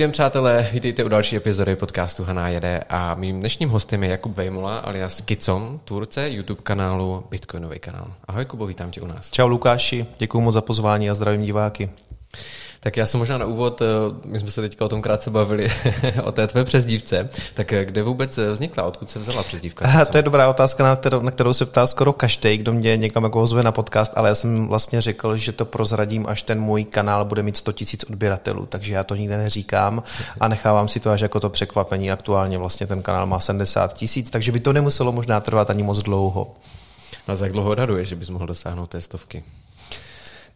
Den, přátelé, vítejte u další epizody podcastu Haná jede a mým dnešním hostem je Jakub Vejmula alias Kicom, tvůrce YouTube kanálu Bitcoinový kanál. Ahoj Kubo, vítám tě u nás. Čau Lukáši, děkuji moc za pozvání a zdravím diváky. Tak já jsem možná na úvod, eh, my jsme se teďka o tom krátce bavili, o té tvé přezdívce. Tak eh, kde vůbec eh, vznikla, odkud se vzala přezdívka? Aha, to je dobrá otázka, na kterou, na kterou se ptá skoro každý, kdo mě někam jako zve na podcast, ale já jsem vlastně řekl, že to prozradím, až ten můj kanál bude mít 100 000 odběratelů, takže já to nikde neříkám a nechávám si to až jako to překvapení. Aktuálně vlastně ten kanál má 70 tisíc, takže by to nemuselo možná trvat ani moc dlouho. No a za jak dlouho odhaduješ, že bys mohl dosáhnout té stovky?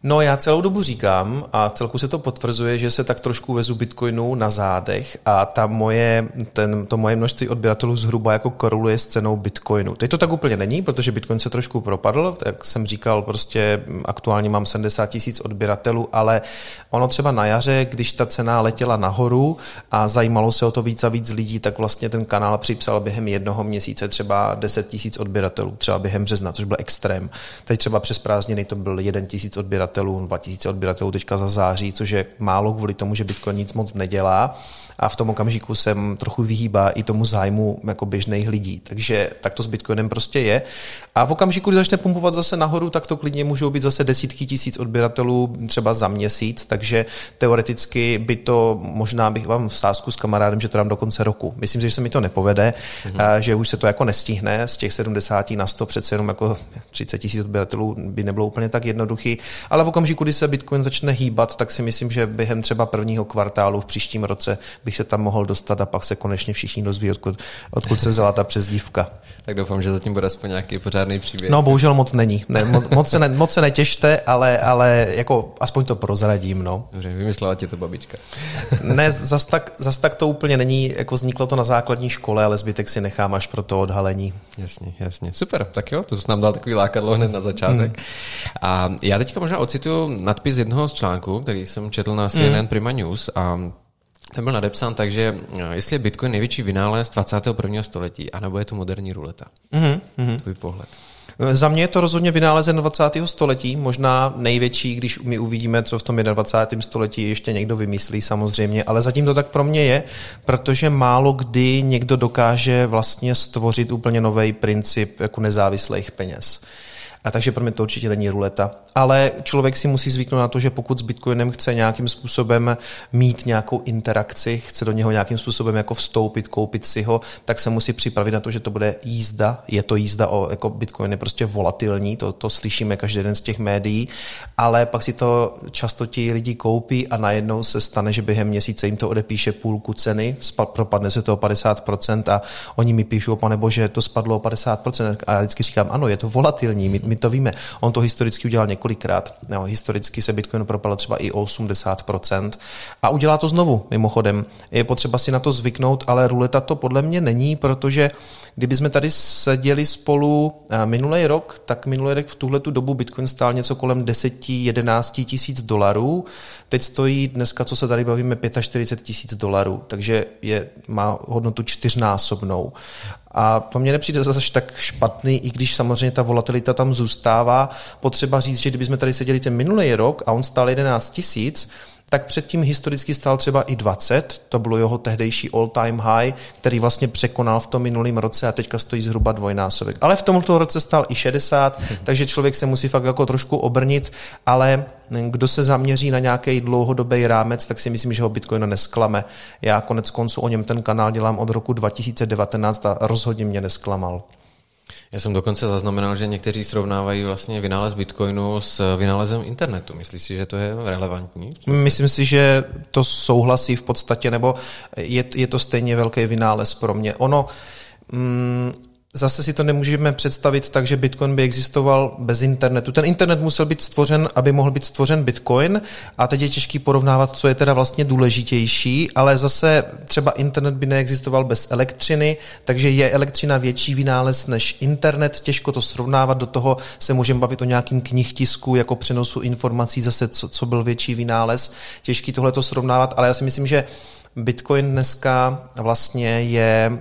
No já celou dobu říkám a celku se to potvrzuje, že se tak trošku vezu Bitcoinu na zádech a ta moje, ten, to moje množství odběratelů zhruba jako koruluje s cenou Bitcoinu. Teď to tak úplně není, protože Bitcoin se trošku propadl, jak jsem říkal, prostě aktuálně mám 70 tisíc odběratelů, ale ono třeba na jaře, když ta cena letěla nahoru a zajímalo se o to víc a víc lidí, tak vlastně ten kanál připsal během jednoho měsíce třeba 10 tisíc odběratelů, třeba během března, což byl extrém. Teď třeba přes prázdniny to byl 1 tisíc odběratelů odběratelů, 2000 odběratelů teďka za září, což je málo kvůli tomu, že Bitcoin nic moc nedělá a v tom okamžiku jsem trochu vyhýbá i tomu zájmu jako běžných lidí. Takže tak to s Bitcoinem prostě je. A v okamžiku, kdy začne pumpovat zase nahoru, tak to klidně můžou být zase desítky tisíc odběratelů třeba za měsíc, takže teoreticky by to, možná bych vám v sázku s kamarádem, že to dám do konce roku. Myslím si, že se mi to nepovede, mm-hmm. že už se to jako nestihne, z těch 70 na 100 přece jenom jako 30 tisíc odběratelů by nebylo úplně tak jednoduchý, ale v okamžiku, kdy se Bitcoin začne hýbat, tak si myslím, že během třeba prvního kvartálu v příštím roce bych se tam mohl dostat a pak se konečně všichni dozví, odkud, odkud se vzala ta přezdívka. Tak doufám, že zatím bude aspoň nějaký pořádný příběh. No, bohužel moc není. Ne, moc, se ne, moc se netěšte, ale, ale jako aspoň to prozradím. No. Dobře, vymyslela ti to babička. ne, zas tak, zas tak to úplně není, jako vzniklo to na základní škole, ale zbytek si nechám až pro to odhalení. Jasně, jasně. Super, tak jo, to jsi nám dal takový lákadlo hned na začátek. Hmm. A já teďka možná ocituju nadpis jednoho z článků, který jsem četl na CNN hmm. Prima News a ten byl nadepsán tak, že eh, jestli je Bitcoin největší vynález 21. století, anebo je to moderní ruleta. Mm-hmm. Tvůj pohled. Eh, za mě je to rozhodně vynálezem 20. století, možná největší, když my uvidíme, co v tom 21. století ještě někdo vymyslí samozřejmě, ale zatím to tak pro mě je, protože málo kdy někdo dokáže vlastně stvořit úplně nový princip jako nezávislých peněz. A takže pro mě to určitě není ruleta. Ale člověk si musí zvyknout na to, že pokud s Bitcoinem chce nějakým způsobem mít nějakou interakci, chce do něho nějakým způsobem jako vstoupit, koupit si ho, tak se musí připravit na to, že to bude jízda. Je to jízda o jako Bitcoin je prostě volatilní, to, to slyšíme každý den z těch médií, ale pak si to často ti lidi koupí a najednou se stane, že během měsíce jim to odepíše půlku ceny, propadne se to o 50% a oni mi píšou, pane bože, to spadlo o 50% a já vždycky říkám, ano, je to volatilní, my, my my to víme. On to historicky udělal několikrát. No, historicky se Bitcoin propadl třeba i o 80%. A udělá to znovu, mimochodem. Je potřeba si na to zvyknout, ale ruleta to podle mě není, protože kdyby jsme tady seděli spolu eh, minulý rok, tak minulý rok v tuhle dobu Bitcoin stál něco kolem 10-11 tisíc dolarů. Teď stojí dneska, co se tady bavíme, 45 tisíc dolarů, takže je, má hodnotu čtyřnásobnou. A to mě nepřijde zase tak špatný, i když samozřejmě ta volatilita tam zůstává. Potřeba říct, že kdybychom tady seděli ten minulý rok a on stál 11 tisíc, tak předtím historicky stál třeba i 20, to bylo jeho tehdejší all-time high, který vlastně překonal v tom minulém roce a teďka stojí zhruba dvojnásobek. Ale v tomto roce stál i 60, takže člověk se musí fakt jako trošku obrnit, ale kdo se zaměří na nějaký dlouhodobý rámec, tak si myslím, že ho Bitcoin nesklame. Já konec konců o něm ten kanál dělám od roku 2019 a rozhodně mě nesklamal. Já jsem dokonce zaznamenal, že někteří srovnávají vlastně vynález Bitcoinu s vynálezem internetu. Myslíš si, že to je relevantní? Myslím si, že to souhlasí v podstatě, nebo je, je to stejně velký vynález pro mě. Ono, mm, zase si to nemůžeme představit tak, že Bitcoin by existoval bez internetu. Ten internet musel být stvořen, aby mohl být stvořen Bitcoin. A teď je těžký porovnávat, co je teda vlastně důležitější, ale zase třeba internet by neexistoval bez elektřiny, takže je elektřina větší vynález než internet, těžko to srovnávat, do toho se můžeme bavit o nějakým knihtisku, jako přenosu informací, zase co, co byl větší vynález, těžký tohle to srovnávat, ale já si myslím, že Bitcoin dneska vlastně je,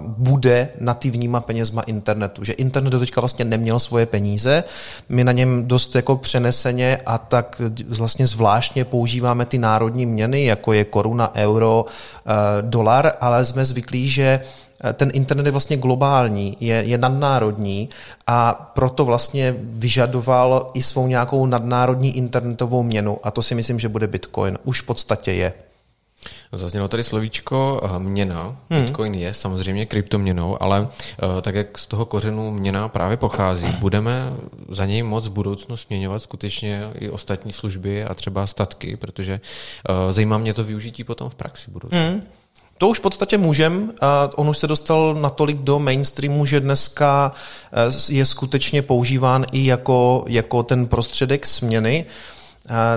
bude nativníma penězma internetu, že internet do teďka vlastně neměl svoje peníze, my na něm dost jako přeneseně a tak vlastně zvláštně používáme ty národní měny, jako je koruna, euro, dolar, ale jsme zvyklí, že ten internet je vlastně globální, je, je nadnárodní a proto vlastně vyžadoval i svou nějakou nadnárodní internetovou měnu a to si myslím, že bude Bitcoin. Už v podstatě je. Zaznělo tady slovíčko eh, měna. Hmm. Bitcoin je samozřejmě kryptoměnou, ale eh, tak jak z toho kořenu měna právě pochází, budeme za něj moc v budoucnu směňovat skutečně i ostatní služby a třeba statky, protože eh, zajímá mě to využití potom v praxi budoucnu. Hmm. To už v podstatě můžem. On už se dostal natolik do mainstreamu, že dneska je skutečně používán i jako, jako ten prostředek směny.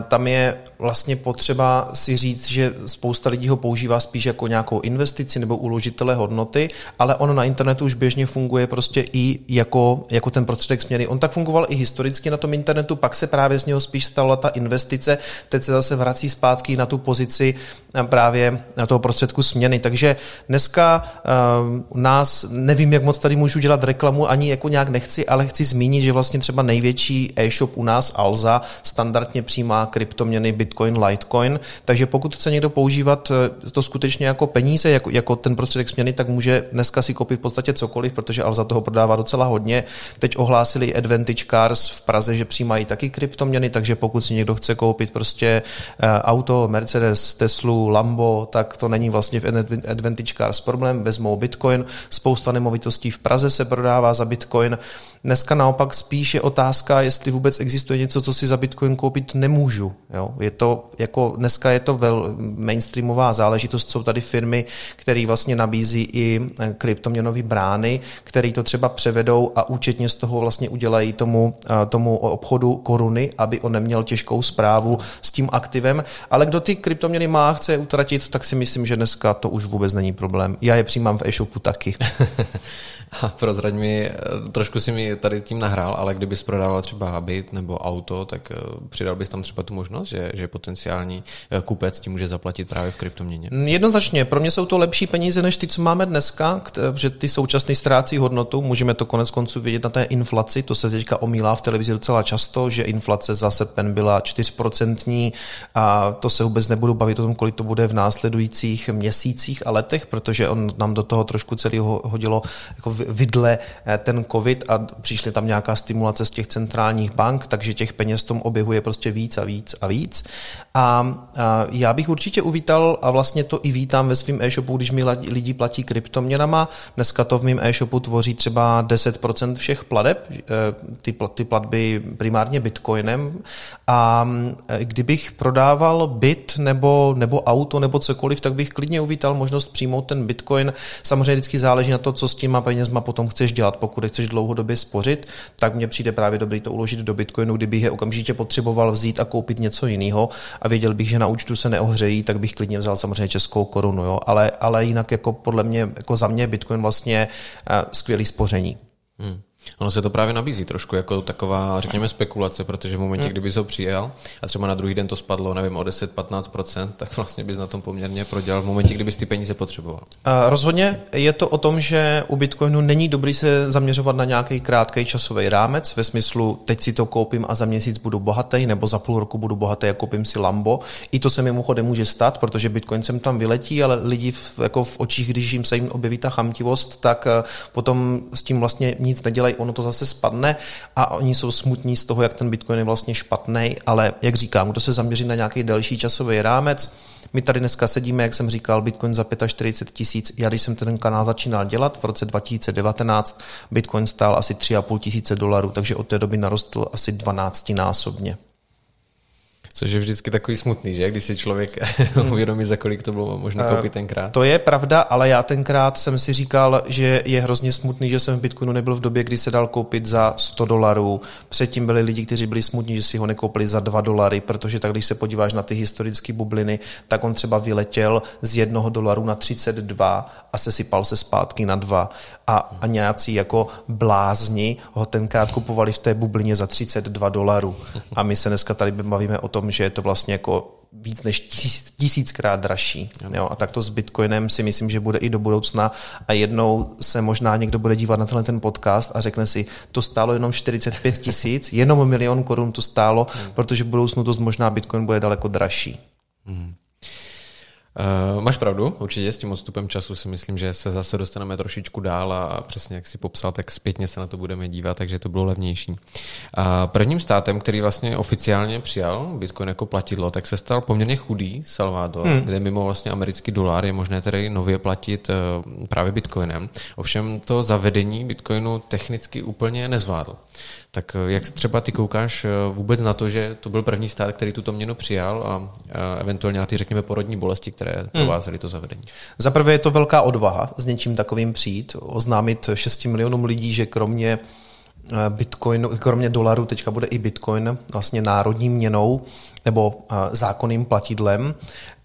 Tam je vlastně potřeba si říct, že spousta lidí ho používá spíš jako nějakou investici nebo uložitele hodnoty, ale on na internetu už běžně funguje prostě i jako, jako ten prostředek směny. On tak fungoval i historicky na tom internetu, pak se právě z něho spíš stala ta investice, teď se zase vrací zpátky na tu pozici eh, právě na toho prostředku směny. Takže dneska uh, nás, nevím, jak moc tady můžu dělat reklamu, ani jako nějak nechci, ale chci zmínit, že vlastně třeba největší e-shop u nás, Alza, standardně přijímá kryptoměny Bitcoin, Litecoin, takže pokud chce někdo používat eh, to skutečně jako peníze, jako, jako ten prostředek směny, tak může dneska si koupit v podstatě cokoliv, protože Alza toho prodává docela hodně. Teď ohlásili Advantage Cars v Praze, že přijímají taky kryptoměny, takže pokud si někdo chce koupit prostě eh, auto, Mercedes, Teslu, Lambo, tak to není vlastně v Advantage Cars problém, vezmou Bitcoin, spousta nemovitostí v Praze se prodává za Bitcoin. Dneska naopak spíš je otázka, jestli vůbec existuje něco, co si za Bitcoin koupit nemůžu. Jo? Je to jako dneska je to vel mainstreamová záležitost, jsou tady firmy, které vlastně nabízí i eh, kryptoměnové brány, které to třeba převedou a účetně z toho vlastně udělají tomu, eh, tomu obchodu koruny, aby on neměl těžkou zprávu s tím aktivem. Ale kdo ty kryptoměny má, chce utratit, tak si myslím, že dneska to už vůbec není problém. Já je přijímám v e-shopu taky. A prozraď mi, eh, trošku si mi tady tím nahrál, ale kdybys prodával třeba byt nebo auto, tak eh, přidal bys tam třeba tu možnost, že, že potenciální eh, kupec ti může zaplatit právě v kryptoměně? Jednoznačně, pro mě jsou to lepší peníze než ty, co máme dneska, že ty současné ztrácí hodnotu, můžeme to konec konců vidět na té inflaci, to se teďka omílá v televizi docela často, že inflace za srpen byla 4% a to se vůbec nebudu bavit o tom, kolik to bude v následujících měsících a letech, protože on nám do toho trošku celý hodilo jako vidle eh, ten covid a přišly tam nějaká stimulace z těch centrálních bank, takže těch peněz tom objevuje prostě víc a víc a víc. A, a já bych určitě uvítal a vlastně to i vítám ve svém e-shopu, když mi lidi platí kryptoměnama. Dneska to v mém e-shopu tvoří třeba 10% všech pladeb, eh, ty, ty platby primárně bitcoinem. A eh, kdybych prodával byt nebo, nebo auto nebo cokoliv, tak bych klidně uvítal možnost přijmout ten bitcoin. Samozřejmě vždycky záleží na to, co s těma penězma potom chceš dělat. Pokud chceš dlouhodobě spořit, tak mně přijde právě dobrý to uložit do Bitcoinu, kdybych je okamžitě potřeboval vzít a koupit něco jiného a věděl bych, že na účtu se neohřejí, tak bych klidně vzal samozřejmě českou korunu. Jo? Ale, ale jinak jako podle mě, jako za mě Bitcoin vlastně uh, skvělý spoření. Hmm. Ono se to právě nabízí trošku jako taková, řekněme, spekulace, protože v momentě, hmm. kdyby se ho přijel a třeba na druhý den to spadlo, nevím, o 10-15%, tak vlastně bys na tom poměrně prodělal v momentě, kdybys ty peníze potřeboval. A rozhodně je to o tom, že u Bitcoinu není dobrý se zaměřovat na nějaký krátký časový rámec, ve smyslu, teď si to koupím a za měsíc budu bohatý, nebo za půl roku budu bohatý a koupím si Lambo. I to se mimochodem může stát, protože Bitcoin sem tam vyletí, ale lidi v, jako v očích, když jim se jim objeví ta chamtivost, tak eh, potom s tím vlastně nic nedělají dělají, ono to zase spadne a oni jsou smutní z toho, jak ten Bitcoin je vlastně špatný, ale jak říkám, kdo se zaměří na nějaký delší časový rámec, my tady dneska sedíme, jak jsem říkal, Bitcoin za 45 tisíc. Já když jsem ten kanál začínal dělat v roce 2019, Bitcoin stál asi 3,5 tisíce dolarů, takže od té doby narostl asi 12 násobně. Což je vždycky takový smutný, že? Když si člověk uvědomí, za kolik to bylo možné koupit eh, tenkrát. To je pravda, ale já tenkrát jsem si říkal, že je hrozně smutný, že jsem v Bitcoinu nebyl v době, kdy se dal koupit za 100 dolarů. Předtím byli lidi, kteří byli smutní, že si ho nekoupili za 2 dolary, protože tak, když se podíváš na ty historické bubliny, tak on třeba vyletěl z 1 dolaru na 32 a se sypal se zpátky na 2. A, a nějací jako blázni ho tenkrát kupovali v té bublině za 32 dolarů. A my se dneska tady bavíme o tom, tom, že je to vlastně jako víc než tisíc, tisíckrát dražší. Jo, a tak to s Bitcoinem si myslím, že bude i do budoucna a jednou se možná někdo bude dívat na tenhle ten podcast a řekne si, to stálo jenom 45 tisíc, jenom milion korun to stálo, hmm. protože v budoucnu to možná Bitcoin bude daleko dražší. Hmm. Uh, máš pravdu, určitě s tím odstupem času si myslím, že se zase dostaneme trošičku dál a přesně jak si popsal, tak zpětně se na to budeme dívat, takže to bylo levnější. Uh, prvním státem, který vlastně oficiálně přijal Bitcoin jako platidlo, tak se stal poměrně chudý Salvador, hmm. kde mimo vlastně americký dolar je možné tedy nově platit uh, právě Bitcoinem. Ovšem to zavedení Bitcoinu technicky úplně nezvládl. Tak eh, jak třeba ty koukáš eh, vůbec na to, že to byl první stát, který tuto měnu přijal a, eventuálně na ty, řekněme, porodní bolesti, které hmm. provázely to zavedení? Za prvé je to velká odvaha s něčím takovým přijít, oznámit 6 milionům lidí, že kromě eh, Bitcoinu, kromě dolaru teďka bude i Bitcoin vlastně národní měnou nebo zákonným platidlem.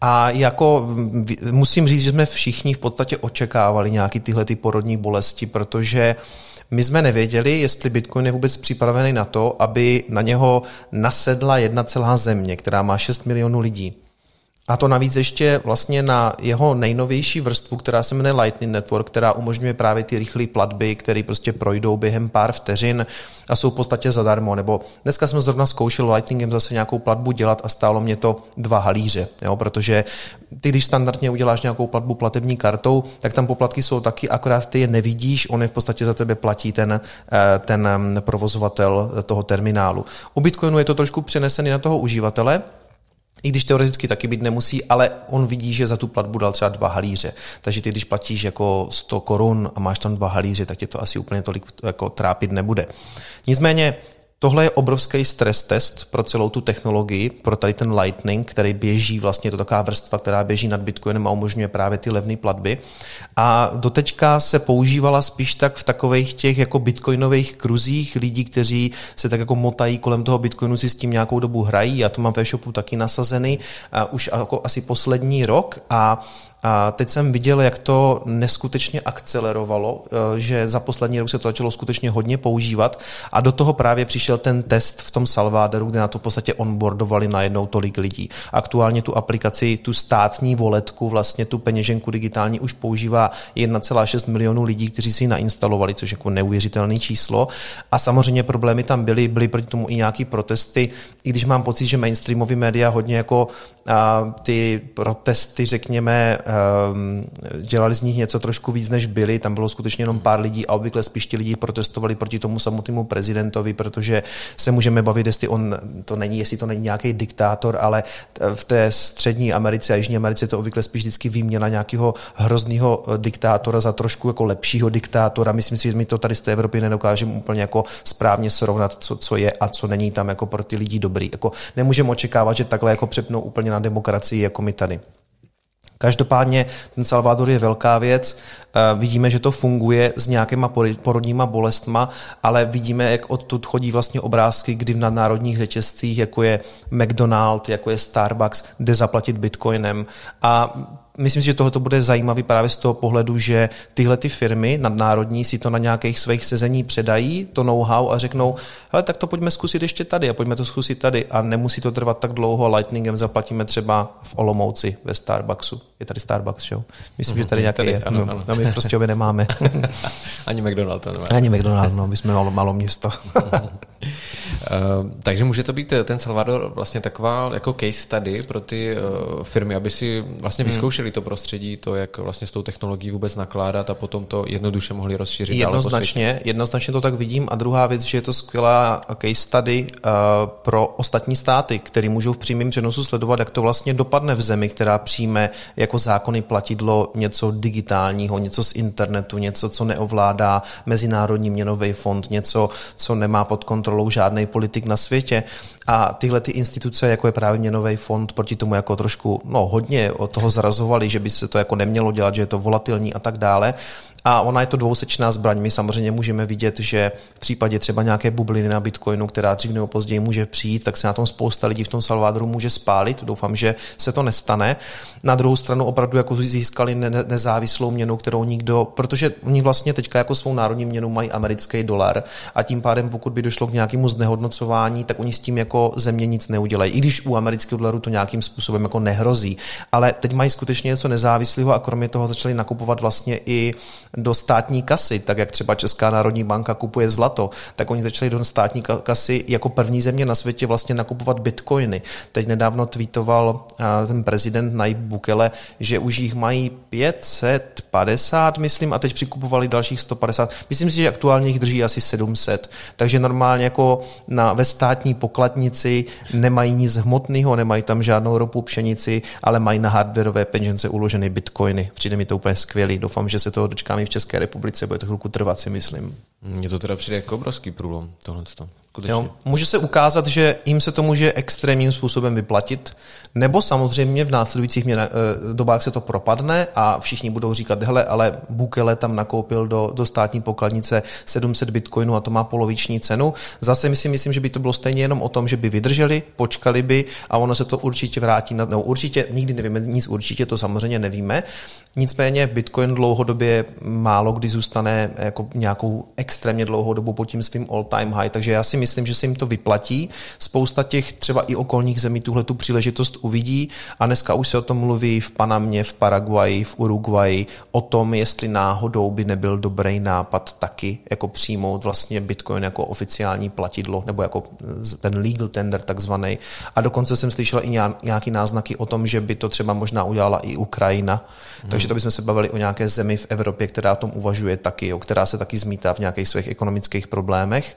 A jako musím říct, že jsme všichni v podstatě očekávali nějaký tyhle ty porodní bolesti, protože my jsme nevěděli, jestli Bitcoin je vůbec připravený na to, aby na něho nasedla jedna celá země, která má 6 milionů lidí. A to navíc ještě vlastně na jeho nejnovější vrstvu, která se jmenuje Lightning Network, která umožňuje právě ty rychlé platby, které prostě projdou během pár vteřin a jsou v podstatě zadarmo. Nebo dneska jsme zrovna zkoušeli Lightningem zase nějakou platbu dělat a stálo mě to dva halíře, jo? protože ty, když standardně uděláš nějakou platbu platební kartou, tak tam poplatky jsou taky, akorát ty je nevidíš, on je v podstatě za tebe platí ten, eh, ten mm, provozovatel toho terminálu. U Bitcoinu je to trošku přenesený na toho uživatele, i když teoreticky taky být nemusí, ale on vidí, že za tu platbu dal třeba dva halíře. Takže ty, když platíš jako 100 korun a máš tam dva halíře, tak tě to asi úplně tolik jako trápit nebude. Nicméně Tohle je obrovský stres test pro celou tu technologii, pro tady ten Lightning, který běží, vlastně je to taková vrstva, která běží nad Bitcoinem a umožňuje právě ty levné platby. A doteďka se používala spíš tak v takových těch jako bitcoinových kruzích lidí, kteří se tak jako motají kolem toho Bitcoinu, si s tím nějakou dobu hrají. Já to mám ve shopu taky nasazený už jako asi poslední rok a a teď jsem viděl, jak to neskutečně akcelerovalo, eh, že za poslední rok se to začalo skutečně hodně používat a do toho právě přišel ten test v tom Salvadoru, kde na to v podstatě onboardovali najednou tolik lidí. Aktuálně tu aplikaci, tu státní voletku, vlastně tu peněženku digitální už používá 1,6 milionů lidí, kteří si ji nainstalovali, což je jako neuvěřitelné číslo. A samozřejmě problémy tam byly, byly proti tomu i nějaké protesty, i když mám pocit, že mainstreamové média hodně jako a, ty protesty, řekněme, Ehm, dělali z nich něco trošku víc, než byli. Tam bylo skutečně jenom pár lidí a obvykle spíš ti lidi protestovali proti tomu samotnému prezidentovi, protože se můžeme bavit, jestli on to není, jestli to není nějaký diktátor, ale v té střední Americe a Jižní Americe to obvykle spíš vždycky výměna nějakého hrozného diktátora za trošku jako lepšího diktátora. Myslím si, že my to tady z té Evropy nedokážeme úplně jako správně srovnat, co, co je a co není tam jako pro ty lidi dobrý. Jako nemůžeme očekávat, že takhle jako přepnou úplně na demokracii, jako my tady. Každopádně ten Salvador je velká věc, eh, vidíme, že to funguje s nějakýma porodníma bolestma, ale vidíme, jak odtud chodí vlastně obrázky, kdy v nadnárodních řetězcích, jako je McDonald, jako je Starbucks, jde zaplatit bitcoinem. A myslím si, že tohle bude zajímavý právě z toho pohledu, že tyhle ty firmy nadnárodní si to na nějakých svých sezení předají, to know-how a řeknou, hele, tak to pojďme zkusit ještě tady a pojďme to zkusit tady a nemusí to trvat tak dlouho a Lightningem zaplatíme třeba v Olomouci ve Starbucksu. Je tady Starbucks, jo? Myslím, mm, že tady nějaký tady, je. Ano, no, ano. no, my prostě ho nemáme. Ani McDonald to nemá. Ani McDonald, no, my jsme malo, malo město. Uh, takže může to být ten Salvador vlastně taková jako case study pro ty uh, firmy, aby si vlastně hmm. vyzkoušeli to prostředí, to, jak vlastně s tou technologií vůbec nakládat a potom to jednoduše mohli rozšířit. Jednoznačně, jednoznačně to tak vidím. A druhá věc, že je to skvělá case study pro ostatní státy, které můžou v přímém přenosu sledovat, jak to vlastně dopadne v zemi, která přijme jako zákony platidlo něco digitálního, něco z internetu, něco, co neovládá Mezinárodní měnový fond, něco, co nemá pod kontrolou žádný politik na světě. A tyhle ty instituce, jako je právě měnový fond, proti tomu jako trošku, no hodně od toho zrazovali, že by se to jako nemělo dělat, že je to volatilní a tak dále. A ona je to dvousečná zbraň. My samozřejmě můžeme vidět, že v případě třeba nějaké bubliny na Bitcoinu, která dřív nebo později může přijít, tak se na tom spousta lidí v tom Salvadoru může spálit. Doufám, že se to nestane. Na druhou stranu opravdu jako získali nezávislou měnu, kterou nikdo, protože oni vlastně teďka jako svou národní měnu mají americký dolar a tím pádem, pokud by došlo k nějakému znehodnocování, tak oni s tím jako země nic neudělají. I když u amerického dolaru to nějakým způsobem jako nehrozí. Ale teď mají skutečně něco nezávislého a kromě toho začali nakupovat vlastně i do státní kasy, tak jak třeba Česká národní banka kupuje zlato, tak oni začali do státní kasy jako první země na světě vlastně nakupovat bitcoiny. Teď nedávno tweetoval ten prezident Najib Bukele, že už jich mají 550, myslím, a teď přikupovali dalších 150. Myslím si, že aktuálně jich drží asi 700. Takže normálně jako na, ve státní pokladnici nemají nic hmotného, nemají tam žádnou ropu, pšenici, ale mají na hardwareové peněžence uloženy bitcoiny. Přijde mi to úplně skvělý. Doufám, že se toho dočkáme v České republice, bude to chvilku trvat, si myslím. Mně to teda přijde jako obrovský průlom, tohle. Jo, může se ukázat, že jim se to může extrémním způsobem vyplatit, nebo samozřejmě v následujících měna, eh, dobách se to propadne a všichni budou říkat, hele, ale Bukele tam nakoupil do, do státní pokladnice 700 bitcoinů a to má poloviční cenu. Zase my si myslím, že by to bylo stejně jenom o tom, že by vydrželi, počkali by a ono se to určitě vrátí. Na, no určitě, nikdy nevíme nic určitě, to samozřejmě nevíme. Nicméně Bitcoin dlouhodobě málo kdy zůstane jako nějakou extrémně dlouhou dobu pod tím svým all-time high, takže já si myslím, že se jim to vyplatí. Spousta těch třeba i okolních zemí tuhle tu příležitost uvidí a dneska už se o tom mluví v Panamě, v Paraguaji, v Uruguayi, o tom, jestli náhodou by nebyl dobrý nápad taky jako přijmout vlastně Bitcoin jako oficiální platidlo nebo jako ten legal tender takzvaný. A dokonce jsem slyšel i nějaký náznaky o tom, že by to třeba možná udělala i Ukrajina. Hmm. Takže to bychom se bavili o nějaké zemi v Evropě, která o tom uvažuje taky, jo, která se taky zmítá v nějakých svých ekonomických problémech.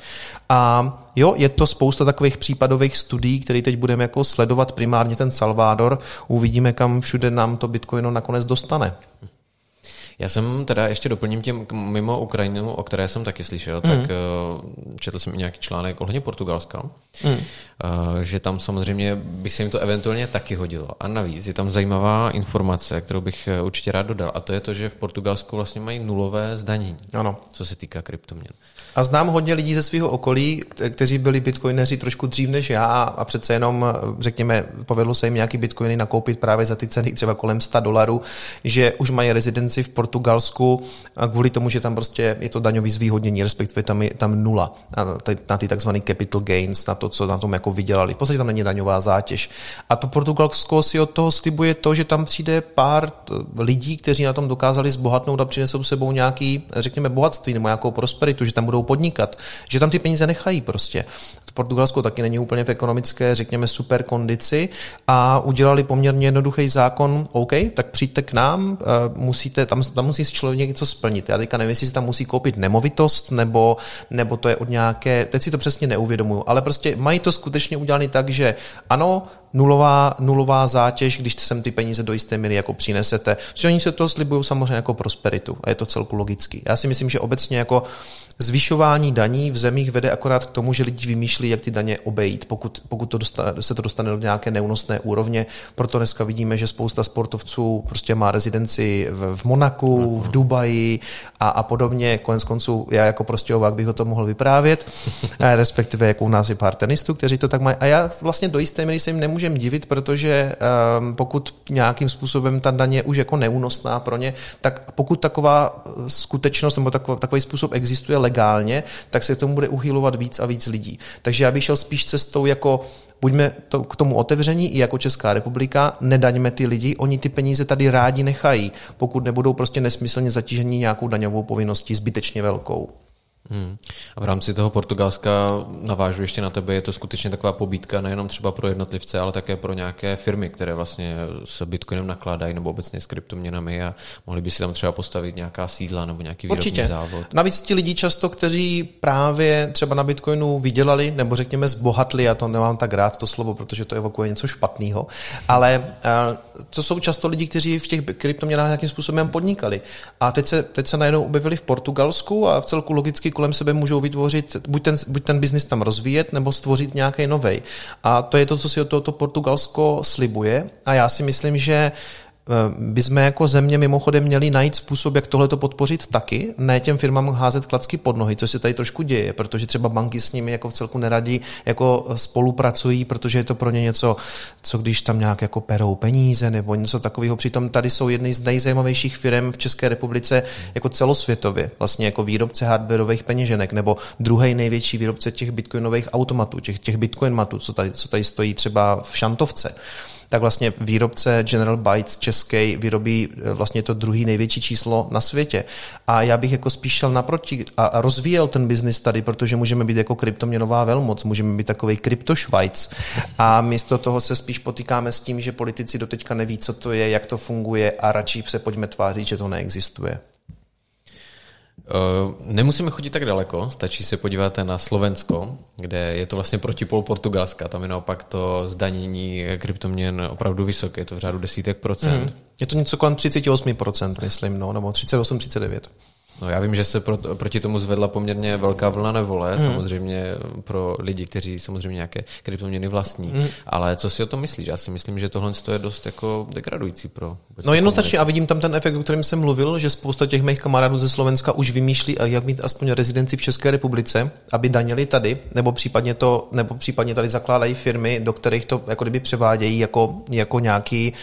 A jo, je to spousta takových případových studií, které teď budeme jako sledovat primárně ten Salvador. Uvidíme, kam všude nám to Bitcoino nakonec dostane. Já jsem teda ještě doplním tím mimo Ukrajinu, o které jsem taky slyšel, mm. tak uh, četl jsem i nějaký článek ohledně Portugalska, mm. že tam samozřejmě by se jim to eventuálně taky hodilo. A navíc je tam zajímavá informace, kterou bych eh, určitě rád dodal, a to je to, že v Portugalsku vlastně mají nulové zdanění, ano. co se týká kryptoměn. A znám hodně lidí ze svého okolí, kteří byli bitcoineři trošku dřív než já a přece jenom, řekněme, povedlo se jim nějaký bitcoiny nakoupit právě za ty ceny třeba kolem 100 dolarů, že už mají rezidenci v Portugalsku a kvůli tomu, že tam prostě je to daňový zvýhodnění, respektive tam je tam nula na ty takzvané capital gains, na to, co na tom jako vydělali. V podstatě tam není daňová zátěž. A to Portugalsko si od toho slibuje to, že tam přijde pár lidí, kteří na tom dokázali zbohatnout a přinesou sebou nějaký, řekněme, bohatství nebo nějakou prosperitu, že tam budou podnikat, že tam ty peníze nechají prostě. Portugalsko taky není úplně v ekonomické, řekněme, super kondici a udělali poměrně jednoduchý zákon, OK, tak přijďte k nám, eh, musíte, tam, tam musí si člověk něco splnit. Já teďka nevím, jestli si tam musí koupit nemovitost, nebo, nebo to je od nějaké, teď si to přesně neuvědomuju, ale prostě mají to skutečně udělané tak, že ano, nulová, nulová zátěž, když sem ty peníze do jisté míry jako přinesete. Protože oni se to slibují samozřejmě jako prosperitu a je to celku logický. Já si myslím, že obecně jako zvyšování daní v zemích vede akorát k tomu, že lidi vymýšlí, jak ty daně obejít, pokud, pokud to dostane, se to dostane do nějaké neúnosné úrovně. Proto dneska vidíme, že spousta sportovců prostě má rezidenci v, v Monaku, v Dubaji a, a podobně. Konec konců já jako prostě ovák bych o tom mohl vyprávět, respektive jako u nás je pár tenistů, kteří to tak mají. A já vlastně do jisté míry se jim nemůžu nemůžeme divit, protože um, pokud nějakým způsobem ta daně je už jako neúnosná pro ně, tak pokud taková skutečnost nebo takový, takový způsob existuje legálně, tak se k tomu bude uchylovat víc a víc lidí. Takže já bych šel spíš cestou jako buďme to, k tomu otevření i jako Česká republika, nedaňme ty lidi, oni ty peníze tady rádi nechají, pokud nebudou prostě nesmyslně zatížení nějakou daňovou povinností zbytečně velkou. Hmm. A v rámci toho Portugalska navážu ještě na tebe, je to skutečně taková pobídka nejenom třeba pro jednotlivce, ale také pro nějaké firmy, které vlastně s Bitcoinem nakládají nebo obecně s kryptoměnami a mohli by si tam třeba postavit nějaká sídla nebo nějaký výrobní Určitě. závod. Navíc ti lidi často, kteří právě třeba na Bitcoinu vydělali nebo řekněme zbohatli, já to nemám tak rád to slovo, protože to evokuje něco špatného, ale eh, to jsou často lidi, kteří v těch kryptoměnách nějakým způsobem podnikali. A teď se, teď se najednou objevili v Portugalsku a v celku logicky kolem sebe můžou vytvořit, buď ten, buď ten biznis tam rozvíjet, nebo stvořit nějaký novej. A to je to, co si od tohoto Portugalsko slibuje. A já si myslím, že by jsme jako země mimochodem měli najít způsob, jak tohle to podpořit taky, ne těm firmám házet klacky pod nohy, co se tady trošku děje, protože třeba banky s nimi jako v celku neradí, jako spolupracují, protože je to pro ně něco, co když tam nějak jako perou peníze nebo něco takového. Přitom tady jsou jedny z nejzajímavějších firm v České republice jako celosvětově, vlastně jako výrobce hardwareových peněženek nebo druhý největší výrobce těch bitcoinových automatů, těch, těch bitcoin matů, co tady, co tady stojí třeba v Šantovce tak vlastně výrobce General Bytes český vyrobí eh, vlastně to druhý největší číslo na světě. A já bych jako spíš šel naproti a rozvíjel ten biznis tady, protože můžeme být jako kryptoměnová velmoc, můžeme být takový kryptošvajc. A místo toho se spíš potýkáme s tím, že politici doteďka neví, co to je, jak to funguje a radši se pojďme tvářit, že to neexistuje. Eh, nemusíme chodit tak daleko, stačí se podívat na Slovensko, kde je to vlastně protipol Portugalska. Tam je naopak to zdanění kryptoměn opravdu vysoké, je to v řádu desítek procent. Mm. Je to něco kolem 38%, myslím, no, nebo 38-39%. No já vím, že se pro, proti tomu zvedla poměrně velká vlna nevole, hmm. samozřejmě pro lidi, kteří samozřejmě nějaké kryptoměny vlastní. Hmm. Ale co si o tom myslíš? Já si myslím, že tohle je dost jako degradující pro. No jednoznačně a vidím tam ten efekt, o kterém jsem mluvil, že spousta těch mých kamarádů ze Slovenska už vymýšlí, jak mít aspoň rezidenci v České republice, aby danili tady, nebo případně to, nebo případně tady zakládají firmy, do kterých to jako kdyby převádějí jako, jako nějaký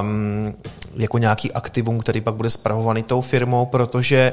um, jako nějaký aktivum, který pak bude spravovaný tou firmou, protože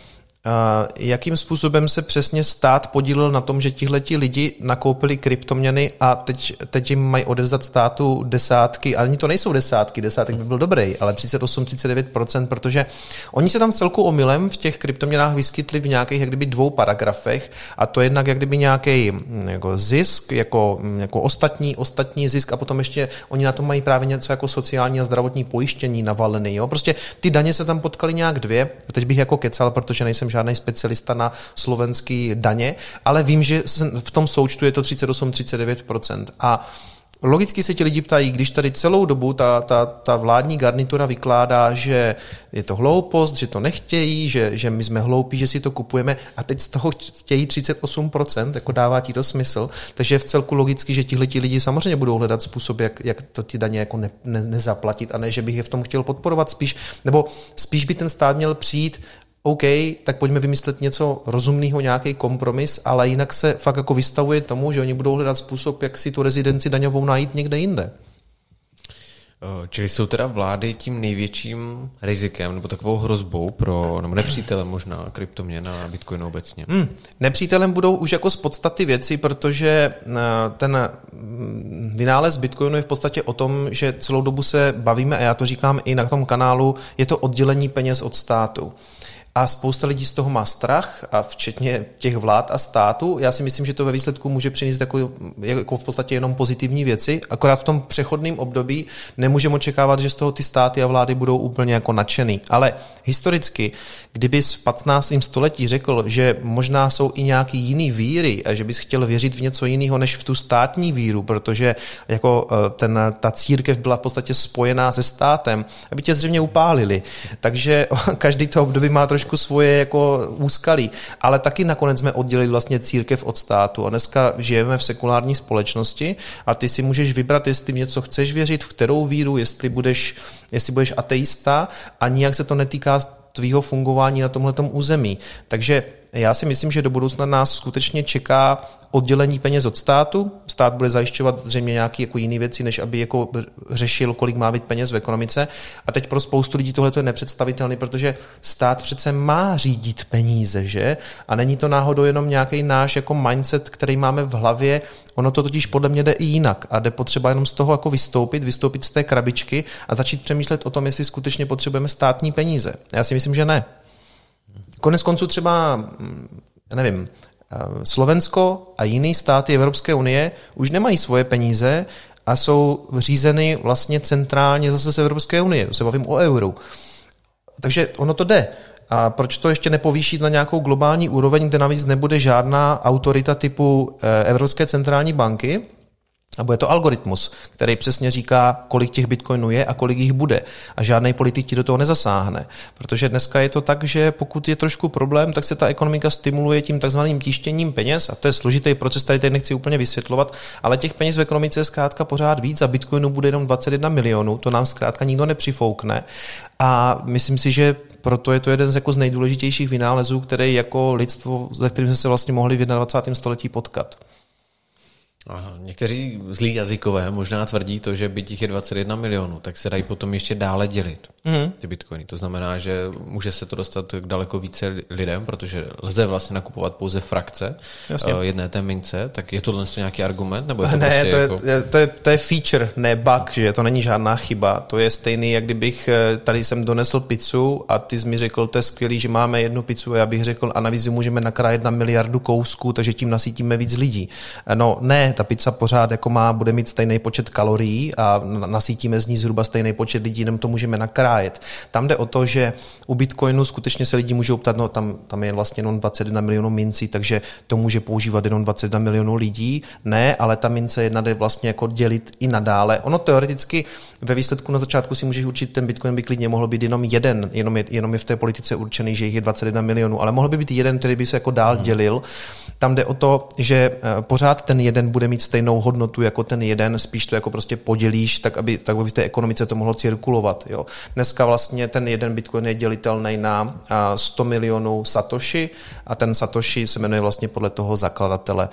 jakým způsobem se přesně stát podílel na tom, že tihleti lidi nakoupili kryptoměny a teď, teď jim mají odezdat státu desátky, ale ani to nejsou desátky, desátek by byl dobrý, ale 38-39%, protože oni se tam celku omylem v těch kryptoměnách vyskytli v nějakých jak kdyby dvou paragrafech a to jednak jak kdyby nějaký mm, jako zisk, jako, mm, jako ostatní, ostatní zisk a potom ještě oni na tom mají právě něco jako sociální a zdravotní pojištění navalený. Jo? Prostě ty daně se tam potkaly nějak dvě, teď bych jako kecal, protože nejsem žádný specialista na slovenský daně, ale vím, že v tom součtu je to 38-39%. A Logicky se ti lidi ptají, když tady celou dobu ta, ta, ta vládní garnitura vykládá, že je to hloupost, že to nechtějí, že, že my jsme hloupí, že si to kupujeme a teď z toho chtějí 38%, jako dává ti to smysl, takže je v celku logicky, že tihle lidi samozřejmě budou hledat způsob, jak, jak to ty daně jako ne, ne, nezaplatit a ne, že bych je v tom chtěl podporovat spíš, nebo spíš by ten stát měl přijít OK, tak pojďme vymyslet něco rozumného, nějaký kompromis, ale jinak se fakt jako vystavuje tomu, že oni budou hledat způsob, jak si tu rezidenci daňovou najít někde jinde. Čili jsou teda vlády tím největším rizikem nebo takovou hrozbou pro, nebo nepřítelem možná kryptoměn a Bitcoin obecně? Hmm. Nepřítelem budou už jako z podstaty věci, protože ten mm, vynález Bitcoinu je v podstatě o tom, že celou dobu se bavíme, a já to říkám i na tom kanálu, je to oddělení peněz od státu. A spousta lidí z toho má strach, a včetně těch vlád a států. Já si myslím, že to ve výsledku může přinést jako, jako v podstatě jenom pozitivní věci. Akorát v tom přechodném období nemůžeme očekávat, že z toho ty státy a vlády budou úplně jako nadšený. Ale historicky, kdyby v 15. století řekl, že možná jsou i nějaký jiný víry a že bys chtěl věřit v něco jiného než v tu státní víru, protože jako eh, ten, ta církev byla v podstatě spojená se státem, aby tě zřejmě upálili. Takže každý to období má trošku trošku svoje jako úskalí, ale taky nakonec jsme oddělili vlastně církev od státu a dneska žijeme v sekulární společnosti a ty si můžeš vybrat, jestli v něco chceš věřit, v kterou víru, jestli budeš, jestli budeš ateista a nijak se to netýká tvýho fungování na tomhle území. Takže já si myslím, že do budoucna nás skutečně čeká oddělení peněz od státu. Stát bude zajišťovat zřejmě nějaké jako jiné věci, než aby jako řešil, kolik má být peněz v ekonomice. A teď pro spoustu lidí tohle je nepředstavitelné, protože stát přece má řídit peníze, že? A není to náhodou jenom nějaký náš jako mindset, který máme v hlavě. Ono to totiž podle mě jde i jinak a jde potřeba jenom z toho jako vystoupit, vystoupit z té krabičky a začít přemýšlet o tom, jestli skutečně potřebujeme státní peníze. Já si myslím, že ne. Konec konců třeba, mm, nevím, eh, Slovensko a jiné státy Evropské unie už nemají svoje peníze a jsou řízeny vlastně centrálně zase z Evropské unie. Se bavím o euru. Takže ono to jde. A proč to ještě nepovýšit na nějakou globální úroveň, kde navíc nebude žádná autorita typu eh, Evropské centrální banky, A bude to algoritmus, který přesně říká, kolik těch bitcoinů je a kolik jich bude. A žádný politik ti do toho nezasáhne. Protože dneska je to tak, že pokud je trošku problém, tak se ta ekonomika stimuluje tím takzvaným tištěním peněz. A to je složitý proces, tady teď nechci úplně vysvětlovat, ale těch peněz v ekonomice je zkrátka pořád víc a bitcoinu bude jenom 21 milionů. To nám zkrátka nikdo nepřifoukne. A myslím si, že proto je to jeden z, jako z nejdůležitějších vynálezů, který jako lidstvo, ze kterým jsme se vlastně mohli v 21. století potkat. Aha, někteří zlí jazykové možná tvrdí to, že by těch je 21 milionů, tak se dají potom ještě dále dělit mm. ty bitcoiny. To znamená, že může se to dostat k daleko více lidem, protože lze vlastně nakupovat pouze frakce Jasně. Eh, jedné té mince, tak je to nějaký argument? Nebo je to ne, prostě to, je, jako... to, je, to je feature, ne bug, že to není žádná chyba. To je stejný, jak kdybych eh, tady jsem donesl pizzu a ty jsi mi řekl, to je skvělý, že máme jednu pizzu a já bych řekl, a navíc můžeme nakrájet na miliardu kousků, takže tím nasítíme víc lidí. Eh, no ne, ta pizza pořád jako má, bude mít stejný počet kalorií a nasítíme z ní zhruba stejný počet lidí, jenom to můžeme nakrájet. Tam jde o to, že u Bitcoinu skutečně se lidi můžou ptat, no tam, tam je vlastně jenom 21 milionů mincí, takže to může používat jenom 21 milionů lidí. Ne, ale ta mince jedna jde vlastně jako dělit i nadále. Ono teoreticky ve výsledku na začátku si můžeš určit, ten Bitcoin by klidně mohl být jenom jeden, jenom je, jenom je v té politice určený, že jich je 21 milionů, ale mohl by být jeden, který by se jako dál dělil. Tam jde o to, že eh, pořád ten jeden bude mít stejnou hodnotu jako ten jeden, spíš to jako prostě podělíš, tak aby, tak aby v té ekonomice to mohlo cirkulovat. Jo. Dneska vlastně ten jeden bitcoin je dělitelný na 100 milionů satoshi a ten satoshi se jmenuje vlastně podle toho zakladatele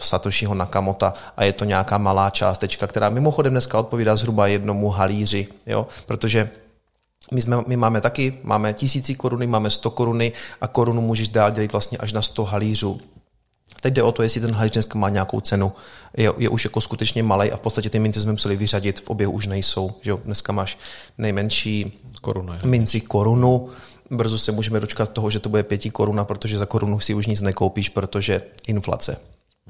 Satoshiho Nakamota a je to nějaká malá částečka, která mimochodem dneska odpovídá zhruba jednomu halíři, jo, protože my, jsme, my máme taky, máme tisíci koruny, máme 100 koruny a korunu můžeš dál dělit vlastně až na 100 halířů. Teď jde o to, jestli ten halíř dneska má nějakou cenu. Je, je už jako skutečně malý a v podstatě ty mince jsme museli vyřadit, v oběhu už nejsou. Že jo? Dneska máš nejmenší Koruna, minci korunu, brzo se můžeme dočkat toho, že to bude pěti koruna, protože za korunu si už nic nekoupíš, protože inflace.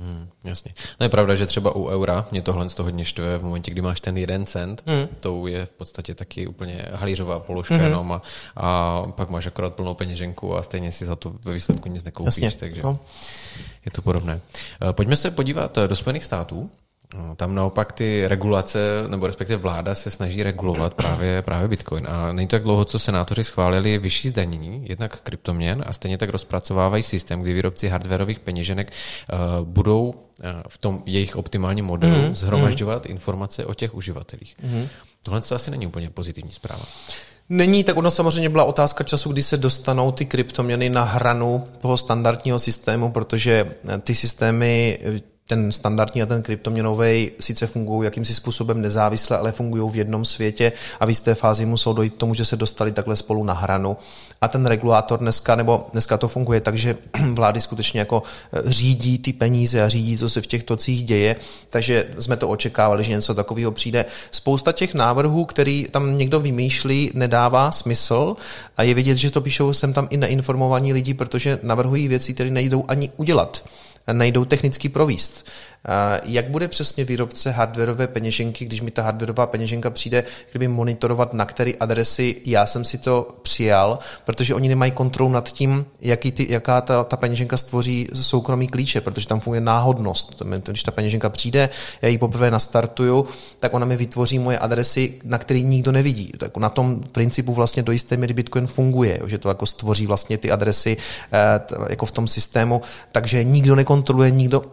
Hmm, jasně. No je pravda, že třeba u eura mě tohle z toho hodně štve v momentě, kdy máš ten jeden cent, hmm. to je v podstatě taky úplně halířová položka hmm. jenom a, a pak máš akorát plnou peněženku a stejně si za to ve výsledku nic nekoupíš. Jasně. Takže no. je to podobné. Eh, pojďme se podívat do Spojených států. No, tam naopak ty regulace, nebo respektive vláda se snaží regulovat právě, právě Bitcoin. A není to tak dlouho, co senátoři schválili vyšší zdanění, jednak kryptoměn a stejně tak rozpracovávají systém, kdy výrobci hardwareových peněženek uh, budou uh, v tom jejich optimálním modelu mm, zhromažďovat mm. informace o těch uživatelích. Mm. Tohle to asi není úplně pozitivní zpráva. Není, tak ono samozřejmě byla otázka času, kdy se dostanou ty kryptoměny na hranu toho standardního systému, protože ty systémy ten standardní a ten kryptoměnový sice fungují jakýmsi způsobem nezávisle, ale fungují v jednom světě a v jisté fázi musel dojít k tomu, že se dostali takhle spolu na hranu. A ten regulátor dneska, nebo dneska to funguje tak, že vlády skutečně jako eh, řídí ty peníze a řídí, co se v těch tocích děje, takže jsme to očekávali, že něco takového přijde. Spousta těch návrhů, který tam někdo vymýšlí, nedává smysl a je vidět, že to píšou sem tam i neinformovaní lidi, protože navrhují věci, které nejdou ani udělat nejdou technicky províst. Jak bude přesně výrobce hardwareové peněženky, když mi ta hardwareová peněženka přijde, kdyby monitorovat, na které adresy já jsem si to přijal, protože oni nemají kontrolu nad tím, jaký ty, jaká ta, ta peněženka stvoří soukromý klíče, protože tam funguje náhodnost. Když ta peněženka přijde, já ji poprvé nastartuju, tak ona mi vytvoří moje adresy, na které nikdo nevidí. Tak na tom principu vlastně do jisté míry Bitcoin funguje, že to jako stvoří vlastně ty adresy eh, jako v tom systému, takže nikdo nekontroluje, nikdo,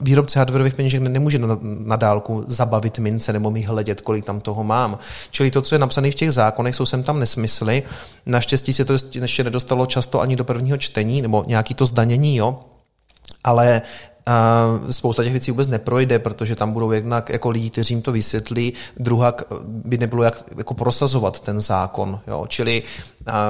výrobce hardwareových peněženek nemůže na, na dálku zabavit mince nebo mi hledět, kolik tam toho mám. Čili to, co je napsané v těch zákonech, jsou sem tam nesmysly. Naštěstí se to ještě nedostalo často ani do prvního čtení, nebo nějaký to zdanění, jo. Ale spousta těch věcí vůbec neprojde, protože tam budou jednak jako lidi, kteří jim to vysvětlí, druhá by nebylo jak jako prosazovat ten zákon. Jo? Čili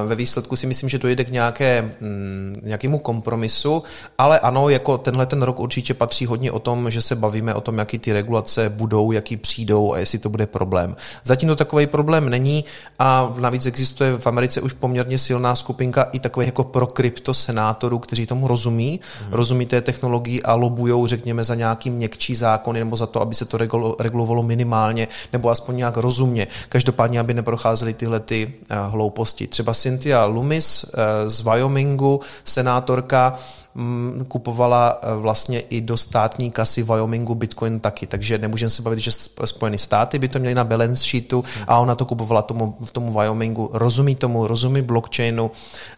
ve výsledku si myslím, že dojde k nějaké, mm, nějakému kompromisu, ale ano, jako tenhle ten rok určitě patří hodně o tom, že se bavíme o tom, jaký ty regulace budou, jaký přijdou a jestli to bude problém. Zatím to takový problém není a navíc existuje v Americe už poměrně silná skupinka i takových jako pro krypto senátorů, kteří tomu rozumí, hmm. rozumí té technologii a lobují, řekněme, za nějaký měkčí zákony nebo za to, aby se to regulovalo minimálně nebo aspoň nějak rozumně. Každopádně, aby neprocházely tyhle ty eh, hlouposti. Třeba Cynthia Loomis eh, z Wyomingu, senátorka, mm, kupovala eh, vlastně i do státní kasy Wyomingu Bitcoin taky, takže nemůžeme se bavit, že Spojené státy by to měly na balance sheetu a ona to kupovala tomu, v tomu Wyomingu, rozumí tomu, rozumí blockchainu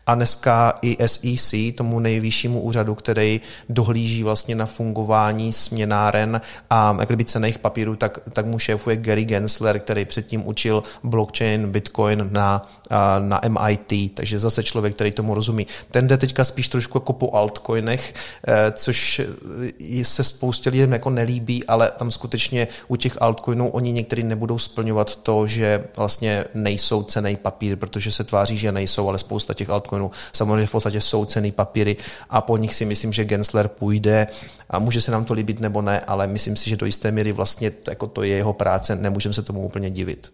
a dneska i SEC, tomu nejvyššímu úřadu, který dohlíží vlastně na fungování směnáren a jak kdyby cených papírů, tak, tak mu šéfuje Gary Gensler, který předtím učil blockchain, Bitcoin na, na MIT, takže zase člověk, který tomu rozumí. Ten jde teďka spíš trošku jako po altcoinech, eh, což se spoustě lidem jako nelíbí, ale tam skutečně u těch altcoinů oni některý nebudou splňovat to, že vlastně nejsou cený papír, protože se tváří, že nejsou, ale spousta těch altcoinů samozřejmě v podstatě jsou cený papíry a po nich si myslím, že Gensler půjde a může se nám to líbit nebo ne, ale myslím si, že do jisté míry vlastně jako to je jeho práce, nemůžeme se tomu úplně divit.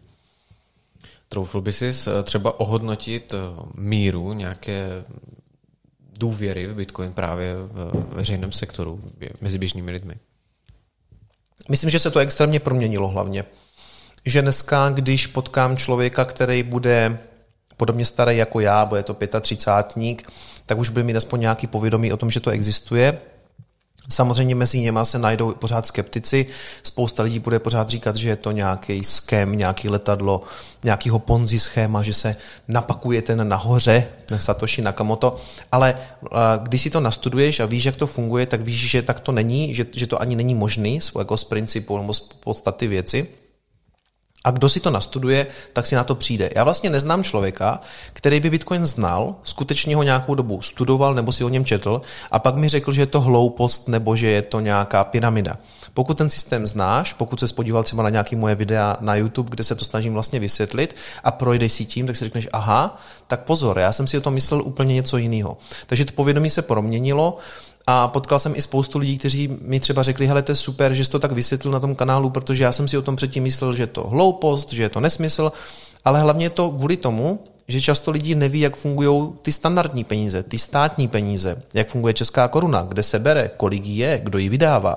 Troufl by si třeba ohodnotit eh, míru nějaké důvěry v Bitcoin právě v veřejném sektoru mezi běžnými lidmi? Myslím, že se to extrémně proměnilo hlavně. Že dneska, když potkám člověka, který bude podobně starý jako já, bude to 35 tak už bude mít aspoň nějaký povědomí o tom, že to existuje Samozřejmě mezi něma se najdou pořád skeptici. Spousta lidí bude pořád říkat, že je to nějaký skem, nějaký letadlo, nějakýho ponzi schéma, že se napakuje ten nahoře, Satoshi Nakamoto. Ale když si to nastuduješ a víš, jak to funguje, tak víš, že tak to není, že, že to ani není možný jako z principu nebo z podstaty věci. A kdo si to nastuduje, tak si na to přijde. Já vlastně neznám člověka, který by Bitcoin znal, skutečně ho nějakou dobu studoval nebo si o něm četl a pak mi řekl, že je to hloupost nebo že je to nějaká pyramida. Pokud ten systém znáš, pokud se spodíval třeba na nějaké moje videa na YouTube, kde se to snažím vlastně vysvětlit a projdeš si tím, tak si řekneš, aha, tak pozor, já jsem si o tom myslel úplně něco jiného. Takže to povědomí se proměnilo a potkal jsem i spoustu lidí, kteří mi třeba řekli, hele, to je super, že jsi to tak vysvětlil na tom kanálu, protože já jsem si o tom předtím myslel, že je to hloupost, že je to nesmysl, ale hlavně je to kvůli tomu, že často lidi neví, jak fungují ty standardní peníze, ty státní peníze, jak funguje česká koruna, kde se bere, kolik je, kdo ji vydává.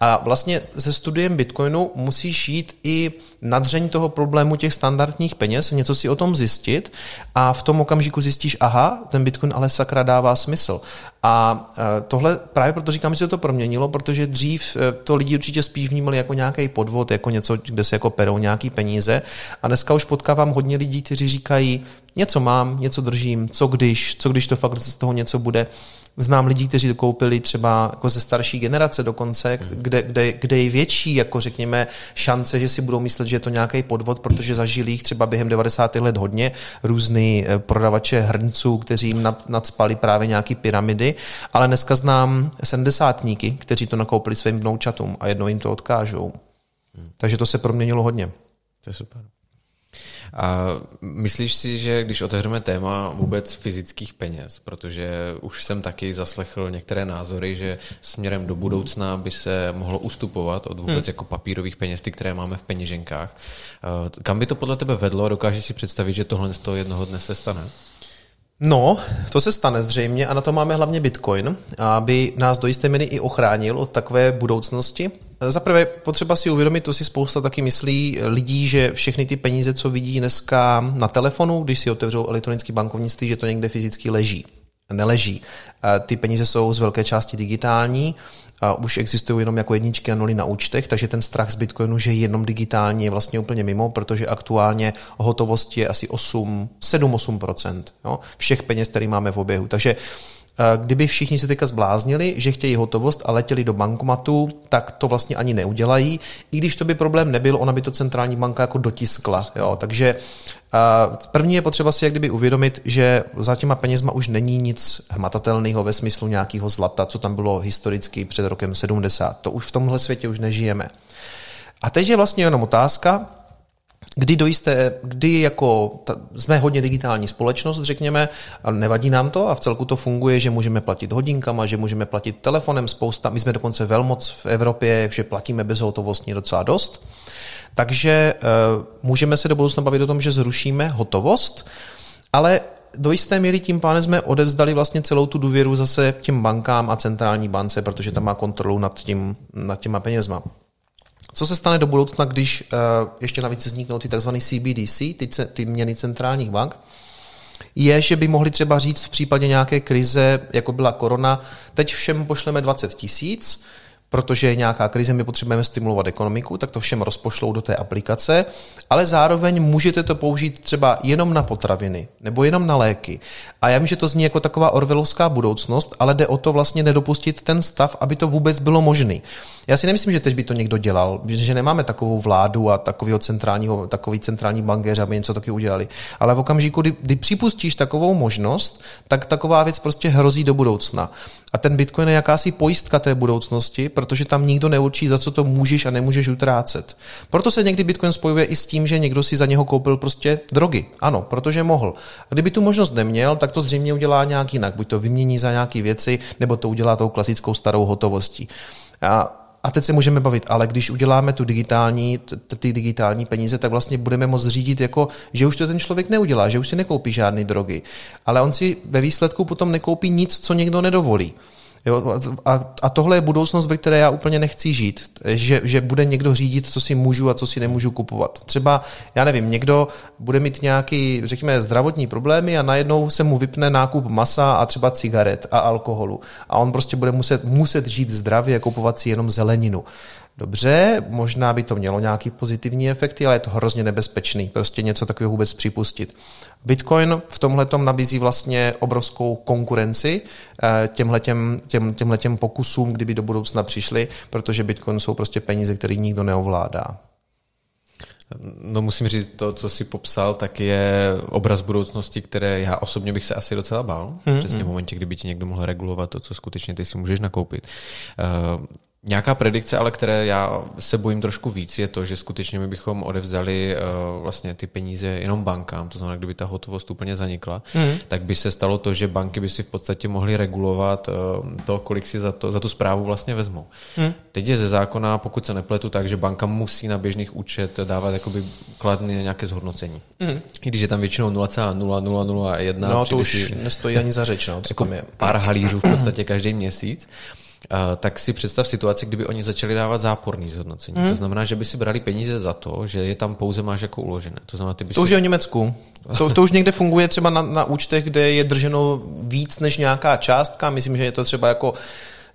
A vlastně se studiem Bitcoinu musíš jít i nadření toho problému těch standardních peněz, něco si o tom zjistit a v tom okamžiku zjistíš, aha, ten Bitcoin ale sakra dává smysl. A e, tohle právě proto říkám, že se to proměnilo, protože dřív e, to lidi určitě spíš vnímali jako nějaký podvod, jako něco, kde se jako perou nějaký peníze. A dneska už potkávám hodně lidí, kteří říkají, něco mám, něco držím, co když, co když to fakt z toho něco bude. Znám lidi, kteří to koupili třeba jako ze starší generace dokonce, mm. kde, kde, kde je větší, jako řekněme, šance, že si budou myslet, že je to nějaký podvod, protože zažili jich třeba během 90. let hodně různý eh, prodavače hrnců, kteří jim nadspali právě nějaký pyramidy, ale dneska znám sedmdesátníky, kteří to nakoupili svým vnoučatům a jednou jim to odkážou. Mm. Takže to se proměnilo hodně. To je super. A myslíš si, že když otevřeme téma vůbec fyzických peněz, protože už jsem taky zaslechl některé názory, že směrem do budoucna by se mohlo ustupovat od vůbec hmm. jako papírových peněz, ty, které máme v peněženkách. Kam by to podle tebe vedlo? Dokážeš si představit, že tohle z toho jednoho dne se stane? No, to se stane zřejmě a na to máme hlavně Bitcoin, aby nás do jisté míry i ochránil od takové budoucnosti. Za prvé potřeba si uvědomit, to si spousta taky myslí lidí, že všechny ty peníze, co vidí dneska na telefonu, když si otevřou elektronické bankovnictví, že to někde fyzicky leží. Neleží. Ty peníze jsou z velké části digitální a už existují jenom jako jedničky a nuly na účtech, takže ten strach z Bitcoinu, že je jenom digitální, je vlastně úplně mimo, protože aktuálně hotovost je asi 8, 7-8% jo, všech peněz, které máme v oběhu. Takže Kdyby všichni se teďka zbláznili, že chtějí hotovost a letěli do bankomatu, tak to vlastně ani neudělají. I když to by problém nebyl, ona by to centrální banka jako dotiskla. Jo. Takže první je potřeba si jak kdyby uvědomit, že za těma penězma už není nic hmatatelného ve smyslu nějakého zlata, co tam bylo historicky před rokem 70. To už v tomhle světě už nežijeme. A teď je vlastně jenom otázka, kdy dojisté, kdy jako ta, jsme hodně digitální společnost, řekněme, a nevadí nám to a v celku to funguje, že můžeme platit hodinkama, že můžeme platit telefonem spousta, my jsme dokonce velmoc v Evropě, že platíme bezhotovostně docela dost. Takže uh, můžeme se do budoucna bavit o tom, že zrušíme hotovost, ale do jisté míry tím pádem jsme odevzdali vlastně celou tu důvěru zase těm bankám a centrální bance, protože tam má kontrolu nad, tím, nad těma penězma. Co se stane do budoucna, když uh, ještě navíc vzniknou ty tzv. CBDC, ty, ty měny centrálních bank, je, že by mohli třeba říct v případě nějaké krize, jako byla korona, teď všem pošleme 20 tisíc, protože je nějaká krize, my potřebujeme stimulovat ekonomiku, tak to všem rozpošlou do té aplikace, ale zároveň můžete to použít třeba jenom na potraviny nebo jenom na léky. A já vím, že to zní jako taková orvelovská budoucnost, ale jde o to vlastně nedopustit ten stav, aby to vůbec bylo možné. Já si nemyslím, že teď by to někdo dělal, že nemáme takovou vládu a takového centrálního, takový centrální bankéř, aby něco taky udělali. Ale v okamžiku, kdy, kdy připustíš takovou možnost, tak taková věc prostě hrozí do budoucna. A ten Bitcoin je jakási pojistka té budoucnosti, protože tam nikdo neurčí, za co to můžeš a nemůžeš utrácet. Proto se někdy Bitcoin spojuje i s tím, že někdo si za něho koupil prostě drogy. Ano, protože mohl. Kdyby tu možnost neměl, tak to zřejmě udělá nějak jinak. Buď to vymění za nějaké věci, nebo to udělá tou klasickou starou hotovostí. A a teď se můžeme bavit, ale když uděláme tu digitální, ty digitální peníze, tak vlastně budeme moct řídit jako, že už to ten člověk neudělá, že už si nekoupí žádné drogy. Ale on si ve výsledku potom nekoupí nic, co někdo nedovolí. Jo, a, a tohle je budoucnost, ve které já úplně nechci žít. Že, že bude někdo řídit, co si můžu a co si nemůžu kupovat. Třeba, já nevím, někdo bude mít nějaký, řekněme, zdravotní problémy a najednou se mu vypne nákup masa a třeba cigaret a alkoholu. A on prostě bude muset, muset žít zdravě a kupovat si jenom zeleninu. Dobře, možná by to mělo nějaký pozitivní efekty, ale je to hrozně nebezpečný, prostě něco takového vůbec připustit. Bitcoin v tomhle nabízí vlastně obrovskou konkurenci eh, těmhletěm, těm, těmhletěm pokusům, kdyby do budoucna přišli, protože Bitcoin jsou prostě peníze, které nikdo neovládá. No musím říct, to, co si popsal, tak je obraz budoucnosti, které já osobně bych se asi docela bál. Hmm, Přesně v hmm. momentě, kdyby ti někdo mohl regulovat to, co skutečně ty si můžeš nakoupit. Uh, Nějaká predikce, ale které já se bojím trošku víc, je to, že skutečně my bychom odevzdali uh, vlastně ty peníze jenom bankám, to znamená, kdyby ta hotovost úplně zanikla, mm. tak by se stalo to, že banky by si v podstatě mohly regulovat uh, to, kolik si za, to, za tu zprávu vlastně vezmou. Mm. Teď je ze zákona, pokud se nepletu, tak, že banka musí na běžných účet dávat jakoby kladný nějaké zhodnocení. Mm. I když je tam většinou 0,0001. No to už nestojí ani za řeč, no, co jako tam je. Pár halířů v podstatě každý měsíc tak si představ situaci, kdyby oni začali dávat záporný zhodnocení. Hmm. To znamená, že by si brali peníze za to, že je tam pouze máš jako uložené. To, znamená, ty by to si... už je v Německu. To, to už někde funguje třeba na, na účtech, kde je drženo víc než nějaká částka. Myslím, že je to třeba jako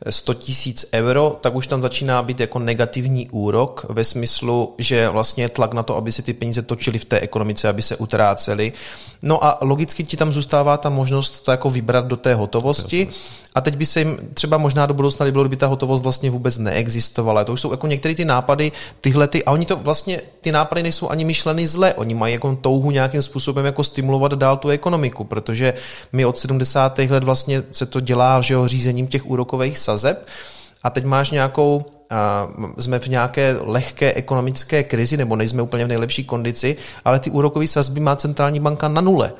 100 tisíc euro, tak už tam začíná být jako negativní úrok ve smyslu, že vlastně tlak na to, aby se ty peníze točily v té ekonomice, aby se utrácely. No a logicky ti tam zůstává ta možnost to jako vybrat do té hotovosti a teď by se jim třeba možná do budoucna líbilo, kdyby ta hotovost vlastně vůbec neexistovala. To už jsou jako některé ty nápady, tyhle ty, a oni to vlastně, ty nápady nejsou ani myšleny zle, oni mají jako touhu nějakým způsobem jako stimulovat dál tu ekonomiku, protože my od 70. let vlastně se to dělá, že jo, řízením těch úrokových sazeb a teď máš nějakou a jsme v nějaké lehké ekonomické krizi, nebo nejsme úplně v nejlepší kondici, ale ty úrokové sazby má centrální banka na nule.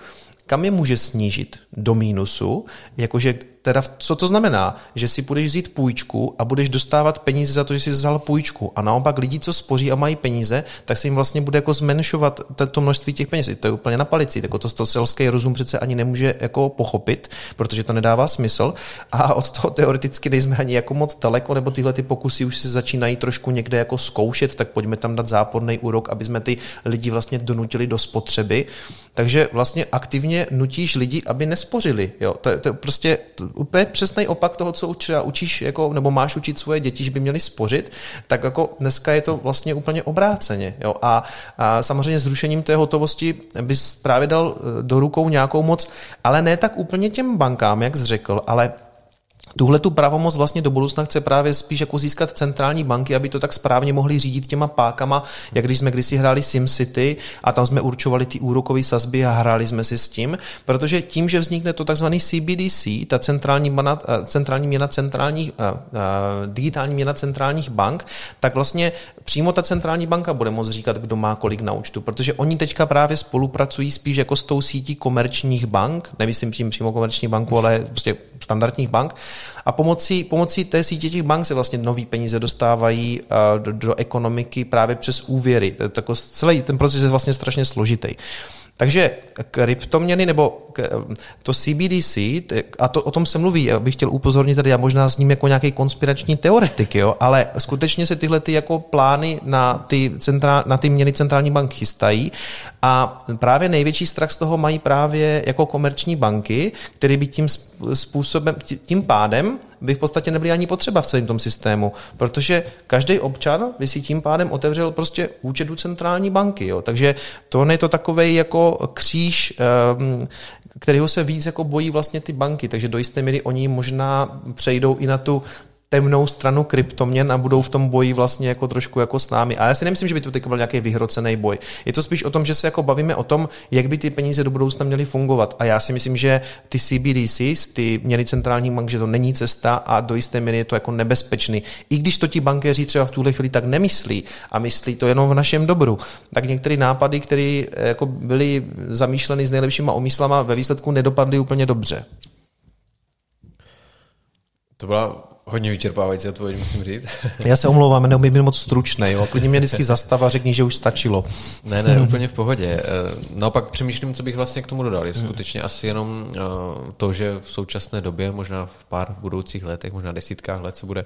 Kam je může snížit? Do mínusu, jakože Teda co to znamená? Že si budeš vzít půjčku a budeš dostávat peníze za to, že jsi vzal půjčku. A naopak lidi, co spoří a mají peníze, tak se jim vlastně bude jako zmenšovat to množství těch peněz. To je úplně na palici. Tak to, to selský rozum přece ani nemůže jako pochopit, protože to nedává smysl. A od toho teoreticky nejsme ani jako moc daleko, nebo tyhle ty pokusy už se začínají trošku někde jako zkoušet, tak pojďme tam dát záporný úrok, aby jsme ty lidi vlastně donutili do spotřeby. Takže vlastně aktivně nutíš lidi, aby nespořili. Jo? To, to prostě úplně přesný opak toho, co učí, učíš, jako, nebo máš učit svoje děti, že by měli spořit, tak jako dneska je to vlastně úplně obráceně. Jo? A, a samozřejmě zrušením té hotovosti bys právě dal eh, do rukou nějakou moc, ale ne tak úplně těm bankám, jak jsi řekl, ale Tuhle tu pravomoc vlastně do budoucna chce právě spíš jako získat centrální banky, aby to tak správně mohli řídit těma pákama, jak když jsme kdysi hráli SimCity a tam jsme určovali ty úrokové sazby a hráli jsme si s tím, protože tím, že vznikne to takzvaný CBDC, ta centrální, měna, eh, centrální měna centrálních, uh, uh, digitální měna centrálních bank, tak vlastně přímo ta centrální banka bude moct říkat, kdo má kolik na účtu, protože oni teďka právě spolupracují spíš jako s tou sítí komerčních bank, nemyslím tím přímo komerční banku, ale prostě standardních bank. A pomocí, pomocí té sítě těch bank se vlastně nový peníze dostávají do, do ekonomiky právě přes úvěry. Tak celý ten proces je vlastně strašně složitý. Takže kryptoměny nebo to CBDC, a to, o tom se mluví, bych chtěl upozornit tady, já možná s ním jako nějaký konspirační teoretik, jo, ale skutečně se tyhle ty jako plány na ty, centrál, na ty měny centrální bank chystají a právě největší strach z toho mají právě jako komerční banky, které by tím způsobem, tím pádem by v podstatě nebyly ani potřeba v celém tom systému, protože každý občan by si tím pádem otevřel prostě účet u centrální banky. Jo. Takže to je to takový jako kříž, ehm, kterého se víc jako bojí vlastně ty banky, takže do jisté míry oni možná přejdou i na tu temnou stranu kryptoměn a budou v tom boji vlastně jako trošku jako s námi. A já si nemyslím, že by to teď byl nějaký vyhrocený boj. Je to spíš o tom, že se jako bavíme o tom, jak by ty peníze do budoucna měly fungovat. A já si myslím, že ty CBDCs, ty měny centrální bank, že to není cesta a do jisté míry je to jako nebezpečný. I když to ti bankéři třeba v tuhle chvíli tak nemyslí a myslí to jenom v našem dobru, tak některé nápady, které eh, jako byly zamýšleny s nejlepšíma omyslama, ve výsledku nedopadly úplně dobře. To byla Hodně vyčerpávající odpověď, musím říct. Já se omlouvám, neumím být moc stručný. Jo. Klidně mě vždycky zastav a řekni, že už stačilo. Ne, ne, úplně v pohodě. Eh, naopak přemýšlím, co bych vlastně k tomu dodal. Je skutečně asi jenom eh, to, že v současné době, možná v pár budoucích letech, možná desítkách let se bude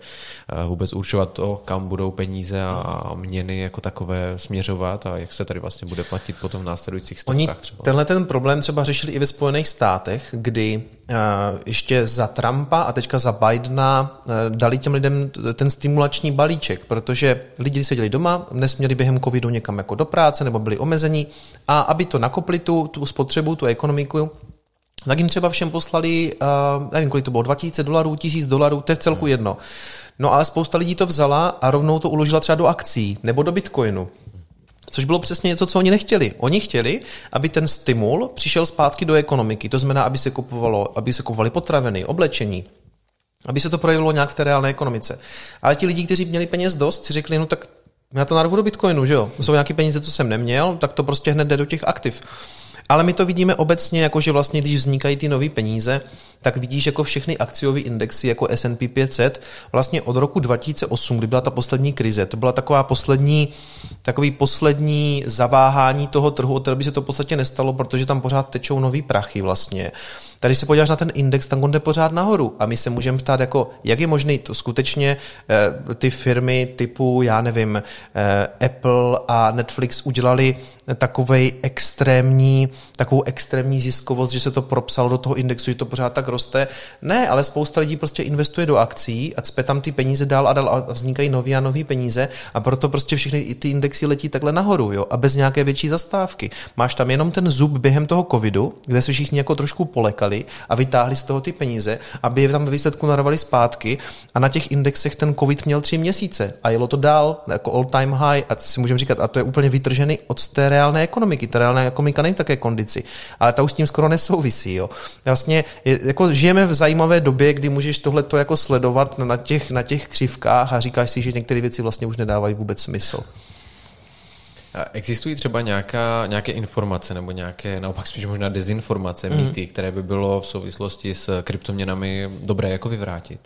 eh, vůbec určovat to, kam budou peníze a měny jako takové směřovat a jak se tady vlastně bude platit potom v následujících stovkách třeba. Tenhle ten problém třeba řešili i ve Spojených státech, kdy ještě za Trumpa a teďka za Bidena dali těm lidem ten stimulační balíček, protože lidi seděli doma, nesměli během covidu někam jako do práce nebo byli omezení a aby to nakopli tu, tu spotřebu, tu ekonomiku, tak jim třeba všem poslali, uh, nevím, kolik to bylo, 2000 dolarů, 1000 dolarů, to je v celku jedno. No ale spousta lidí to vzala a rovnou to uložila třeba do akcí nebo do bitcoinu. Což bylo přesně něco, co oni nechtěli. Oni chtěli, aby ten stimul přišel zpátky do ekonomiky. To znamená, aby se kupovalo, aby se kupovali potraviny, oblečení, aby se to projevilo nějak v té reálné ekonomice. Ale ti lidi, kteří měli peněz dost, si řekli, no tak já to narvu do Bitcoinu, že jo? Jsou nějaké peníze, co jsem neměl, tak to prostě hned jde do těch aktiv. Ale my to vidíme obecně, jako že vlastně, když vznikají ty nové peníze, tak vidíš jako všechny akciové indexy, jako S&P 500, vlastně od roku 2008, kdy byla ta poslední krize, to byla taková poslední, takový poslední zaváhání toho trhu, od by se to v podstatě nestalo, protože tam pořád tečou nový prachy vlastně. Tady se podíváš na ten index, tam on jde pořád nahoru. A my se můžeme ptát, jako, jak je možné to skutečně eh, ty firmy typu, já nevím, eh, Apple a Netflix udělali takovej extrémní, takovou extrémní ziskovost, že se to propsalo do toho indexu, že to pořád tak roste. Ne, ale spousta lidí prostě investuje do akcí a cpe tam ty peníze dál a dál a vznikají nové a nové peníze a proto prostě všechny ty indexy letí takhle nahoru, jo, a bez nějaké větší zastávky. Máš tam jenom ten zub během toho covidu, kde se všichni jako trošku polekali a vytáhli z toho ty peníze, aby je tam ve výsledku narovali zpátky a na těch indexech ten covid měl tři měsíce a jelo to dál jako all time high a si můžeme říkat, a to je úplně vytržený od té reálné ekonomiky. Ta reálná ekonomika není v také kondici, ale ta už s tím skoro nesouvisí. Jo. Vlastně je, jako žijeme v zajímavé době, kdy můžeš tohle to jako sledovat na těch, na těch křivkách a říkáš si, že některé věci vlastně už nedávají vůbec smysl. Existují třeba nějaká, nějaké informace nebo nějaké, naopak spíš možná dezinformace, mm. mýty, které by bylo v souvislosti s kryptoměnami dobré jako vyvrátit?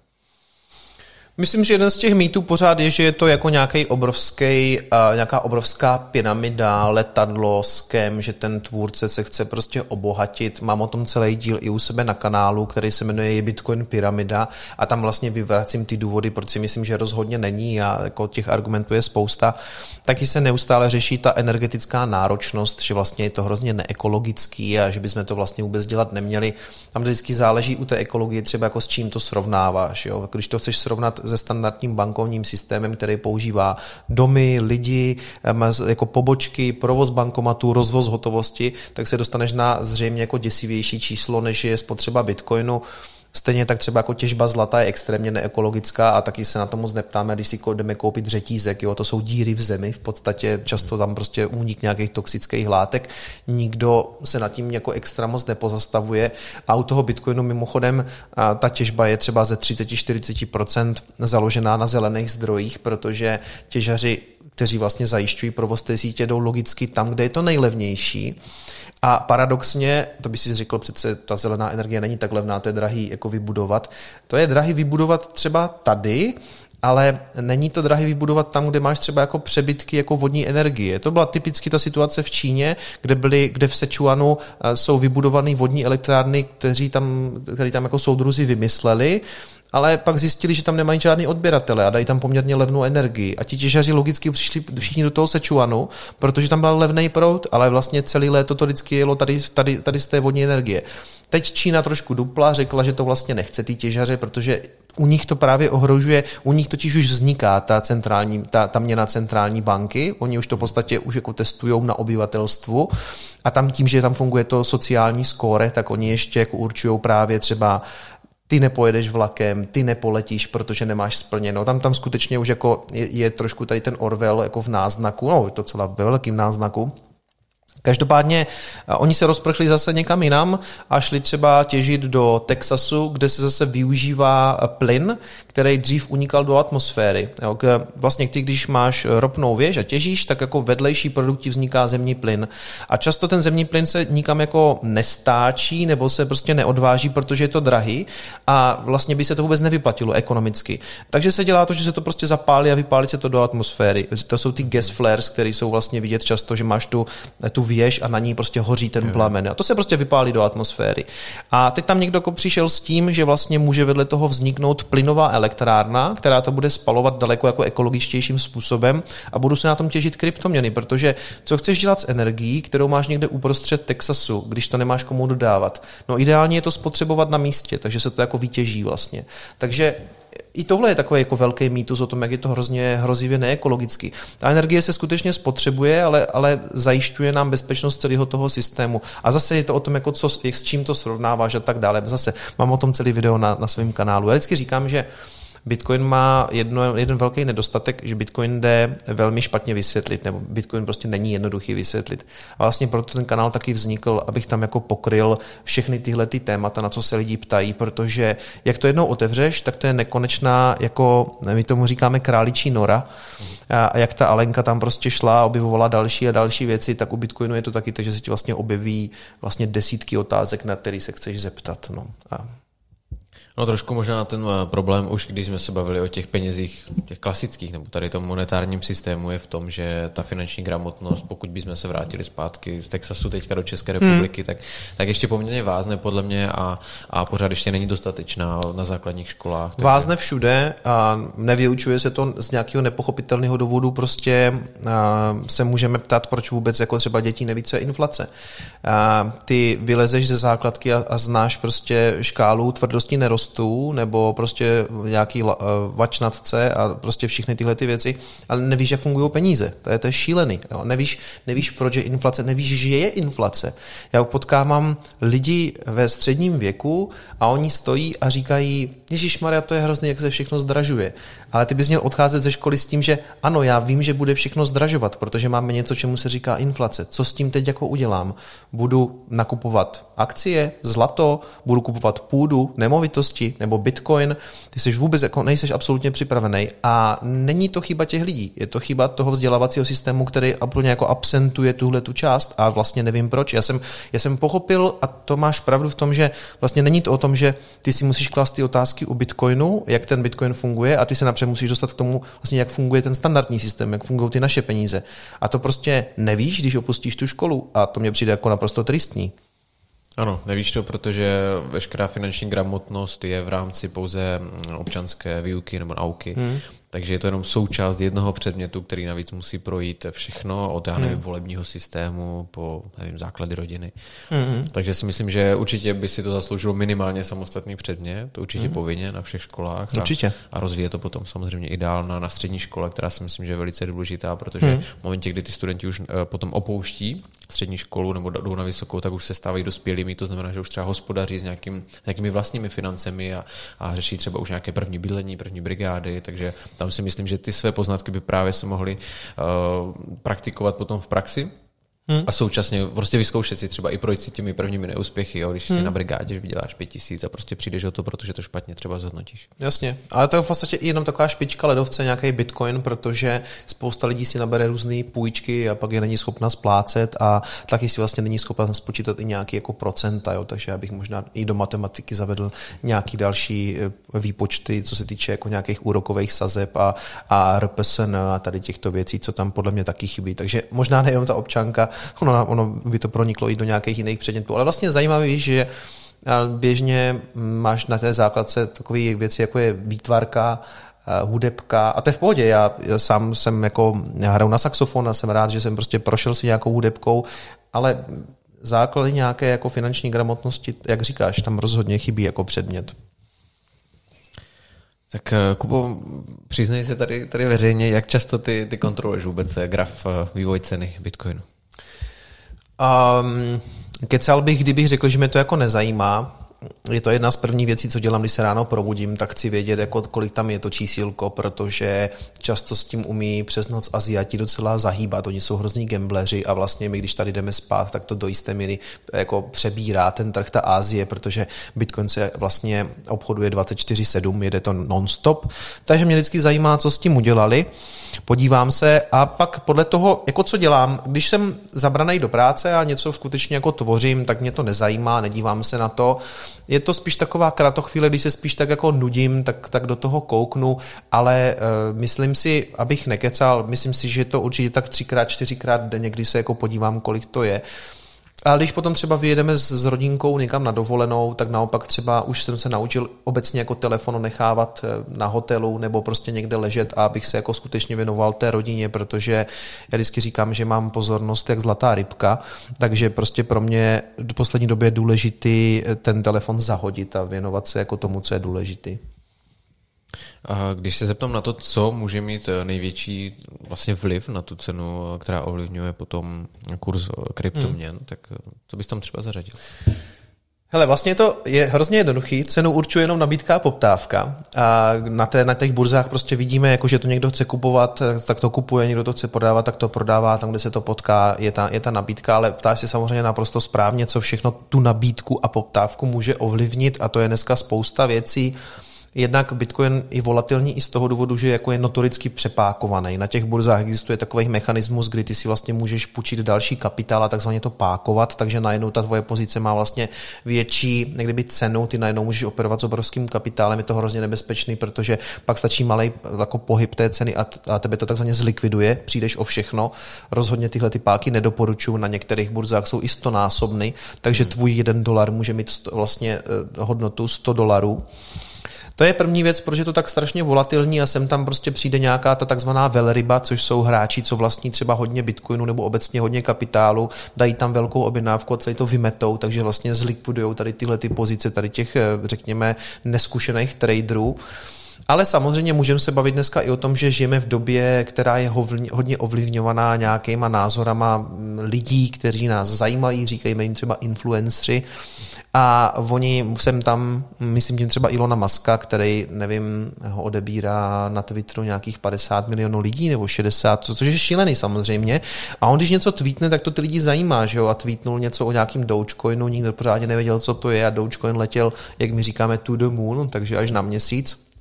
Myslím, že jeden z těch mýtů pořád je, že je to jako nějaký obrovský, uh, nějaká obrovská pyramida, letadlo, skem, že ten tvůrce se chce prostě obohatit. Mám o tom celý díl i u sebe na kanálu, který se jmenuje Bitcoin pyramida a tam vlastně vyvracím ty důvody, proč si myslím, že rozhodně není a jako těch argumentů je spousta. Taky se neustále řeší ta energetická náročnost, že vlastně je to hrozně neekologický a že bychom to vlastně vůbec dělat neměli. Tam vždycky záleží u té ekologie třeba jako s čím to srovnáváš. Jo? Když to chceš srovnat se standardním bankovním systémem, který používá domy, lidi, jako pobočky, provoz bankomatu, rozvoz hotovosti, tak se dostaneš na zřejmě jako děsivější číslo, než je spotřeba bitcoinu. Stejně tak třeba jako těžba zlata je extrémně neekologická a taky se na to moc neptáme, když si jdeme koupit řetízek, jo, to jsou díry v zemi, v podstatě často tam prostě únik nějakých toxických látek, nikdo se nad tím jako extra moc nepozastavuje a u toho Bitcoinu mimochodem ta těžba je třeba ze 30-40% založená na zelených zdrojích, protože těžaři kteří vlastně zajišťují provoz té sítě, jdou logicky tam, kde je to nejlevnější. A paradoxně, to by si řekl, přece ta zelená energie není tak levná, to je drahý jako vybudovat. To je drahý vybudovat třeba tady, ale není to drahé vybudovat tam, kde máš třeba jako přebytky jako vodní energie. To byla typicky ta situace v Číně, kde, byly, kde v Sečuanu eh, jsou vybudované vodní elektrárny, kteří tam, který tam jako soudruzi vymysleli ale pak zjistili, že tam nemají žádný odběratele a dají tam poměrně levnou energii. A ti těžaři logicky přišli všichni do toho Sečuanu, protože tam byl levný proud, ale vlastně celý léto to vždycky jelo tady, tady, tady z té vodní energie. Teď Čína trošku dupla, řekla, že to vlastně nechce ty těžaře, protože u nich to právě ohrožuje, u nich totiž už vzniká ta, centrální, ta, ta měna centrální banky, oni už to v podstatě už jako testují na obyvatelstvu a tam tím, že tam funguje to sociální skóre, tak oni ještě jako určují právě třeba ty nepojedeš vlakem, ty nepoletíš, protože nemáš splněno. Tam tam skutečně už jako je, je trošku tady ten Orwell jako v náznaku, no to celá ve velkým náznaku. Každopádně oni se rozprchli zase někam jinam a šli třeba těžit do Texasu, kde se zase využívá plyn, který dřív unikal do atmosféry. Vlastně ty, když máš ropnou věž a těžíš, tak jako vedlejší produkt vzniká zemní plyn. A často ten zemní plyn se nikam jako nestáčí nebo se prostě neodváží, protože je to drahý a vlastně by se to vůbec nevyplatilo ekonomicky. Takže se dělá to, že se to prostě zapálí a vypálí se to do atmosféry. To jsou ty gas flares, které jsou vlastně vidět často, že máš tu, tu věž a na ní prostě hoří ten plamen. A to se prostě vypálí do atmosféry. A teď tam někdo přišel s tím, že vlastně může vedle toho vzniknout plynová elektrárna, která to bude spalovat daleko jako ekologičtějším způsobem a budu se na tom těžit kryptoměny, protože co chceš dělat s energií, kterou máš někde uprostřed Texasu, když to nemáš komu dodávat? No ideálně je to spotřebovat na místě, takže se to jako vytěží vlastně. Takže i tohle je takový jako velký mýtus o tom, jak je to hrozně hrozivě neekologický. Ta energie se skutečně spotřebuje, ale, ale zajišťuje nám bezpečnost celého toho systému. A zase je to o tom, jako co, jak, s čím to srovnáváš a tak dále. Zase mám o tom celý video na, na svém kanálu. Já vždycky říkám, že Bitcoin má jedno, jeden velký nedostatek, že Bitcoin jde velmi špatně vysvětlit, nebo Bitcoin prostě není jednoduchý vysvětlit. A vlastně proto ten kanál taky vznikl, abych tam jako pokryl všechny tyhle ty témata, na co se lidi ptají, protože jak to jednou otevřeš, tak to je nekonečná, jako my tomu říkáme králičí nora. A jak ta Alenka tam prostě šla, objevovala další a další věci, tak u Bitcoinu je to taky to, že se ti vlastně objeví vlastně desítky otázek, na které se chceš zeptat. No. A No trošku možná ten eh, problém už, když jsme se bavili o těch penězích, těch klasických, nebo tady tom monetárním systému je v tom, že ta finanční gramotnost, pokud bychom se vrátili zpátky z Texasu teďka do České hmm. republiky, hmm. tak, tak ještě poměrně vázne podle mě a, a pořád ještě není dostatečná na základních školách. Takže... Vázne všude a nevyučuje se to z nějakého nepochopitelného důvodu, prostě se můžeme ptát, proč vůbec jako třeba děti neví, co je inflace. A ty vylezeš ze základky a, a znáš prostě škálu tvrdosti nerost nerostů nebo prostě nějaký eh, vačnatce a prostě všechny tyhle ty věci, ale nevíš, jak fungují peníze. To je, to je šílený. Jo. Nevíš, nevíš, proč je inflace, nevíš, že je inflace. Já potkávám lidi ve středním věku a oni stojí a říkají, Ježíš Maria, to je hrozný, jak se všechno zdražuje. Ale ty bys měl odcházet ze školy s tím, že ano, já vím, že bude všechno zdražovat, protože máme něco, čemu se říká inflace. Co s tím teď jako udělám? Budu nakupovat akcie, zlato, budu kupovat půdu, nemovitosti nebo bitcoin. Ty jsi vůbec jako nejseš absolutně připravený. A není to chyba těch lidí, je to chyba toho vzdělávacího systému, který úplně jako absentuje tuhle tu část a vlastně nevím proč. Já jsem, já jsem pochopil, a to máš pravdu v tom, že vlastně není to o tom, že ty si musíš klást ty otázky u bitcoinu, jak ten bitcoin funguje a ty se napřed musíš dostat k tomu, vlastně jak funguje ten standardní systém, jak fungují ty naše peníze. A to prostě nevíš, když opustíš tu školu a to mě přijde jako naprosto tristní. Ano, nevíš to, protože veškerá finanční gramotnost je v rámci pouze občanské výuky nebo nauky. Hmm. Takže je to jenom součást jednoho předmětu, který navíc musí projít všechno od já nevím, hmm. volebního systému po nevím, základy rodiny. Hmm. Takže si myslím, že určitě by si to zasloužilo minimálně samostatný předmět, to určitě hmm. povinně na všech školách. Určitě. A, a rozvíje to potom samozřejmě i dál na, na střední škole, která si myslím, že je velice důležitá, protože hmm. v momentě, kdy ty studenti už uh, potom opouští střední školu nebo jdou na vysokou, tak už se stávají dospělými, to znamená, že už třeba hospodaří s, nějakým, s nějakými vlastními financemi a, a řeší třeba už nějaké první bydlení, první brigády, takže tam si myslím, že ty své poznatky by právě se mohly uh, praktikovat potom v praxi Hmm. A současně prostě vyzkoušet si třeba i projít si těmi prvními neúspěchy, jo, když hmm. si na brigádě vyděláš pět tisíc a prostě přijdeš o to, protože to špatně třeba zhodnotíš. Jasně, ale to je v podstatě i jenom taková špička ledovce, nějaký bitcoin, protože spousta lidí si nabere různé půjčky a pak je není schopna splácet a taky si vlastně není schopna spočítat i nějaký jako procenta, jo, takže já bych možná i do matematiky zavedl nějaký další eh, výpočty, co se týče jako nějakých úrokových sazeb a, a RPSN a tady těchto věcí, co tam podle mě taky chybí. Takže možná nejenom ta občanka, ono, ono by to proniklo i do nějakých jiných předmětů. Ale vlastně zajímavé, že běžně máš na té základce takové věci, jako je výtvarka, hudebka a to je v pohodě. Já, já sám jsem jako, já hraju na saxofon a jsem rád, že jsem prostě prošel si nějakou hudebkou, ale základy nějaké jako finanční gramotnosti, jak říkáš, tam rozhodně chybí jako předmět. Tak eh, Kubo, přiznej se tady, tady veřejně, jak často ty, ty kontroluješ vůbec eh, graf eh, vývoj ceny Bitcoinu? Um, kecal bych, kdybych řekl, že mě to jako nezajímá, je to jedna z prvních věcí, co dělám, když se ráno probudím, tak chci vědět, jako, kolik tam je to čísílko, protože často s tím umí přes noc Aziati docela zahýbat. Oni jsou hrozní gambleři a vlastně my, když tady jdeme spát, tak to do jisté míry jako přebírá ten trh ta Ázie, protože Bitcoin se vlastně obchoduje 24-7, jede to non-stop. Takže mě vždycky zajímá, co s tím udělali. Podívám se a pak podle toho, jako co dělám, když jsem zabraný do práce a něco skutečně jako tvořím, tak mě to nezajímá, nedívám se na to je to spíš taková kratochvíle, když se spíš tak jako nudím, tak, tak do toho kouknu, ale uh, myslím si, abych nekecal, myslím si, že to určitě tak třikrát, čtyřikrát denně, kdy se jako podívám, kolik to je. A když potom třeba vyjedeme s, rodinkou někam na dovolenou, tak naopak třeba už jsem se naučil obecně jako telefon nechávat eh, na hotelu nebo prostě někde ležet a abych se jako skutečně věnoval té rodině, protože já vždycky říkám, že mám pozornost jak zlatá rybka, takže prostě pro mě v poslední době je důležitý eh, ten telefon zahodit a věnovat se jako tomu, co je důležitý. A když se zeptám na to, co může mít eh, největší vlastně vliv na tu cenu, eh, která ovlivňuje potom kurz eh, kryptoměn, hmm. tak co bys tam třeba zařadil? Hele, vlastně to je hrozně jednoduchý, cenu určuje jenom nabídka a poptávka. A na, té, na těch burzách prostě vidíme, jako že to někdo chce kupovat, tak to kupuje, někdo to chce prodávat, tak to prodává, tam, kde se to potká, je ta, je ta nabídka, ale ptáš se samozřejmě naprosto správně, co všechno tu nabídku a poptávku může ovlivnit. A to je dneska spousta věcí, Jednak Bitcoin je volatilní i z toho důvodu, že jako je notoricky přepákovaný. Na těch burzách existuje takový mechanismus, kdy ty si vlastně můžeš půjčit další kapitál a takzvaně to pákovat, takže najednou ta tvoje pozice má vlastně větší kdyby cenu, ty najednou můžeš operovat s obrovským kapitálem, je to hrozně nebezpečný, protože pak stačí malý jako pohyb té ceny a, a tebe to takzvaně zlikviduje, přijdeš o všechno. Rozhodně tyhle ty páky nedoporučuju, na některých burzách jsou i 100 násobný, takže tvůj jeden dolar může mít sto, vlastně eh, hodnotu 100 dolarů. To je první věc, protože je to tak strašně volatilní a sem tam prostě přijde nějaká ta takzvaná velryba, což jsou hráči, co vlastní třeba hodně bitcoinu nebo obecně hodně kapitálu, dají tam velkou objednávku a celý to vymetou, takže vlastně zlikvidují tady tyhle ty pozice, tady těch, eh, řekněme, neskušených traderů. Ale samozřejmě můžeme se bavit dneska i o tom, že žijeme v době, která je hodně ovlivňovaná nějakýma názorama mm, lidí, kteří nás zajímají, říkají jim třeba influenceri. A oni jsem tam, myslím tím třeba Ilona Maska, který, nevím, ho odebírá na Twitteru nějakých 50 milionů lidí nebo 60, což je šílený samozřejmě. A on, když něco tweetne, tak to ty lidi zajímá, že jo? A tweetnul něco o nějakým Dogecoinu, nikdo pořádně nevěděl, co to je a Dogecoin letěl, jak my říkáme, to the moon, takže až na měsíc.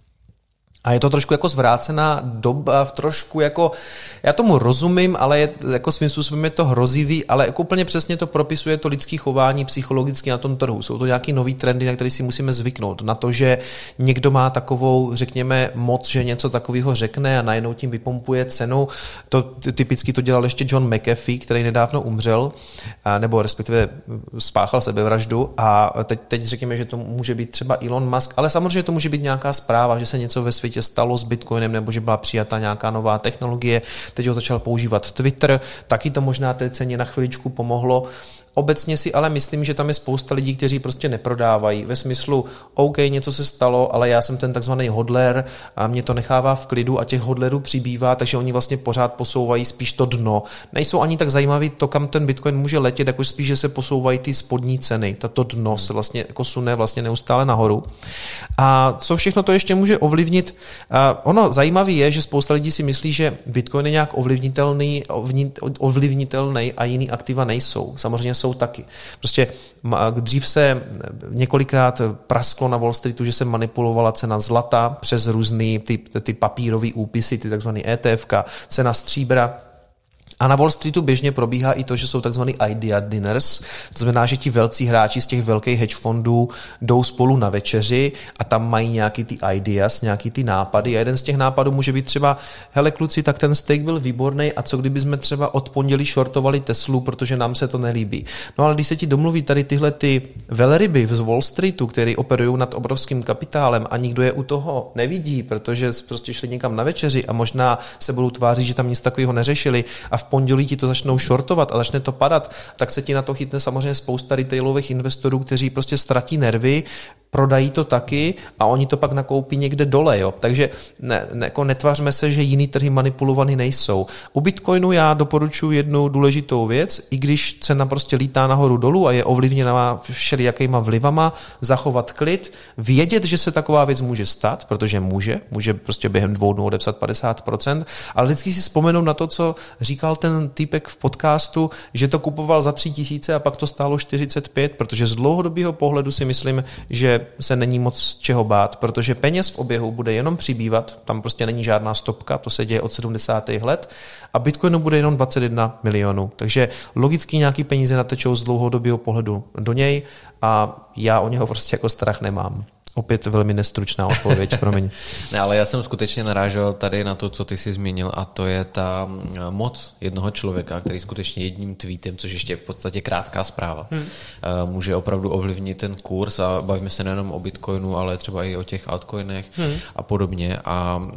A je to trošku jako zvrácená doba, v trošku jako, já tomu rozumím, ale je, jako svým způsobem je to hrozivý, ale jako úplně přesně to propisuje to lidské chování psychologicky na tom trhu. Jsou to nějaký nový trendy, na které si musíme zvyknout. Na to, že někdo má takovou, řekněme, moc, že něco takového řekne a najednou tím vypompuje cenu. To typicky to dělal ještě John McAfee, který nedávno umřel, nebo respektive spáchal sebevraždu a teď, teď řekněme, že to může být třeba Elon Musk, ale samozřejmě to může být nějaká zpráva, že se něco ve světě světě stalo s Bitcoinem, nebo že byla přijata nějaká nová technologie, teď ho začal používat Twitter, taky to možná té ceně na chviličku pomohlo, Obecně si ale myslím, že tam je spousta lidí, kteří prostě neprodávají ve smyslu, OK, něco se stalo, ale já jsem ten takzvaný hodler a mě to nechává v klidu a těch hodlerů přibývá, takže oni vlastně pořád posouvají spíš to dno. Nejsou ani tak zajímavý to, kam ten Bitcoin může letět, jako spíš, že se posouvají ty spodní ceny. Tato dno se vlastně jako sune vlastně neustále nahoru. A co všechno to ještě může ovlivnit? ono zajímavé je, že spousta lidí si myslí, že Bitcoin je nějak ovlivnitelný, ovlivnitelný a jiný aktiva nejsou. Samozřejmě jsou taky. Prostě dřív se několikrát prasklo na Wall Streetu, že se manipulovala cena zlata přes různé ty, ty papírové úpisy, ty takzvané ETF, cena stříbra, a na Wall Streetu běžně probíhá i to, že jsou tzv. idea dinners, to znamená, že ti velcí hráči z těch velkých hedge fondů jdou spolu na večeři a tam mají nějaký ty ideas, nějaký ty nápady a jeden z těch nápadů může být třeba, hele kluci, tak ten steak byl výborný a co kdyby jsme třeba od pondělí shortovali Teslu, protože nám se to nelíbí. No ale když se ti domluví tady tyhle ty velryby z Wall Streetu, které operují nad obrovským kapitálem a nikdo je u toho nevidí, protože prostě šli někam na večeři a možná se budou tvářit, že tam nic takového neřešili a v pondělí ti to začnou shortovat a začne to padat, tak se ti na to chytne samozřejmě spousta retailových investorů, kteří prostě ztratí nervy, prodají to taky a oni to pak nakoupí někde dole. Jo. Takže ne, ne, jako netvařme se, že jiný trhy manipulovaný nejsou. U Bitcoinu já doporučuji jednu důležitou věc, i když cena prostě lítá nahoru dolů a je ovlivněna všelijakýma vlivama, zachovat klid, vědět, že se taková věc může stát, protože může, může prostě během dvou dnů odepsat 50%, ale vždycky si vzpomenout na to, co říkal ten týpek v podcastu, že to kupoval za 3 tisíce a pak to stálo 45, protože z dlouhodobého pohledu si myslím, že se není moc čeho bát, protože peněz v oběhu bude jenom přibývat, tam prostě není žádná stopka, to se děje od 70. let a Bitcoinu bude jenom 21 milionů. Takže logicky nějaký peníze natečou z dlouhodobého pohledu do něj a já o něho prostě jako strach nemám. Opět velmi nestručná odpověď, promiň. ne, ale já jsem skutečně narážel tady na to, co ty jsi zmínil, a to je ta mm, moc jednoho člověka, který skutečně jedním tweetem, což ještě je v podstatě krátká zpráva, hmm. Eh, může opravdu ovlivnit ten kurz a bavíme se nejenom o Bitcoinu, ale třeba i o těch altcoinech hmm. a podobně. A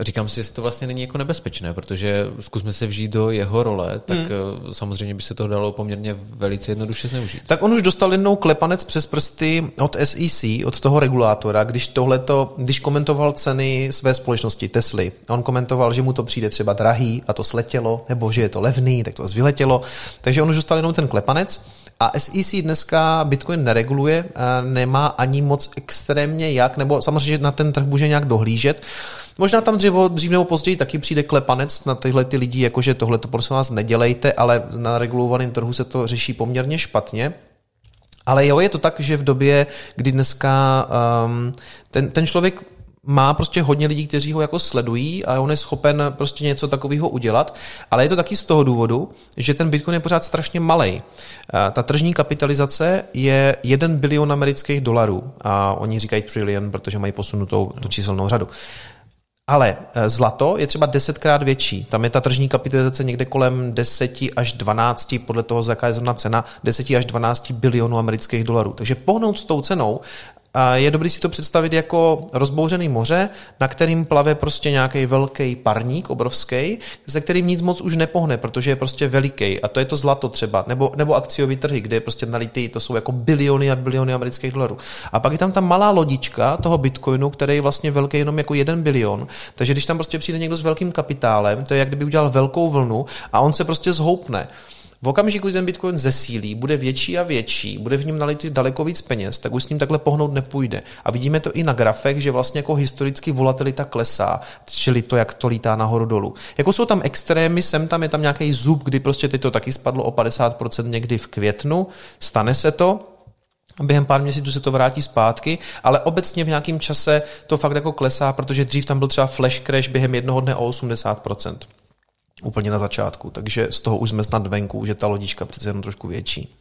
říkám si, jestli to vlastně není jako nebezpečné, protože zkusme se vžít do jeho role, tak hmm. Eh, samozřejmě by se to dalo poměrně velice jednoduše zneužít. Tak on už dostal jednou klepanec přes prsty od SEC, od toho regulátora, když tohleto, když komentoval ceny své společnosti Tesly. On komentoval, že mu to přijde třeba drahý a to sletělo, nebo že je to levný, tak to vyletělo. Takže on už dostal jenom ten klepanec. A SEC dneska Bitcoin nereguluje, nemá ani moc extrémně jak, nebo samozřejmě na ten trh může nějak dohlížet. Možná tam dřív, dřív nebo později taky přijde klepanec na tyhle ty lidi, jakože tohle to prosím vás nedělejte, ale na regulovaném trhu se to řeší poměrně špatně. Ale jo, je to tak, že v době, kdy dneska um, ten, ten člověk má prostě hodně lidí, kteří ho jako sledují a on je schopen prostě něco takového udělat, ale je to taky z toho důvodu, že ten Bitcoin je pořád strašně malý. Ta tržní kapitalizace je 1 bilion amerických dolarů a oni říkají trillion, protože mají posunutou tu číselnou řadu. Ale eh, zlato je třeba desetkrát větší. Tam je ta tržní kapitalizace někde kolem 10 až 12, podle toho, jaká je zrovna cena, 10 až 12 bilionů amerických dolarů. Takže pohnout s tou cenou je dobré si to představit jako rozbouřený moře, na kterým plave prostě nějaký velký parník, obrovský, se kterým nic moc už nepohne, protože je prostě veliký. A to je to zlato třeba, nebo, nebo akciový trhy, kde je prostě nalitý, to jsou jako biliony a biliony amerických dolarů. A pak je tam ta malá lodička toho bitcoinu, který je vlastně velký jenom jako jeden bilion. Takže když tam prostě přijde někdo s velkým kapitálem, to je jak kdyby udělal velkou vlnu a on se prostě zhoupne. V okamžiku, kdy ten Bitcoin zesílí, bude větší a větší, bude v něm nalitý daleko víc peněz, tak už s ním takhle pohnout nepůjde. A vidíme to i na grafech, že vlastně jako historicky volatilita klesá, čili to, jak to lítá nahoru dolů. Jako jsou tam extrémy, sem tam je tam nějaký zub, kdy prostě teď to taky spadlo o 50% někdy v květnu, stane se to, během pár měsíců se to vrátí zpátky, ale obecně v nějakém čase to fakt jako klesá, protože dřív tam byl třeba flash crash během jednoho dne o 80% úplně na začátku. Takže z toho už jsme snad venku, že ta lodička přece jenom trošku větší.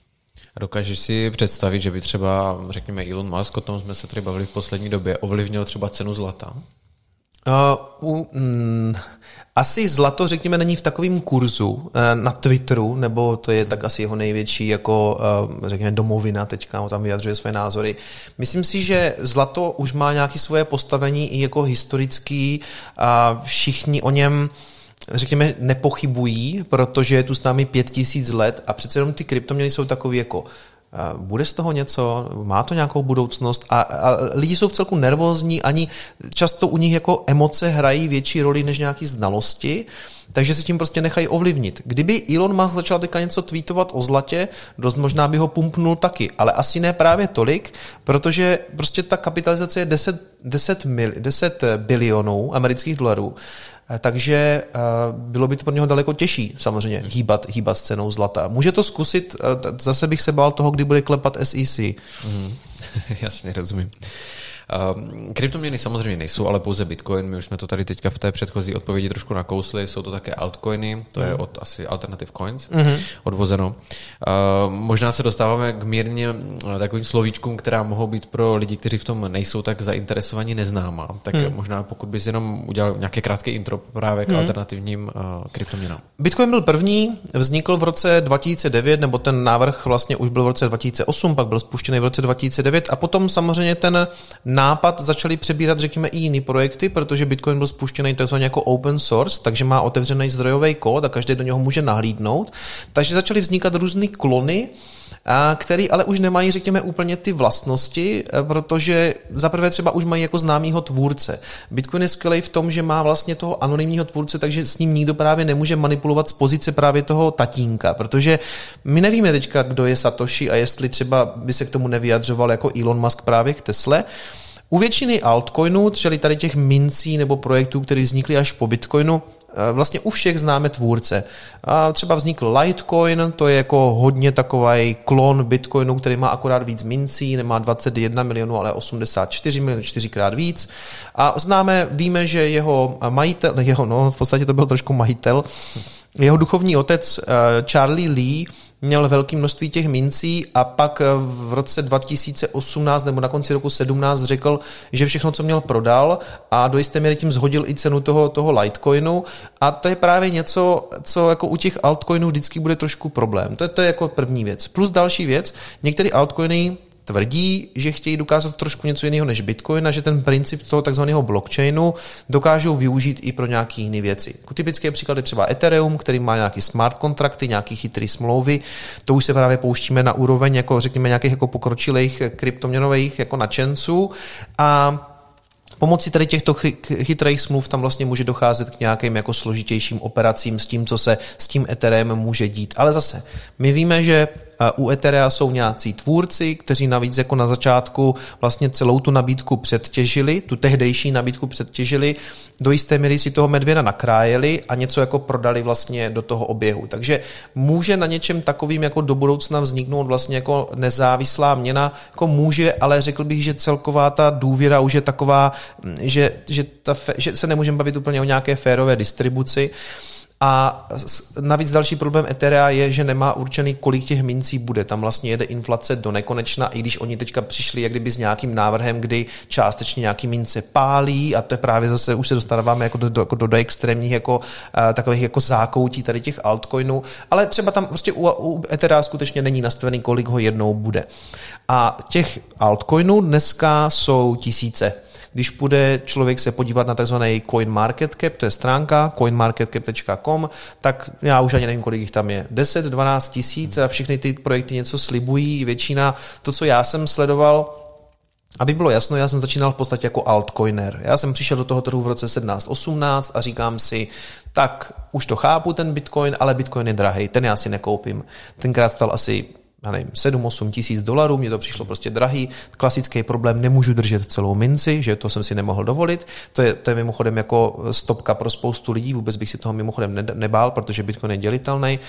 Dokážeš si představit, že by třeba, řekněme, Elon Musk, o tom jsme se tady bavili v poslední době, ovlivnil třeba cenu zlata? Uh, uh, mm, asi zlato, řekněme, není v takovém kurzu uh, na Twitteru, nebo to je tak asi jeho největší, jako uh, řekněme, domovina, teďka tam vyjadřuje své názory. Myslím si, že zlato už má nějaké svoje postavení i jako historický a všichni o něm uh, řekněme, nepochybují, protože je tu s námi pět tisíc let a přece jenom ty kryptoměny jsou takový jako bude z toho něco, má to nějakou budoucnost? A, a lidi jsou v celku nervózní, ani často u nich jako emoce hrají větší roli než nějaký znalosti, takže se tím prostě nechají ovlivnit. Kdyby Elon Musk začal teďka něco tweetovat o zlatě, dost možná by ho pumpnul taky, ale asi ne právě tolik, protože prostě ta kapitalizace je 10, 10, mil, 10 bilionů amerických dolarů Eh, takže eh, bylo by to pro něho daleko těžší samozřejmě hýbat, hýbat s cenou zlata. Může to zkusit, eh, zase bych se bál toho, kdy bude klepat SEC. Mm, jasně, rozumím. Uh, kryptoměny samozřejmě nejsou, ale pouze Bitcoin. My už jsme to tady teďka v té předchozí odpovědi trošku nakousli. Jsou to také altcoiny, to je mhm. od asi Alternative Coins mm-hmm. odvozeno. Uh, možná se dostáváme k mírně eh, takovým slovíčkům, která mohou být pro lidi, kteří v tom nejsou tak zainteresovaní neznámá. Tak mm. možná pokud bys jenom udělal nějaké krátké intro právě k mm. alternativním uh, kryptoměnám. Bitcoin byl první, vznikl v roce 2009, nebo ten návrh vlastně už byl v roce 2008, pak byl spuštěný v roce 2009 a potom samozřejmě ten nápad začali přebírat, řekněme, i jiný projekty, protože Bitcoin byl spuštěný tzv. jako open source, takže má otevřený zdrojový kód a každý do něho může nahlídnout. Takže začaly vznikat různé klony, který ale už nemají, řekněme, úplně ty vlastnosti, protože zaprvé třeba už mají jako známýho tvůrce. Bitcoin je skvělý v tom, že má vlastně toho anonymního tvůrce, takže s ním nikdo právě nemůže manipulovat z pozice právě toho tatínka, protože my nevíme teďka, kdo je Satoshi a jestli třeba by se k tomu nevyjadřoval jako Elon Musk právě k Tesle, u většiny altcoinů, čili tady těch mincí nebo projektů, které vznikly až po Bitcoinu, eh, vlastně u všech známe tvůrce. A třeba vznikl Litecoin, to je jako hodně takový klon Bitcoinu, který má akorát víc mincí, nemá 21 milionů, ale 84 milionů, čtyřikrát víc. A známe, víme, že jeho majitel, jeho, no v podstatě to byl trošku majitel, jeho duchovní otec eh, Charlie Lee měl velké množství těch mincí a pak v roce 2018 nebo na konci roku 17 řekl, že všechno, co měl, prodal a do jisté míry tím zhodil i cenu toho, toho Litecoinu a to je právě něco, co jako u těch altcoinů vždycky bude trošku problém. To je, to je jako první věc. Plus další věc, některé altcoiny tvrdí, že chtějí dokázat trošku něco jiného než Bitcoin a že ten princip toho takzvaného blockchainu dokážou využít i pro nějaké jiné věci. Jako typické příklady třeba Ethereum, který má nějaký smart kontrakty, nějaký chytrý smlouvy. To už se právě pouštíme na úroveň jako řekněme nějakých jako pokročilých kryptoměnových jako načenců a Pomocí tady těchto chytrých smluv tam vlastně může docházet k nějakým jako složitějším operacím s tím, co se s tím Ethereum může dít. Ale zase, my víme, že u Etherea jsou nějací tvůrci, kteří navíc jako na začátku vlastně celou tu nabídku předtěžili, tu tehdejší nabídku předtěžili, do jisté míry si toho medvěda nakrájeli a něco jako prodali vlastně do toho oběhu. Takže může na něčem takovým jako do budoucna vzniknout vlastně jako nezávislá měna, jako může, ale řekl bych, že celková ta důvěra už je taková, že, že, ta, že se nemůžeme bavit úplně o nějaké férové distribuci. A navíc další problém Etherea je, že nemá určený, kolik těch mincí bude. Tam vlastně jede inflace do nekonečna, i když oni teďka přišli jak kdyby s nějakým návrhem, kdy částečně nějaký mince pálí a to je právě zase, už se dostáváme jako do, jako do, do extrémních jako, uh, takových jako zákoutí tady těch altcoinů, ale třeba tam prostě u, u Etherea skutečně není nastavený, kolik ho jednou bude. A těch altcoinů dneska jsou tisíce. Když půjde člověk se podívat na tzv. CoinMarketCap, to je stránka coinmarketcap.com, tak já už ani nevím, kolik jich tam je. 10, 12 tisíc a všechny ty projekty něco slibují. Většina, to, co já jsem sledoval, aby bylo jasno, já jsem začínal v podstatě jako altcoiner. Já jsem přišel do toho trhu v roce 17-18 a říkám si, tak už to chápu, ten bitcoin, ale bitcoin je drahý, ten já si nekoupím. Tenkrát stal asi já nevím, 7-8 tisíc dolarů, mně to přišlo prostě drahý, klasický problém, nemůžu držet celou minci, že to jsem si nemohl dovolit, to je, to je mimochodem jako stopka pro spoustu lidí, vůbec bych si toho mimochodem nebál, protože Bitcoin je dělitelný.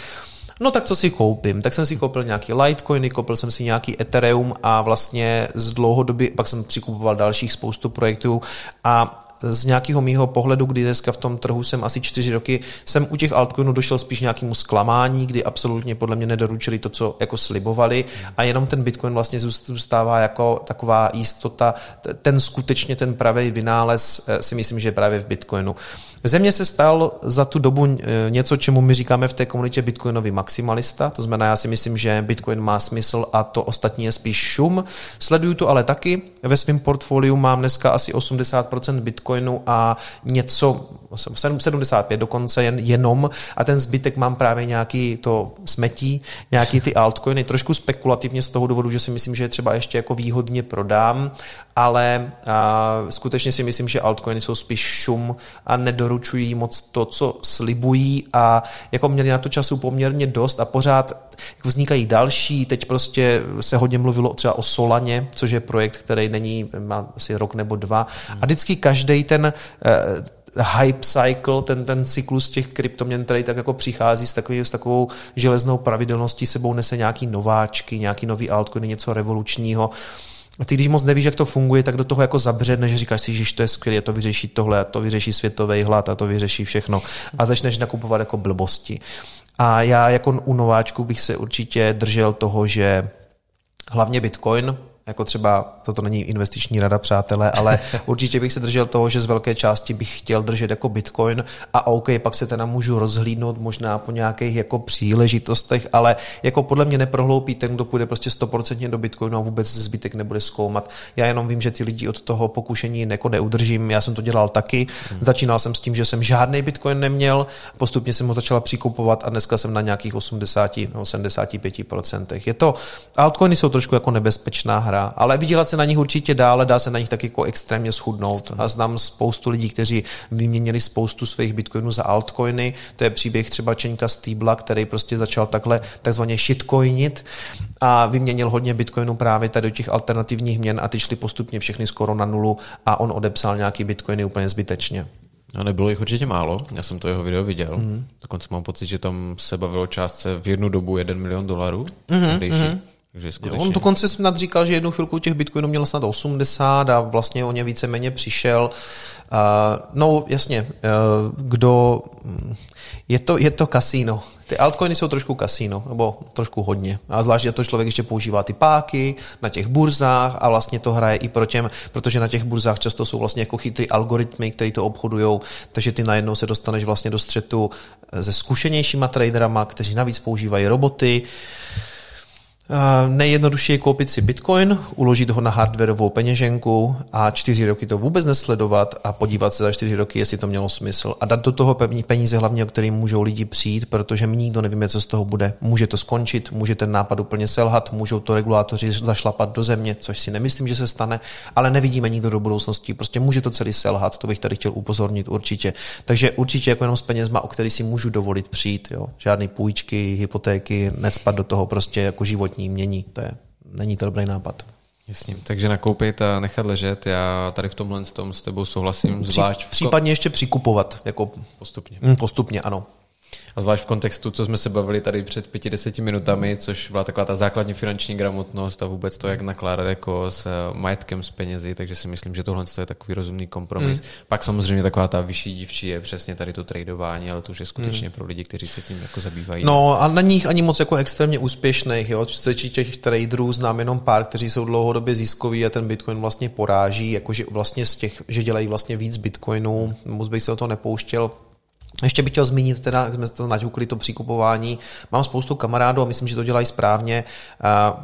No tak co si koupím? Tak jsem si koupil nějaký Litecoiny, koupil jsem si nějaký Ethereum a vlastně z dlouhodobě, pak jsem přikupoval dalších spoustu projektů a z nějakého mýho pohledu, kdy dneska v tom trhu jsem asi čtyři roky, jsem u těch altcoinů došel spíš nějakému zklamání, kdy absolutně podle mě nedoručili to, co jako slibovali. A jenom ten Bitcoin vlastně zůstává jako taková jistota, ten skutečně ten pravý vynález eh, si myslím, že je právě v Bitcoinu. Země se stal za tu dobu eh, něco, čemu my říkáme v té komunitě bitcoinový maximalista, to znamená, já si myslím, že bitcoin má smysl a to ostatní je spíš šum. Sleduju to ale taky, ve svém portfoliu mám dneska asi 80% bitcoin bitcoinu a něco, 75 dokonce jen, jenom. A ten zbytek mám právě nějaký to smetí, nějaký ty altcoiny, trošku spekulativně z toho důvodu, že si myslím, že je třeba ještě jako výhodně prodám, ale a, skutečně si myslím, že altcoiny jsou spíš šum a nedoručují moc to, co slibují. A jako měli na to času poměrně dost a pořád vznikají další, teď prostě se hodně mluvilo třeba o Solaně, což je projekt, který není, má asi rok nebo dva. A vždycky každý ten uh, hype cycle, ten, ten cyklus těch kryptoměn, který tak jako přichází s, takový, s takovou železnou pravidelností, sebou nese nějaký nováčky, nějaký nový altcoin, něco revolučního. A ty, když moc nevíš, jak to funguje, tak do toho jako zabředneš, říkáš si, že to je skvělé, to vyřeší tohle, to vyřeší světový hlad, a to vyřeší všechno. A začneš nakupovat jako blbosti. A já jako u nováčku bych se určitě držel toho, že hlavně Bitcoin, jako třeba, toto není investiční rada, přátelé, ale určitě bych se držel toho, že z velké části bych chtěl držet jako Bitcoin a OK, pak se teda můžu rozhlídnout možná po nějakých jako příležitostech, ale jako podle mě neprohloupí ten, kdo půjde prostě 100% do Bitcoinu a vůbec zbytek nebude zkoumat. Já jenom vím, že ty lidi od toho pokušení jako neudržím, já jsem to dělal taky. Hmm. Začínal jsem s tím, že jsem žádný Bitcoin neměl, postupně jsem ho začala přikupovat a dneska jsem na nějakých 80 nebo 75%. Je to, altcoiny jsou trošku jako nebezpečná hra, hra, ale vydělat se na nich určitě dále, dá se na nich taky jako extrémně schudnout. A znám spoustu lidí, kteří vyměnili spoustu svých bitcoinů za altcoiny. To je příběh třeba Čeňka Stýbla, který prostě začal takhle takzvaně shitcoinit a vyměnil hodně bitcoinů právě tady do těch alternativních měn a ty šly postupně všechny skoro na nulu a on odepsal nějaký bitcoiny úplně zbytečně. A nebylo jich určitě málo, já jsem to jeho video viděl. Mm. Dokonce mám pocit, že tam se bavilo částce v jednu dobu 1 milion dolarů. Mm-hmm. Takže skutečně... On dokonce jsem nadříkal, že jednu chvilku těch bitcoinů měl snad 80 a vlastně o ně víceméně přišel. Uh, no jasně, uh, kdo... Je to, je to kasíno. Ty altcoiny jsou trošku kasíno, nebo trošku hodně. A zvlášť, že to člověk ještě používá ty páky na těch burzách a vlastně to hraje i pro těm, protože na těch burzách často jsou vlastně jako chytrý algoritmy, které to obchodují, takže ty najednou se dostaneš vlastně do střetu se zkušenějšíma traderama, kteří navíc používají roboty. Nejjednodušší je koupit si bitcoin, uložit ho na hardwareovou peněženku a čtyři roky to vůbec nesledovat a podívat se za čtyři roky, jestli to mělo smysl. A dát do toho pevní peníze, hlavně o kterým můžou lidi přijít, protože my nikdo nevíme, co z toho bude. Může to skončit, může ten nápad úplně selhat, můžou to regulátoři zašlapat do země, což si nemyslím, že se stane, ale nevidíme nikdo do budoucnosti. Prostě může to celý selhat, to bych tady chtěl upozornit určitě. Takže určitě jako jenom s penězma, o který si můžu dovolit přijít. Jo. Žádný půjčky, hypotéky, necpat do toho prostě jako životní životní mění. To je, není to dobrý nápad. Jasně, takže nakoupit a nechat ležet, já tady v tomhle s, tom s tebou souhlasím, zvlášť... Při, případně ještě přikupovat, jako... Postupně. Mm, postupně, ano. A zvlášť v kontextu, co jsme se bavili tady před pěti, deseti minutami, což byla taková ta základní finanční gramotnost a vůbec to, jak nakládat jako s eh, majetkem, s penězi, takže si myslím, že tohle je takový rozumný kompromis. Mm. Pak samozřejmě taková ta vyšší dívčí je přesně tady to tradování, ale to už je skutečně mm. pro lidi, kteří se tím jako zabývají. No a na nich ani moc jako extrémně úspěšných, jo. Co těch traderů znám jenom pár, kteří jsou dlouhodobě získoví a ten Bitcoin vlastně poráží, jakože vlastně z těch, že dělají vlastně víc Bitcoinů, moc bych se o to nepouštěl ještě bych chtěl zmínit, teda, jak jsme to naťukli, to příkupování. Mám spoustu kamarádů a myslím, že to dělají správně.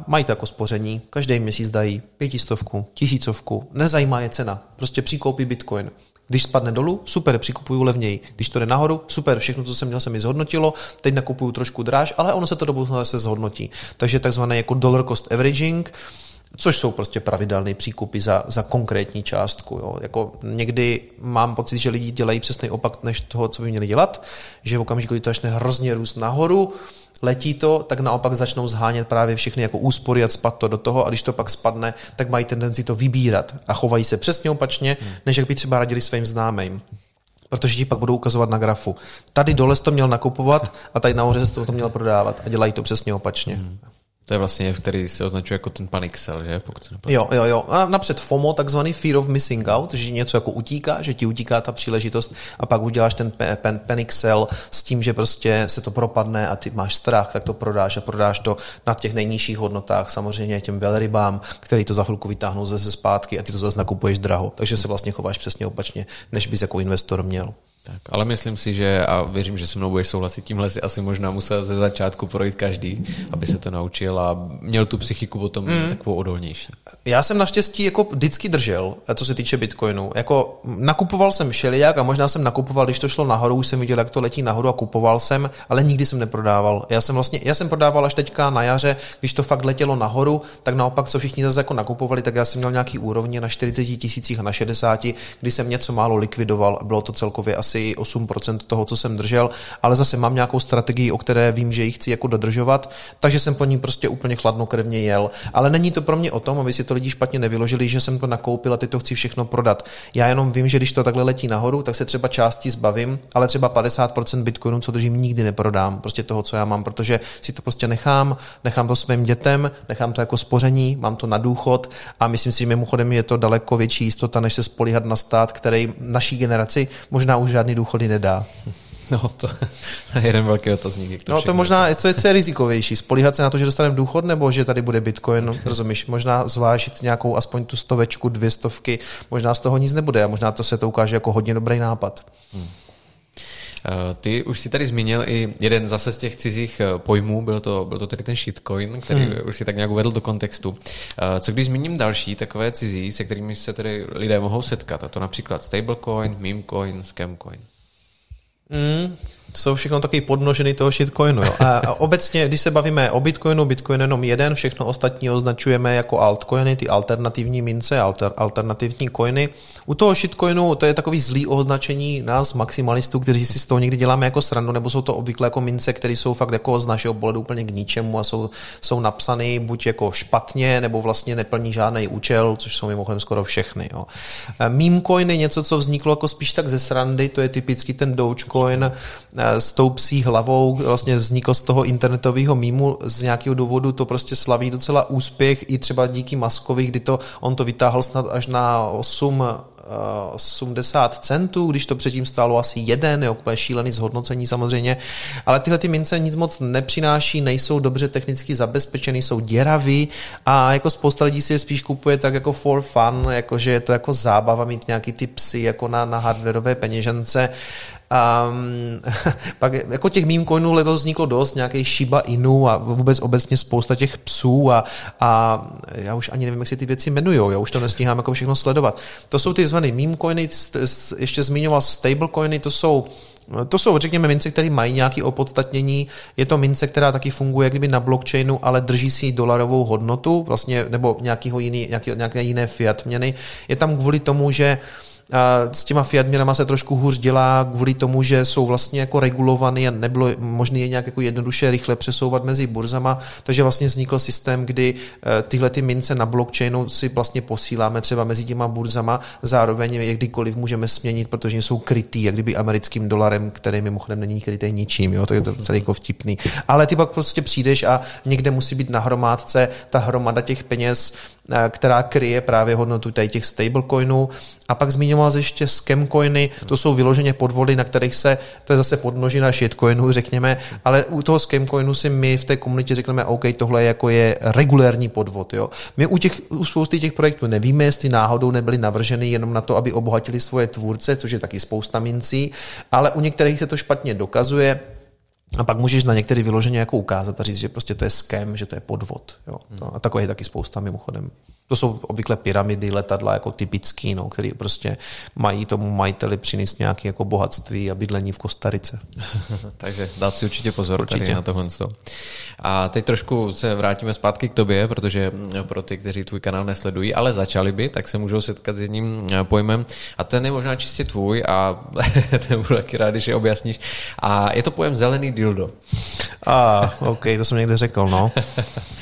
Mají to jako spoření, každý měsíc dají pětistovku, tisícovku, nezajímá je cena, prostě přikoupí bitcoin. Když spadne dolů, super, přikupuju levněji. Když to jde nahoru, super, všechno, co jsem měl, se mi zhodnotilo, teď nakupuju trošku dráž, ale ono se to do budoucna se zhodnotí. Takže takzvané jako dollar cost averaging, což jsou prostě pravidelné příkupy za, za konkrétní částku. Jo. Jako někdy mám pocit, že lidi dělají přesný opak než toho, co by měli dělat, že v okamžiku, kdy to začne hrozně růst nahoru, letí to, tak naopak začnou zhánět právě všechny jako úspory a spad to do toho a když to pak spadne, tak mají tendenci to vybírat a chovají se přesně opačně, hmm. než jak by třeba radili svým známým protože ti pak budou ukazovat na grafu. Tady dole jsi to měl nakupovat a tady nahoře jsi to měl prodávat a dělají to přesně opačně. Hmm. To je vlastně, který se označuje jako ten panic sell, že? Pokud se jo, jo, jo. A napřed FOMO, takzvaný fear of missing out, že něco jako utíká, že ti utíká ta příležitost a pak uděláš ten panic sell s tím, že prostě se to propadne a ty máš strach, tak to prodáš a prodáš to na těch nejnižších hodnotách samozřejmě těm velrybám, který to za chvilku vytáhnou zase zpátky a ty to zase nakupuješ draho. Takže se vlastně chováš přesně opačně, než bys jako investor měl. Tak, ale myslím si, že, a věřím, že se mnou budeš souhlasit, tímhle si asi možná musel ze začátku projít každý, aby se to naučil a měl tu psychiku potom mm. takovou odolnější. Já jsem naštěstí jako vždycky držel, co se týče Bitcoinu. Jako nakupoval jsem všelijak a možná jsem nakupoval, když to šlo nahoru, už jsem viděl, jak to letí nahoru a kupoval jsem, ale nikdy jsem neprodával. Já jsem vlastně, já jsem prodával až teďka na jaře, když to fakt letělo nahoru, tak naopak, co všichni zase jako nakupovali, tak já jsem měl nějaký úrovně na 40 tisících a na 60, kdy jsem něco málo likvidoval. Bylo to celkově asi asi 8% toho, co jsem držel, ale zase mám nějakou strategii, o které vím, že ji chci jako dodržovat, takže jsem po ní prostě úplně chladnokrevně jel. Ale není to pro mě o tom, aby si to lidi špatně nevyložili, že jsem to nakoupil a teď to chci všechno prodat. Já jenom vím, že když to takhle letí nahoru, tak se třeba části zbavím, ale třeba 50% bitcoinu, co držím, nikdy neprodám, prostě toho, co já mám, protože si to prostě nechám, nechám to svým dětem, nechám to jako spoření, mám to na důchod a myslím si, že mimochodem je to daleko větší jistota, než se spolíhat na stát, který naší generaci možná už žádný důchody nedá. No, to je jeden velký otazník. Jak to no, to možná, co je, co je rizikovější, spolíhat se na to, že dostaneme důchod, nebo že tady bude Bitcoin, rozumíš? Možná zvážit nějakou aspoň tu stovečku, dvě stovky, možná z toho nic nebude a možná to se to ukáže jako hodně dobrý nápad. Hmm. Eh, ty už si tady zmínil i jeden zase z těch cizích eh, pojmů, byl to, byl to tedy ten shitcoin, který hmm. už si tak nějak uvedl do kontextu. Eh, co když zmíním další takové cizí, se kterými se tedy lidé mohou setkat, a to například stablecoin, memecoin, scamcoin? Mm, jsou všechno taky podnoženy toho shitcoinu. Jo. A, obecně, když se bavíme o Bitcoinu, Bitcoin jenom jeden, všechno ostatní označujeme jako altcoiny, ty alternativní mince, alter, alternativní coiny. U toho shitcoinu to je takový zlý označení nás maximalistů, kteří si z toho někdy děláme jako srandu, nebo jsou to obvykle jako mince, které jsou fakt jako z našeho pohledu úplně k ničemu a jsou, jsou napsané buď jako špatně, nebo vlastně neplní žádný účel, což jsou mimochodem skoro všechny. Jo. Meme coin je něco, co vzniklo jako spíš tak ze srandy, to je typicky ten Dogecoin, s tou psí hlavou, vlastně vznikl z toho internetového mýmu, z nějakého důvodu to prostě slaví docela úspěch i třeba díky Maskovi, kdy to, on to vytáhl snad až na 8 80 centů, když to předtím stálo asi jeden, je úplně šílený zhodnocení samozřejmě, ale tyhle ty mince nic moc nepřináší, nejsou dobře technicky zabezpečený, jsou děravý a jako spousta lidí si je spíš kupuje tak jako for fun, jakože je to jako zábava mít nějaký ty psy jako na, na hardwareové peněžence. Um, pak jako těch meme coinů letos vzniklo dost, nějaký Shiba Inu a vůbec obecně spousta těch psů a, a já už ani nevím, jak si ty věci jmenují, já už to nestíhám jako všechno sledovat. To jsou ty zvané meme coiny, ještě zmiňoval stable coiny, to jsou to jsou, řekněme, mince, které mají nějaké opodstatnění. Je to mince, která taky funguje kdyby na blockchainu, ale drží si dolarovou hodnotu, vlastně, nebo nějakého jiný, nějaký, nějaké jiné fiat měny. Je tam kvůli tomu, že uh, s těma fiat měnama se trošku hůř dělá kvůli tomu, že jsou vlastně jako regulovaný a nebylo možné je nějak jako jednoduše rychle přesouvat mezi burzama, takže vlastně vznikl systém, kdy eh, tyhle ty mince na blockchainu si vlastně posíláme třeba mezi těma burzama, zároveň je kdykoliv můžeme směnit, protože jsou krytý, jak kdyby americkým dolarem, který mimochodem není krytý ničím, jo, to je to celý jako vtipný. Ale ty pak prostě přijdeš a někde musí být na hromádce ta hromada těch peněz, která kryje právě hodnotu tady těch stablecoinů. A pak zmiňoval ještě scamcoiny, to jsou vyloženě podvody, na kterých se, to je zase podmnožina shitcoinů, řekněme, ale u toho scamcoinu si my v té komunitě řekneme, OK, tohle jako je regulérní podvod. Jo. My u, těch, u spousty těch projektů nevíme, jestli náhodou nebyly navrženy jenom na to, aby obohatili svoje tvůrce, což je taky spousta mincí, ale u některých se to špatně dokazuje, a pak můžeš na některý vyloženě jako ukázat a říct, že prostě to je scam, že to je podvod. Jo. To, a takové je taky spousta mimochodem. To jsou obvykle pyramidy, letadla jako typický, no, který prostě mají tomu majiteli přinést nějaké jako bohatství a bydlení v Kostarice. Takže dát si určitě pozor určitě. tady na tohle. A teď trošku se vrátíme zpátky k tobě, protože pro ty, kteří tvůj kanál nesledují, ale začali by, tak se můžou setkat s jedním eh, pojmem a ten je možná čistě tvůj a ten budu taky rád, když je objasníš. A je to pojem zelený dildo. A, ah, OK, to jsem někde řekl, no.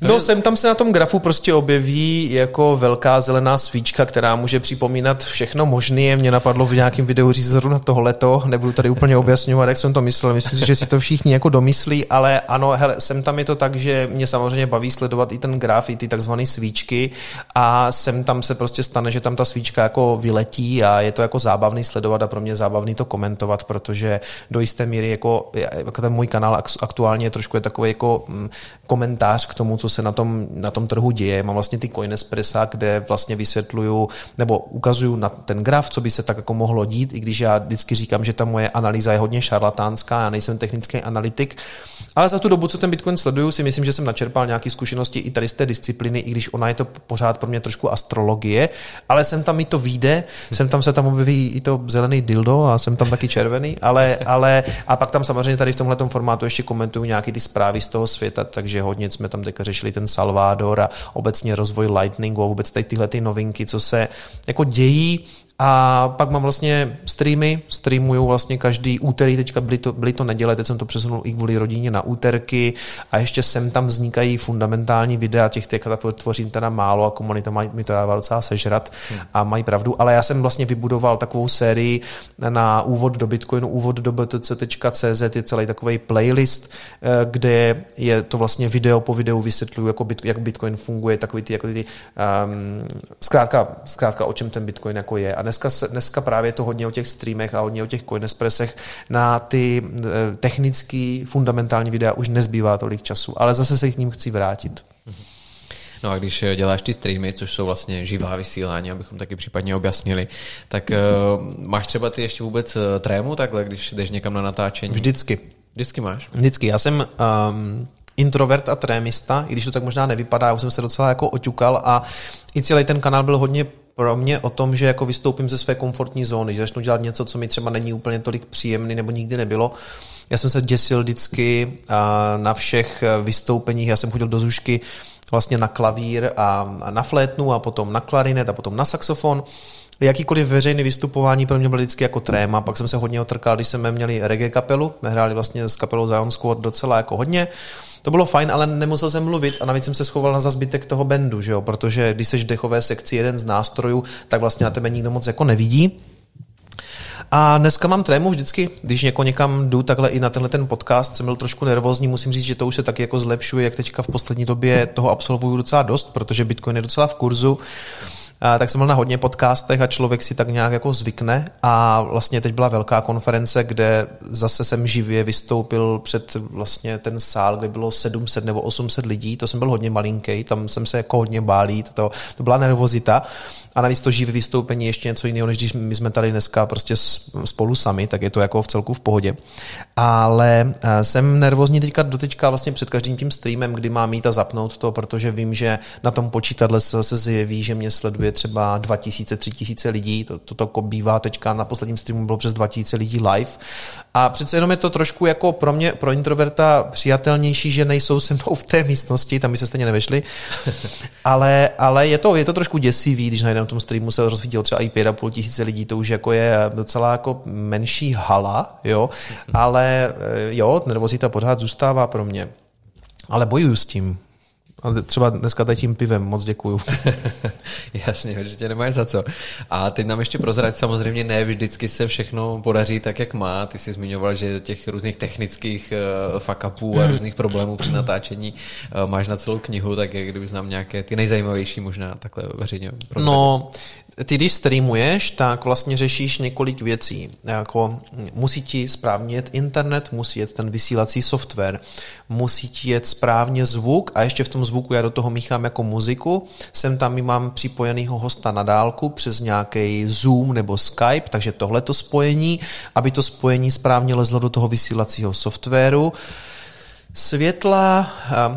No, sem tam se na tom grafu prostě objeví jako velká zelená svíčka, která může připomínat všechno možné. Mě napadlo v nějakém videu říct zrovna tohleto, nebudu tady úplně objasňovat, jak jsem to myslel. Myslím si, že si to všichni jako domyslí, ale ano, hele, sem tam je to tak, že mě samozřejmě baví sledovat i ten graf, i ty takzvané svíčky a sem tam se prostě stane, že tam ta svíčka jako vyletí a je to jako zábavný sledovat a pro mě zábavný to komentovat, protože do jisté míry jako, jako ten můj kanál aktuálně trošku je takový jako mm, komentář k tomu, co se na tom, na tom trhu děje. Mám vlastně ty Coinespressa, kde vlastně vysvětluju nebo ukazuju na ten graf, co by se tak jako mohlo dít, i když já vždycky říkám, že ta moje analýza je hodně šarlatánská, já nejsem technický analytik, ale za tu dobu, co ten Bitcoin sleduju, si myslím, že jsem načerpal nějaké zkušenosti i tady z té disciplíny, i když ona je to pořád pro mě trošku astrologie, ale jsem tam i to vyjde, jsem tam se tam objeví i to zelený dildo a jsem tam taky červený, ale, ale a pak tam samozřejmě tady v tomhle formátu ještě komentuju nějaké ty zprávy z toho světa, takže hodně jsme tam teďka řešili ten Salvador a obecně rozvoj Lightningu a vůbec tady tyhle ty novinky, co se jako dějí a pak mám vlastně streamy, streamuju vlastně každý úterý, teďka byly to, byly to neděle, teď jsem to přesunul i kvůli rodině na úterky a ještě sem tam vznikají fundamentální videa, těch teďka tvořím teda málo a komunita mi to dává docela sežrat a mají pravdu, ale já jsem vlastně vybudoval takovou sérii na úvod do Bitcoinu, úvod do btc.cz je celý takový playlist, eh, kde je to vlastně video po videu vysvětluju, jako bit, jak Bitcoin funguje, takový ty, jako ty um, zkrátka, zkrátka, o čem ten Bitcoin jako je a dneska, dneska právě to hodně o těch streamech a hodně o těch coinespressech na ty eh, technický, fundamentální videa už nezbývá tolik času, ale zase se k ním chci vrátit. No a když eh, děláš ty streamy, což jsou vlastně živá vysílání, abychom taky případně objasnili, tak uh, máš třeba ty ještě vůbec trému takhle, když jdeš někam na natáčení? Vždycky. Vždycky máš? Vždycky. Já jsem um, introvert a trémista, i když to tak možná nevypadá, už jsem se docela jako oťukal a i celý ten kanál byl hodně pro mě o tom, že jako vystoupím ze své komfortní zóny, že začnu dělat něco, co mi třeba není úplně tolik příjemný nebo nikdy nebylo. Já jsem se děsil vždycky na všech vystoupeních, já jsem chodil do Zušky vlastně na klavír a na flétnu a potom na klarinet a potom na saxofon. Jakýkoliv veřejný vystupování pro mě bylo vždycky jako tréma, pak jsem se hodně otrkal, když jsme měli reggae kapelu, hráli vlastně s kapelou Zion Squad docela jako hodně. To bylo fajn, ale nemusel jsem mluvit a navíc jsem se schoval na zazbytek toho bendu, že jo? protože když jsi v dechové sekci jeden z nástrojů, tak vlastně na tebe nikdo moc jako nevidí. A dneska mám trému vždycky, když něko někam jdu, takhle i na tenhle ten podcast jsem byl trošku nervózní, musím říct, že to už se taky jako zlepšuje, jak teďka v poslední době toho absolvuju docela dost, protože Bitcoin je docela v kurzu tak jsem byl na hodně podcastech a člověk si tak nějak jako zvykne. A vlastně teď byla velká konference, kde zase jsem živě vystoupil před vlastně ten sál, kde bylo 700 nebo 800 lidí, to jsem byl hodně malinký, tam jsem se jako hodně bálít, to, to byla nervozita a navíc to živé vystoupení ještě něco jiného, než když my jsme tady dneska prostě spolu sami, tak je to jako v celku v pohodě. Ale eh, jsem nervózní teďka do teďka vlastně před každým tím streamem, kdy mám mít a zapnout to, protože vím, že na tom počítadle se zase zjeví, že mě sleduje třeba 2000, 3000 lidí, to, to, to bývá teďka na posledním streamu bylo přes 2000 lidí live. A přece jenom je to trošku jako pro mě, pro introverta přijatelnější, že nejsou se mnou v té místnosti, tam by se stejně nevešli, ale, ale je, to, je to trošku děsivý, když na tom streamu se rozsvítilo třeba i 5,5 tisíce lidí, to už jako je docela jako menší hala, jo, ale eh, jo, nervozita pořád zůstává pro mě. Ale bojuju s tím. A třeba dneska tady tím pivem, moc děkuju. Jasně, určitě nemáš za co. A teď nám ještě prozrať, samozřejmě ne vždycky se všechno podaří tak, jak má. Ty jsi zmiňoval, že těch různých technických uh, a různých problémů při natáčení uh, máš na celou knihu, tak jak kdyby znám nějaké ty nejzajímavější možná takhle veřejně prozradit. No, ty když streamuješ, tak vlastně řešíš několik věcí. Jako musí ti správně jet internet, musí jet ten vysílací software, musí ti jet správně zvuk a ještě v tom zvuku já do toho míchám jako muziku. Sem tam mám připojenýho hosta na dálku přes nějaký Zoom nebo Skype, takže tohleto spojení, aby to spojení správně lezlo do toho vysílacího softwaru světla,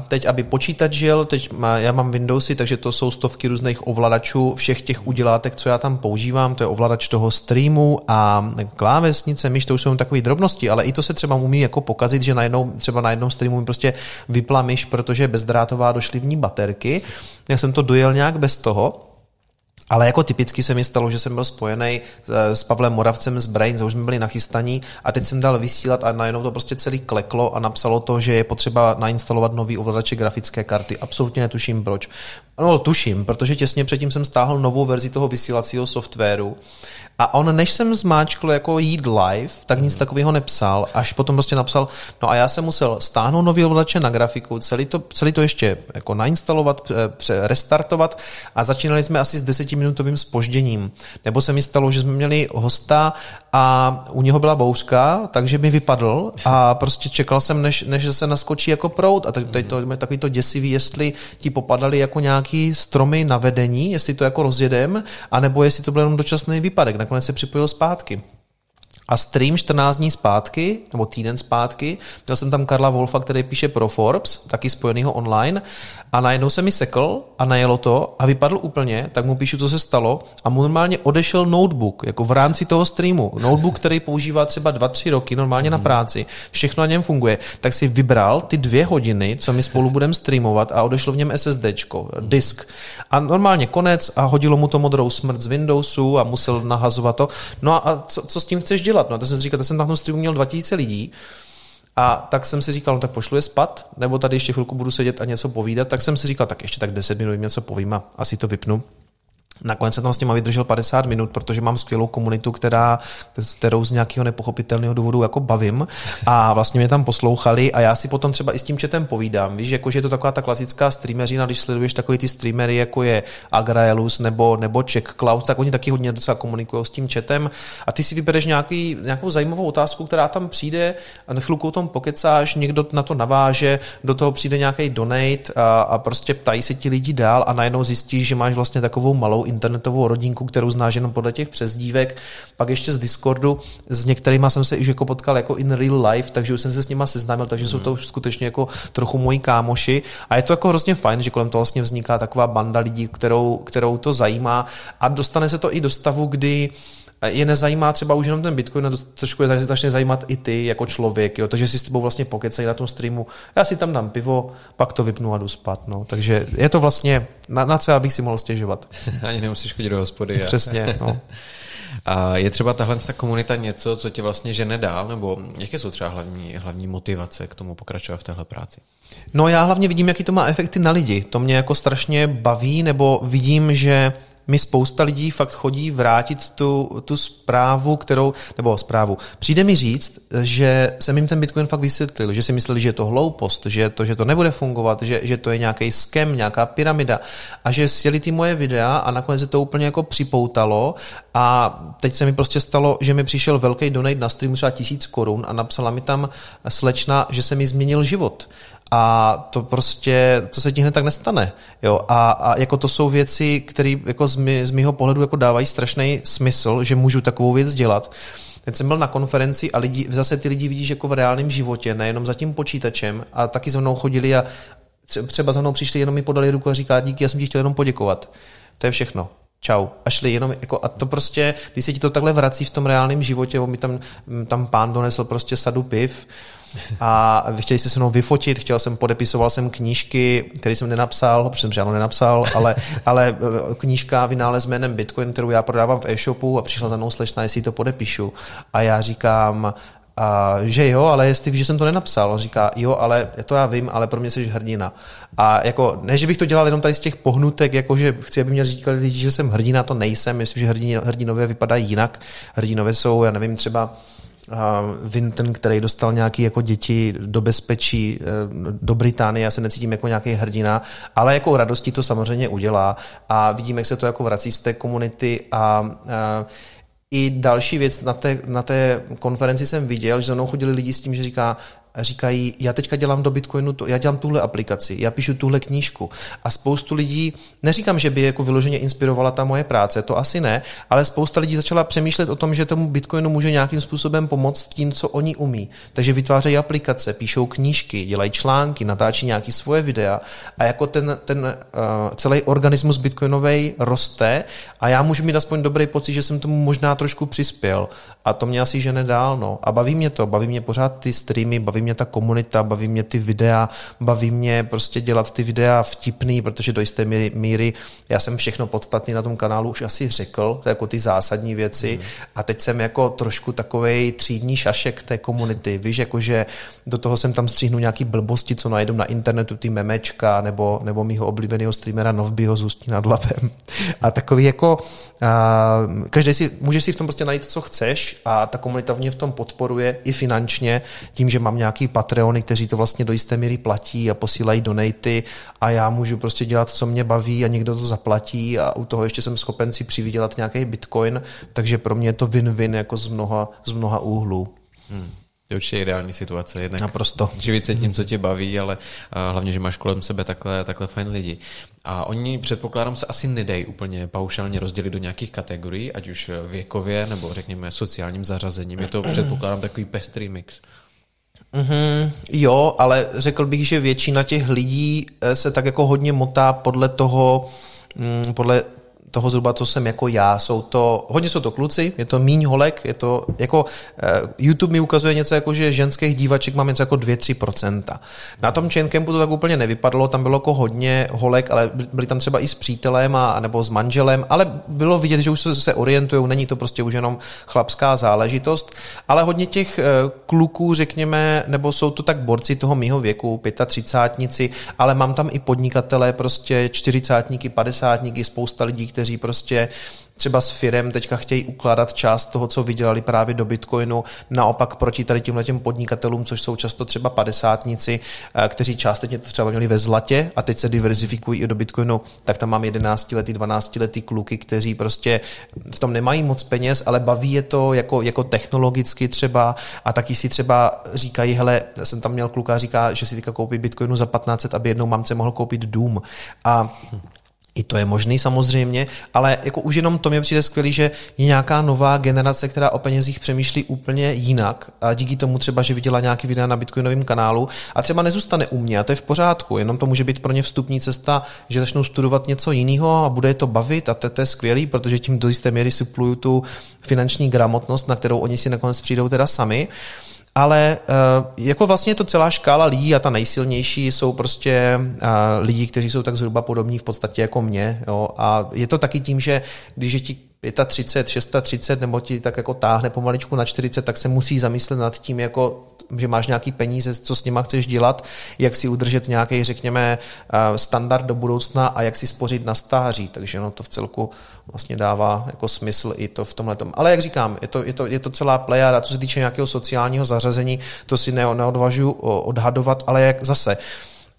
teď aby počítač žil, teď má, já mám Windowsy, takže to jsou stovky různých ovladačů, všech těch udělátek, co já tam používám, to je ovladač toho streamu a klávesnice, myš, to už jsou takové drobnosti, ale i to se třeba umí jako pokazit, že najednou, třeba na jednom streamu mi prostě vypla myš, protože bezdrátová došly v ní baterky. Já jsem to dojel nějak bez toho, ale jako typicky se mi stalo, že jsem byl spojený eh, s Pavlem Moravcem z Brains, už jsme byli nachystaní a teď jsem dal vysílat a najednou to prostě celý kleklo a napsalo to, že je potřeba nainstalovat nový ovladače grafické karty. Absolutně netuším proč. No, tuším, protože těsně předtím jsem stáhl novou verzi toho vysílacího softwaru A on, než jsem zmáčkl jako jít live, tak nic takového nepsal, až potom prostě napsal, no a já jsem musel stáhnout nový ovladače na grafiku, celý to, celý to ještě jako nainstalovat, pře, restartovat a začínali jsme asi s desetiminutovým spožděním. Nebo se mi stalo, že jsme měli hosta a u něho byla bouřka, takže mi vypadl a prostě čekal jsem, než, než se naskočí jako prout a teď to je takový to děsivý, jestli ti popadaly jako nějaký stromy na vedení, jestli to jako rozjedem, anebo jestli to byl jenom dočasný výpadek. Nakonec se připojil zpátky. A stream 14 dní zpátky, nebo týden zpátky, měl jsem tam Karla Wolfa, který píše pro Forbes, taky spojenýho online, a najednou se mi sekl a najelo to a vypadl úplně, tak mu píšu, co se stalo a mu normálně odešel notebook, jako v rámci toho streamu. Notebook, který používá třeba 2-3 roky normálně na mhm. práci, všechno na něm funguje, tak si vybral ty dvě hodiny, co my spolu budeme streamovat a odešlo v něm SSDčko, disk. A normálně konec a hodilo mu to modrou smrt z Windowsu a musel nahazovat to. No a co, co s tím chceš dělat? No to jsem říkal, to jsem na tom streamu měl 2000 lidí, a tak jsem si říkal, no tak pošlu je spat, nebo tady ještě chvilku budu sedět a něco povídat, tak jsem si říkal, tak ještě tak 10 minut něco povím a asi to vypnu. Nakonec jsem tam s těma vydržel 50 minut, protože mám skvělou komunitu, která, kterou z nějakého nepochopitelného důvodu jako bavím a vlastně mě tam poslouchali a já si potom třeba i s tím četem povídám. Víš, jakože je to taková ta klasická streameřina, když sleduješ takový ty streamery, jako je Agraelus nebo, nebo Czech Cloud, tak oni taky hodně docela komunikují s tím četem a ty si vybereš nějaký, nějakou zajímavou otázku, která tam přijde a na chvilku o tom pokecáš, někdo na to naváže, do toho přijde nějaký donate a, a prostě ptají se ti lidi dál a najednou zjistíš, že máš vlastně takovou malou internetovou rodinku, kterou znáš jenom podle těch přezdívek. Pak ještě z Discordu, s některými jsem se už jako potkal jako in real life, takže už jsem se s nima seznámil, takže mm. jsou to už skutečně jako trochu moji kámoši. A je to jako hrozně fajn, že kolem toho vlastně vzniká taková banda lidí, kterou, kterou to zajímá a dostane se to i do stavu, kdy je nezajímá třeba už jenom ten Bitcoin, a trošku je začne zajímat i ty jako člověk, jo? takže si s tebou vlastně pokecají na tom streamu, já si tam dám pivo, pak to vypnu a jdu spát. No. Takže je to vlastně, na, na co já bych si mohl stěžovat. Ani nemusíš chodit do hospody. Přesně. No. A je třeba tahle ta komunita něco, co tě vlastně žene dál, nebo jaké jsou třeba hlavní, hlavní motivace k tomu pokračovat v téhle práci? No já hlavně vidím, jaký to má efekty na lidi. To mě jako strašně baví, nebo vidím, že mi spousta lidí fakt chodí vrátit tu, tu zprávu, kterou, nebo zprávu. Přijde mi říct, že jsem jim ten Bitcoin fakt vysvětlil, že si mysleli, že je to hloupost, že to, že to nebude fungovat, že, že to je nějaký skem, nějaká pyramida a že sjeli ty moje videa a nakonec se to úplně jako připoutalo a teď se mi prostě stalo, že mi přišel velký donate na streamu třeba tisíc korun a napsala mi tam slečna, že se mi změnil život. A to prostě, to se ti hned tak nestane. Jo? A, a jako to jsou věci, které jako z, mý, z mýho pohledu jako dávají strašný smysl, že můžu takovou věc dělat. Teď jsem byl na konferenci a lidi, zase ty lidi vidíš jako v reálném životě, nejenom za tím počítačem a taky za mnou chodili a třeba za mnou přišli, jenom mi podali ruku a říká díky, já jsem ti chtěl jenom poděkovat. To je všechno čau. A šli jenom, jako, a to prostě, když se ti to takhle vrací v tom reálném životě, mi tam, tam pán donesl prostě sadu piv a chtěli se se mnou vyfotit, chtěl jsem, podepisoval jsem knížky, které jsem nenapsal, protože jsem žádnou nenapsal, ale, ale e, knížka vynález jménem Bitcoin, kterou já prodávám v e-shopu a přišla za mnou slečna, jestli to podepíšu. A já říkám, a že jo, ale jestli že jsem to nenapsal. On říká, jo, ale to já vím, ale pro mě jsi hrdina. A jako, ne, že bych to dělal jenom tady z těch pohnutek, jako že chci, aby mě říkali lidi, že jsem hrdina, to nejsem. Myslím, že hrdin, hrdinové vypadají jinak. Hrdinové jsou, já nevím, třeba Vinton, který dostal nějaké jako děti do bezpečí e, do Británie, já se necítím jako nějaký hrdina, ale jako radosti to samozřejmě udělá a vidíme, jak se to jako vrací z té komunity a, a i další věc, na té, na té konferenci jsem viděl, že za mnou chodili lidi s tím, že říká, říkají, já teďka dělám do Bitcoinu, to, já dělám tuhle aplikaci, já píšu tuhle knížku. A spoustu lidí, neříkám, že by jako vyloženě inspirovala ta moje práce, to asi ne, ale spousta lidí začala přemýšlet o tom, že tomu Bitcoinu může nějakým způsobem pomoct tím, co oni umí. Takže vytvářejí aplikace, píšou knížky, dělají články, natáčí nějaké svoje videa a jako ten, ten uh, celý organismus bitcoinový roste a já můžu mít aspoň dobrý pocit, že jsem tomu možná trošku přispěl a to mě asi žene dál. No. A baví mě to, baví mě pořád ty streamy, baví mě ta komunita, baví mě ty videa, baví mě prostě dělat ty videa vtipný, protože do jisté míry, já jsem všechno podstatný na tom kanálu už asi řekl, to jako ty zásadní věci mm. a teď jsem jako trošku takovej třídní šašek té komunity, víš, jakože do toho jsem tam stříhnu nějaký blbosti, co najdu na internetu, ty memečka nebo, nebo mýho oblíbeného streamera Novbyho z Ústí nad Labem. A takový jako, a, každý si, můžeš si v tom prostě najít, co chceš a ta komunita mě v tom podporuje i finančně, tím, že mám nějaký Patreony, kteří to vlastně do jisté míry platí a posílají donaty a já můžu prostě dělat, co mě baví a někdo to zaplatí a u toho ještě jsem schopen si přivydělat nějaký bitcoin, takže pro mě je to win-win jako z mnoha, z mnoha úhlů. Hmm. To je určitě ideální situace. Jednak Naprosto. Živit se tím, co tě baví, ale hlavně, že máš kolem sebe takhle, takhle fajn lidi. A oni, předpokládám, se asi nedají úplně paušálně rozdělit do nějakých kategorií, ať už věkově nebo řekněme sociálním zařazením. Je to, předpokládám, takový pestrý mix. Mm-hmm, jo, ale řekl bych, že většina těch lidí eh, se tak jako hodně motá podle toho, mm, podle toho zhruba, co jsem jako já. Jsou to, hodně jsou to kluci, je to míň holek, je to jako, uh, YouTube mi ukazuje něco jako, že ženských dívaček mám něco jako 2-3%. Na tom Chaincampu to tak úplně nevypadalo, tam bylo jako hodně holek, ale byli tam třeba i s přítelem a, nebo s manželem, ale bylo vidět, že už se, se orientují, není to prostě už jenom chlapská záležitost, ale hodně těch uh, kluků, řekněme, nebo jsou to tak borci toho mýho věku, 35 ale mám tam i podnikatele, prostě 40 50 spousta lidí, kteří prostě třeba s firem teďka chtějí ukládat část toho, co vydělali právě do Bitcoinu, naopak proti tady těmhle těm podnikatelům, což jsou často třeba padesátníci, eh, kteří částečně to třeba měli ve zlatě a teď se diverzifikují i do Bitcoinu, tak tam mám 11 letý, 12 letý kluky, kteří prostě v tom nemají moc peněz, ale baví je to jako, jako technologicky třeba a taky si třeba říkají, hele, jsem tam měl kluka, říká, že si teďka koupí Bitcoinu za 15, aby jednou mamce mohl koupit dům. A i to je možný samozřejmě, ale jako už jenom to mě přijde skvělý, že je nějaká nová generace, která o penězích přemýšlí úplně jinak. A díky tomu třeba, že viděla nějaký videa na Bitcoinovém kanálu a třeba nezůstane u mě a to je v pořádku, jenom to může být pro ně vstupní cesta, že začnou studovat něco jiného a bude je to bavit a to, to je skvělý, protože tím do jisté míry supluju tu finanční gramotnost, na kterou oni si nakonec přijdou teda sami ale uh, jako vlastně je to celá škála lidí a ta nejsilnější jsou prostě uh, lidi, kteří jsou tak zhruba podobní v podstatě jako mě. Jo? A je to taky tím, že když je ti 35, 630 nebo ti tak jako táhne pomaličku na 40, tak se musí zamyslet nad tím, jako, že máš nějaký peníze, co s nima chceš dělat, jak si udržet nějaký, řekněme, eh, standard do budoucna a jak si spořit na stáří. Takže no, to v celku vlastně dává jako smysl i to v tomhle. Ale jak říkám, je to, je to, je to celá plejada, co se týče nějakého sociálního zařazení, to si neodvažuji odhadovat, ale jak zase,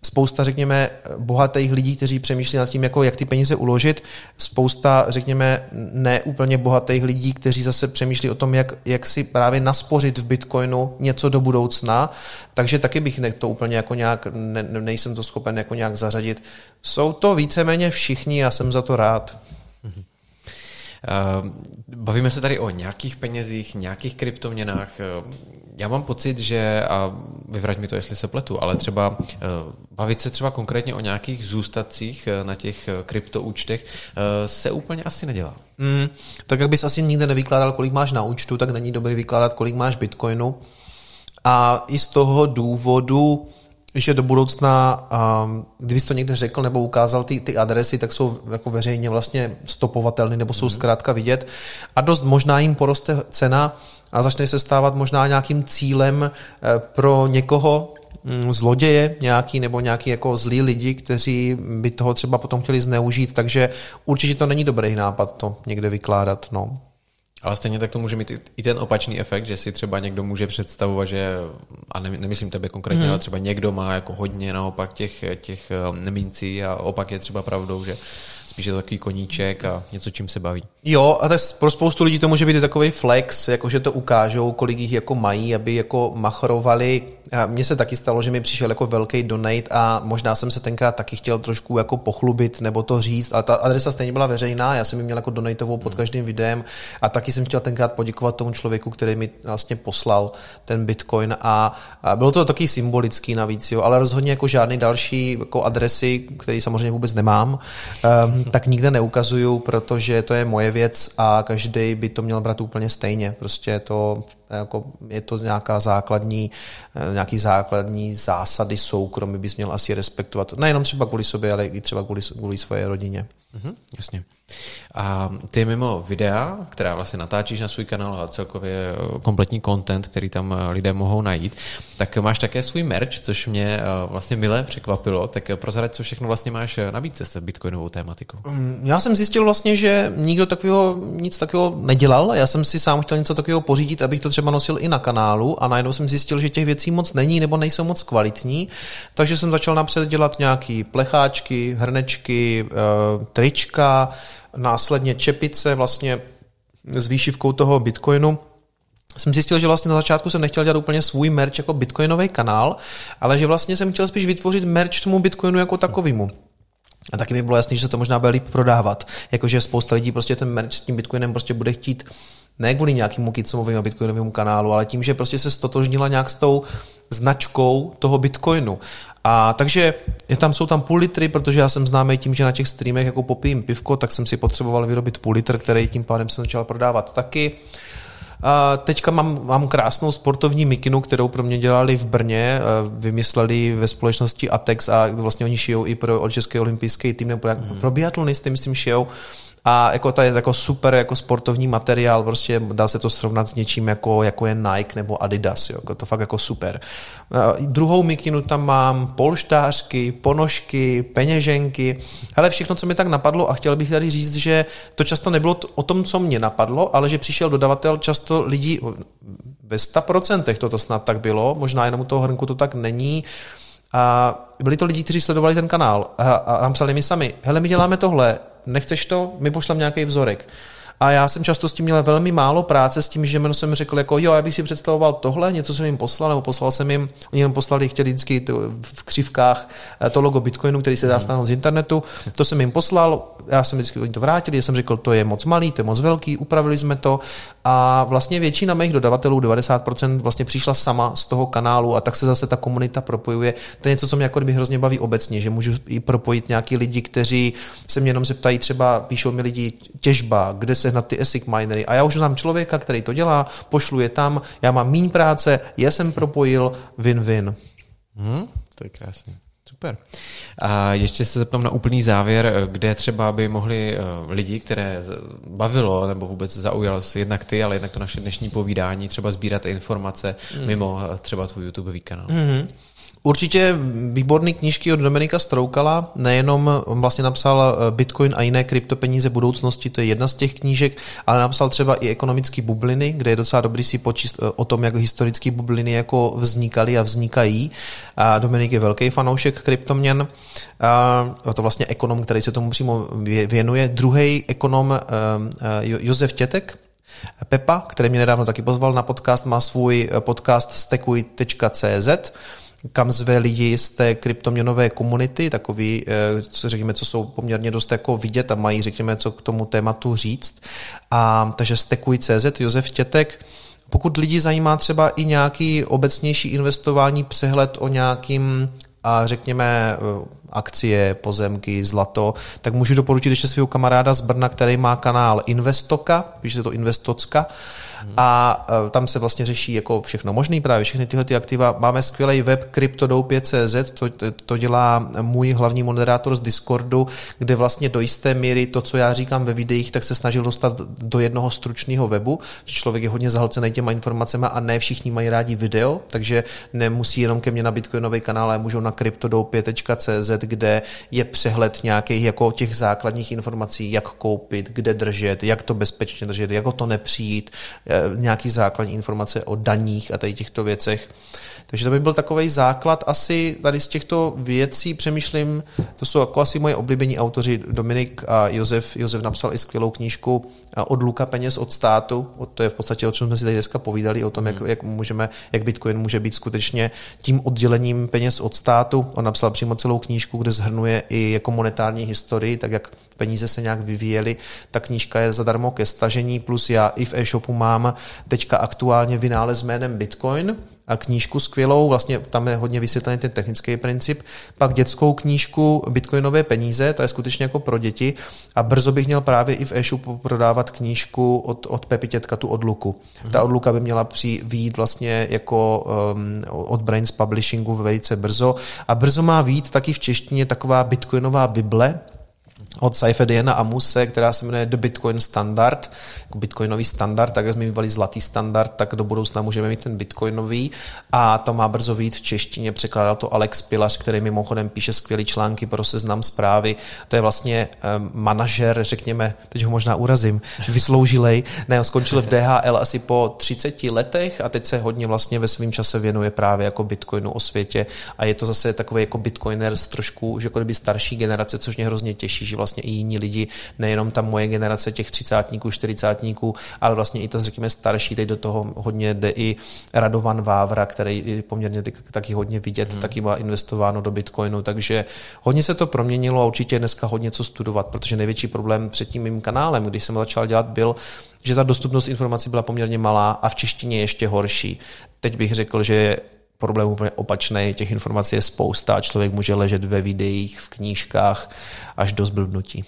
spousta, řekněme, bohatých lidí, kteří přemýšlí nad tím, jako jak ty peníze uložit, spousta, řekněme, neúplně bohatých lidí, kteří zase přemýšlí o tom, jak, jak si právě naspořit v Bitcoinu něco do budoucna, takže taky bych to úplně jako nějak, ne, nejsem to schopen jako nějak zařadit. Jsou to víceméně všichni, já jsem za to rád. Mm-hmm. Bavíme se tady o nějakých penězích, nějakých kryptoměnách. Já mám pocit, že, a vyvrať mi to, jestli se pletu, ale třeba eh, bavit se třeba konkrétně o nějakých zůstacích eh, na těch eh, kryptoúčtech se úplně asi nedělá. Mm, tak jak bys asi nikde nevykládal, kolik máš na účtu, tak není dobrý vykládat, kolik máš bitcoinu. A i z toho důvodu, že do budoucna, kdybys to někde řekl nebo ukázal ty, ty adresy, tak jsou jako veřejně vlastně stopovatelné nebo jsou mm. zkrátka vidět a dost možná jim poroste cena a začne se stávat možná nějakým cílem eh, pro někoho, mm, zloděje nějaký nebo nějaký jako zlí lidi, kteří by toho třeba potom chtěli zneužít, takže určitě to není dobrý nápad to někde vykládat. No. Ale stejně tak to může mít i ten opačný efekt, že si třeba někdo může představovat, že, a nemyslím tebe konkrétně, hmm. ale třeba někdo má jako hodně naopak těch, těch eh, mincí a opak je třeba pravdou, že spíš takový koníček a něco, čím se baví. Jo, a tak pro spoustu lidí to může být takový flex, jako že to ukážou, kolik jich jako mají, aby jako machrovali. Mně se taky stalo, že mi přišel jako velký donate a možná jsem se tenkrát taky chtěl trošku jako pochlubit nebo to říct, ale ta adresa stejně byla veřejná, já jsem ji měl jako donatovou pod hmm. každým videem a taky jsem chtěl tenkrát poděkovat tomu člověku, který mi vlastně poslal ten bitcoin a, a bylo to taky symbolický navíc, jo, ale rozhodně jako žádný další jako adresy, který samozřejmě vůbec nemám, um, tak nikde neukazuju, protože to je moje věc a každý by to měl brát úplně stejně. Prostě to jako je to nějaká základní, eh, nějaký základní zásady soukromí bys měl asi respektovat. Nejenom třeba kvůli sobě, ale i třeba kvůli, kvůli své rodině. Mm-hmm, jasně. A ty mimo videa, která vlastně natáčíš na svůj kanál a celkově eh, kompletní content, který tam eh, lidé mohou najít, tak máš také svůj merch, což mě eh, vlastně milé překvapilo. Tak prozradit, co všechno vlastně máš na více s bitcoinovou tématikou. Mm, já jsem zjistil vlastně, že nikdo takového, nic takového nedělal. Já jsem si sám chtěl něco takového pořídit, abych to třeba nosil i na kanálu a najednou jsem zjistil, že těch věcí moc není nebo nejsou moc kvalitní, takže jsem začal napřed dělat nějaký plecháčky, hrnečky, trička, následně čepice vlastně s výšivkou toho Bitcoinu jsem zjistil, že vlastně na začátku jsem nechtěl dělat úplně svůj merch jako bitcoinový kanál, ale že vlastně jsem chtěl spíš vytvořit merch tomu bitcoinu jako takovému. A taky mi bylo jasné, že se to možná bude líp prodávat. Jakože spousta lidí prostě ten merch s tím bitcoinem prostě bude chtít ne kvůli nějakému kicomovému bitcoinovému kanálu, ale tím, že prostě se stotožnila nějak s tou značkou toho bitcoinu. A takže je tam, jsou tam půl litry, protože já jsem známý tím, že na těch streamech jako popijím pivko, tak jsem si potřeboval vyrobit půl litr, který tím pádem jsem začal prodávat taky. A teďka mám, mám krásnou sportovní mikinu, kterou pro mě dělali v Brně, vymysleli ve společnosti Atex a vlastně oni šijou i pro Český olympijský tým, nebo mm. pro biatlonisty, myslím, šijou. A jako to je jako super jako sportovní materiál, prostě dá se to srovnat s něčím jako, jako je Nike nebo Adidas, jo, jako to fakt jako super. A druhou mikinu tam mám polštářky, ponožky, peněženky, ale všechno, co mi tak napadlo a chtěl bych tady říct, že to často nebylo o tom, co mě napadlo, ale že přišel dodavatel, často lidi, ve 100% toto snad tak bylo, možná jenom u toho hrnku to tak není, a byli to lidi, kteří sledovali ten kanál a, a napsali mi sami, hele, my děláme tohle, nechceš to, my pošlem nějaký vzorek. A já jsem často s tím měl velmi málo práce s tím, že jméno jsem řekl, jako jo, já bych si představoval tohle, něco jsem jim poslal, nebo poslal jsem jim, oni jim poslali, chtěli vždycky v křivkách eh, to logo Bitcoinu, který se dá stáhnout z internetu, to jsem jim poslal, já jsem vždycky oni to vrátili, já jsem řekl, to je moc malý, to je moc velký, upravili jsme to. A vlastně většina mých dodavatelů, 90% vlastně přišla sama z toho kanálu a tak se zase ta komunita propojuje. To je něco, co mě jako hrozně baví obecně, že můžu i propojit nějaký lidi, kteří se mě jenom zeptají, třeba píšou mi lidi těžba, kde se sehnat ty ASIC minery. A já už znám člověka, který to dělá, pošlu je tam, já mám méně práce, já jsem propojil, win-win. Hmm, to je krásný. Super. A ještě se zeptám na úplný závěr, kde třeba by mohli eh, lidi, které bavilo nebo vůbec zaujalo se jednak ty, ale jednak to naše dnešní povídání, třeba sbírat informace mm. mimo eh, třeba tvůj YouTube kanál. Mm-hmm. Určitě výborný knížky od Dominika Stroukala, nejenom vlastně napsal eh, Bitcoin a jiné kryptopeníze budoucnosti, to je jedna z těch knížek, ale napsal třeba i ekonomické bubliny, kde je docela dobrý si počíst eh, o tom, jak historické bubliny jako vznikaly a vznikají. A Dominik je velký fanoušek kryptoměn. A to vlastně ekonom, který se tomu přímo věnuje. Druhý ekonom eh, Josef Tětek, Pepa, který mě nedávno taky pozval na podcast, má svůj podcast stekuj.cz kam zve lidi z té kryptoměnové komunity, takový, eh, co řekněme, co jsou poměrně dost jako vidět a mají, řekněme, co k tomu tématu říct. A takže stekuj.cz, Josef Tětek, pokud lidi zajímá třeba i nějaký obecnější investování, přehled o nějakým a řekněme eh, akcie, pozemky, zlato, tak můžu doporučit ještě svého kamaráda z Brna, který má kanál Investoka, píše to Investocka, a e, tam se vlastně řeší jako všechno možné, právě všechny tyhle ty aktiva. Máme skvělý web CryptoDoupě.cz, to, to dělá můj hlavní moderátor z Discordu, kde vlastně do jisté míry to, co já říkám ve videích, tak se snažil dostat do jednoho stručného webu, že člověk je hodně zahlcený těma informacemi a ne všichni mají rádi video, takže nemusí jenom ke mně na Bitcoinový kanál, ale můžou na CryptoDoupě.cz, kde je přehled nějakých jako těch základních informací, jak koupit, kde držet, jak to bezpečně držet, jak to nepřijít, Eh, nějaký základní informace o daních a tady těchto věcech. Takže to by byl takový základ asi tady z těchto věcí přemýšlím, to jsou jako asi moje oblíbení autoři Dominik a Josef. Josef napsal i skvělou knížku eh, od Luka peněz od státu, to je v podstatě o čem jsme si tady dneska povídali, o tom, jak, hmm. jak, můžeme, jak Bitcoin může být skutečně tím oddělením peněz od státu. On napsal přímo celou knížku, kde zhrnuje i jako monetární historii, tak jak peníze se nějak vyvíjely. Ta knížka je zadarmo ke stažení, plus já i v e-shopu mám teďka aktuálně vynález jménem Bitcoin, knížku skvělou, vlastně tam je hodně vysvětlený ten technický princip, pak dětskou knížku Bitcoinové peníze, ta je skutečně jako pro děti a brzo bych měl právě i v e-shopu prodávat knížku od, od Pepi Tětka, tu odluku. Mm-hmm. Ta odluka by měla při, výjít vlastně jako um, od Brains Publishingu velice brzo a brzo má výjít taky v češtině taková bitcoinová bible, od Saifediana Amuse, která se jmenuje The Bitcoin Standard, jako bitcoinový standard, tak jak jsme mývali zlatý standard, tak do budoucna můžeme mít ten bitcoinový a to má brzo být v češtině, překládal to Alex Pilař, který mimochodem píše skvělé články pro seznam zprávy. To je vlastně um, manažer, řekněme, teď ho možná urazím, vysloužilej, ne, skončil v DHL asi po 30 letech a teď se hodně vlastně ve svém čase věnuje právě jako bitcoinu o světě a je to zase takový jako bitcoiner z trošku, že jako kdyby starší generace, což mě hrozně těší, že vlastně i jiní lidi, nejenom ta moje generace těch třicátníků, čtyřicátníků, ale vlastně i ta, řekněme, starší, teď do toho hodně jde i Radovan Vávra, který je poměrně taky hodně vidět, hmm. taky má investováno do Bitcoinu, takže hodně se to proměnilo a určitě je dneska hodně co studovat, protože největší problém před tím mým kanálem, když jsem začal dělat, byl, že ta dostupnost informací byla poměrně malá a v češtině ještě horší. Teď bych řekl, že problém úplně opačný, těch informací je spousta a člověk může ležet ve videích, v knížkách až do zblbnutí.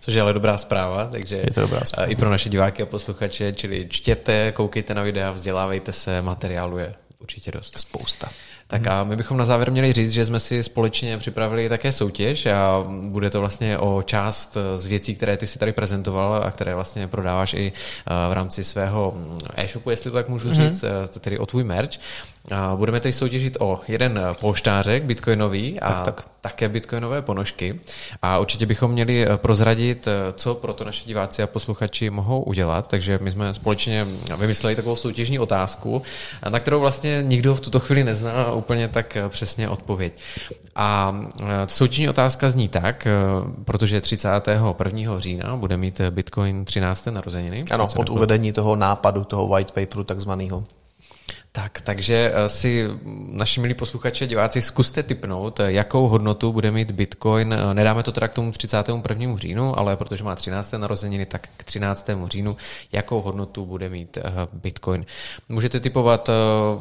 Což je ale dobrá zpráva, takže je to dobrá zpráva. i pro naše diváky a posluchače, čili čtěte, koukejte na videa, vzdělávejte se, materiálu je určitě dost. Spousta. Tak a my bychom na závěr měli říct, že jsme si společně připravili také soutěž a bude to vlastně o část z věcí, které ty si tady prezentoval a které vlastně prodáváš i v rámci svého e-shopu, jestli to tak můžu mhm. říct, mm-hmm. tedy o tvůj merch. Budeme tady soutěžit o jeden polštářek bitcoinový a tak, tak. také bitcoinové ponožky. A určitě bychom měli prozradit, co pro to naši diváci a posluchači mohou udělat. Takže my jsme společně vymysleli takovou soutěžní otázku, na kterou vlastně nikdo v tuto chvíli nezná úplně tak přesně odpověď. A soutěžní otázka zní tak, protože 31. října bude mít Bitcoin 13. narozeniny. Ano, od uvedení toho nápadu, toho white paperu takzvaného. Tak, takže eh, si naši milí posluchači a diváci zkuste typnout, eh, jakou hodnotu bude mít Bitcoin. Eh, nedáme to teda k tomu 31. říjnu, ale protože má 13. narozeniny, tak k 13. říjnu, jakou hodnotu bude mít Bitcoin. Můžete typovat,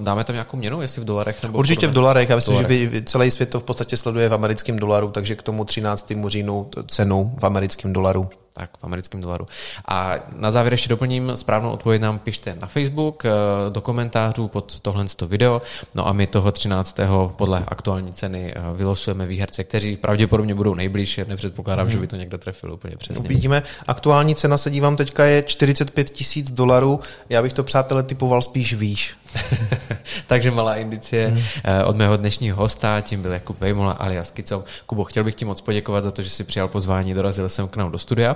dáme tam nějakou měnu, jestli v dolarech nebo Určitě v dolarech, já myslím, dolarech. že celý svět to v podstatě sleduje v americkém dolaru, takže k tomu 13. říjnu cenu v americkém dolaru tak v americkém dolaru. A na závěr ještě doplním, správnou odpověď nám pište na Facebook, eh, do komentářů pod tohle video, no a my toho 13. podle aktuální ceny eh, vylosujeme výherce, kteří pravděpodobně budou nejblíž, nepředpokládám, hmm. že by to někdo trefil úplně přesně. Uvidíme. Aktuální cena se dívám teďka je 45 tisíc dolarů, já bych to přátelé typoval spíš výš. Takže malá indicie hmm. od mého dnešního hosta, tím byl Jakub Vejmola alias Kicov. Kubo, chtěl bych ti moc poděkovat za to, že jsi přijal pozvání, dorazil jsem k nám do studia.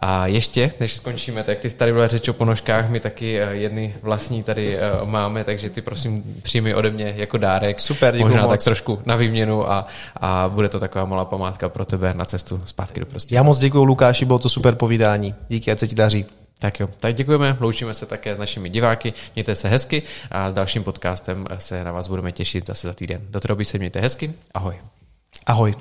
A ještě, než skončíme, tak ty tady byla řeč o ponožkách, my taky eh, jedny vlastní tady eh, máme, takže ty prosím přijmi ode mě jako dárek. Super, Možná moc. tak trošku na výměnu a, a bude to taková malá památka pro tebe na cestu zpátky do prostě. Já moc děkuji Lukáši, bylo to super povídání. Díky, ať se ti daří. Tak jo, tak děkujeme, loučíme se také s našimi diváky, mějte se hezky a s dalším podcastem se na vás budeme těšit zase za týden. Do té doby se mějte hezky, ahoj. Ahoj.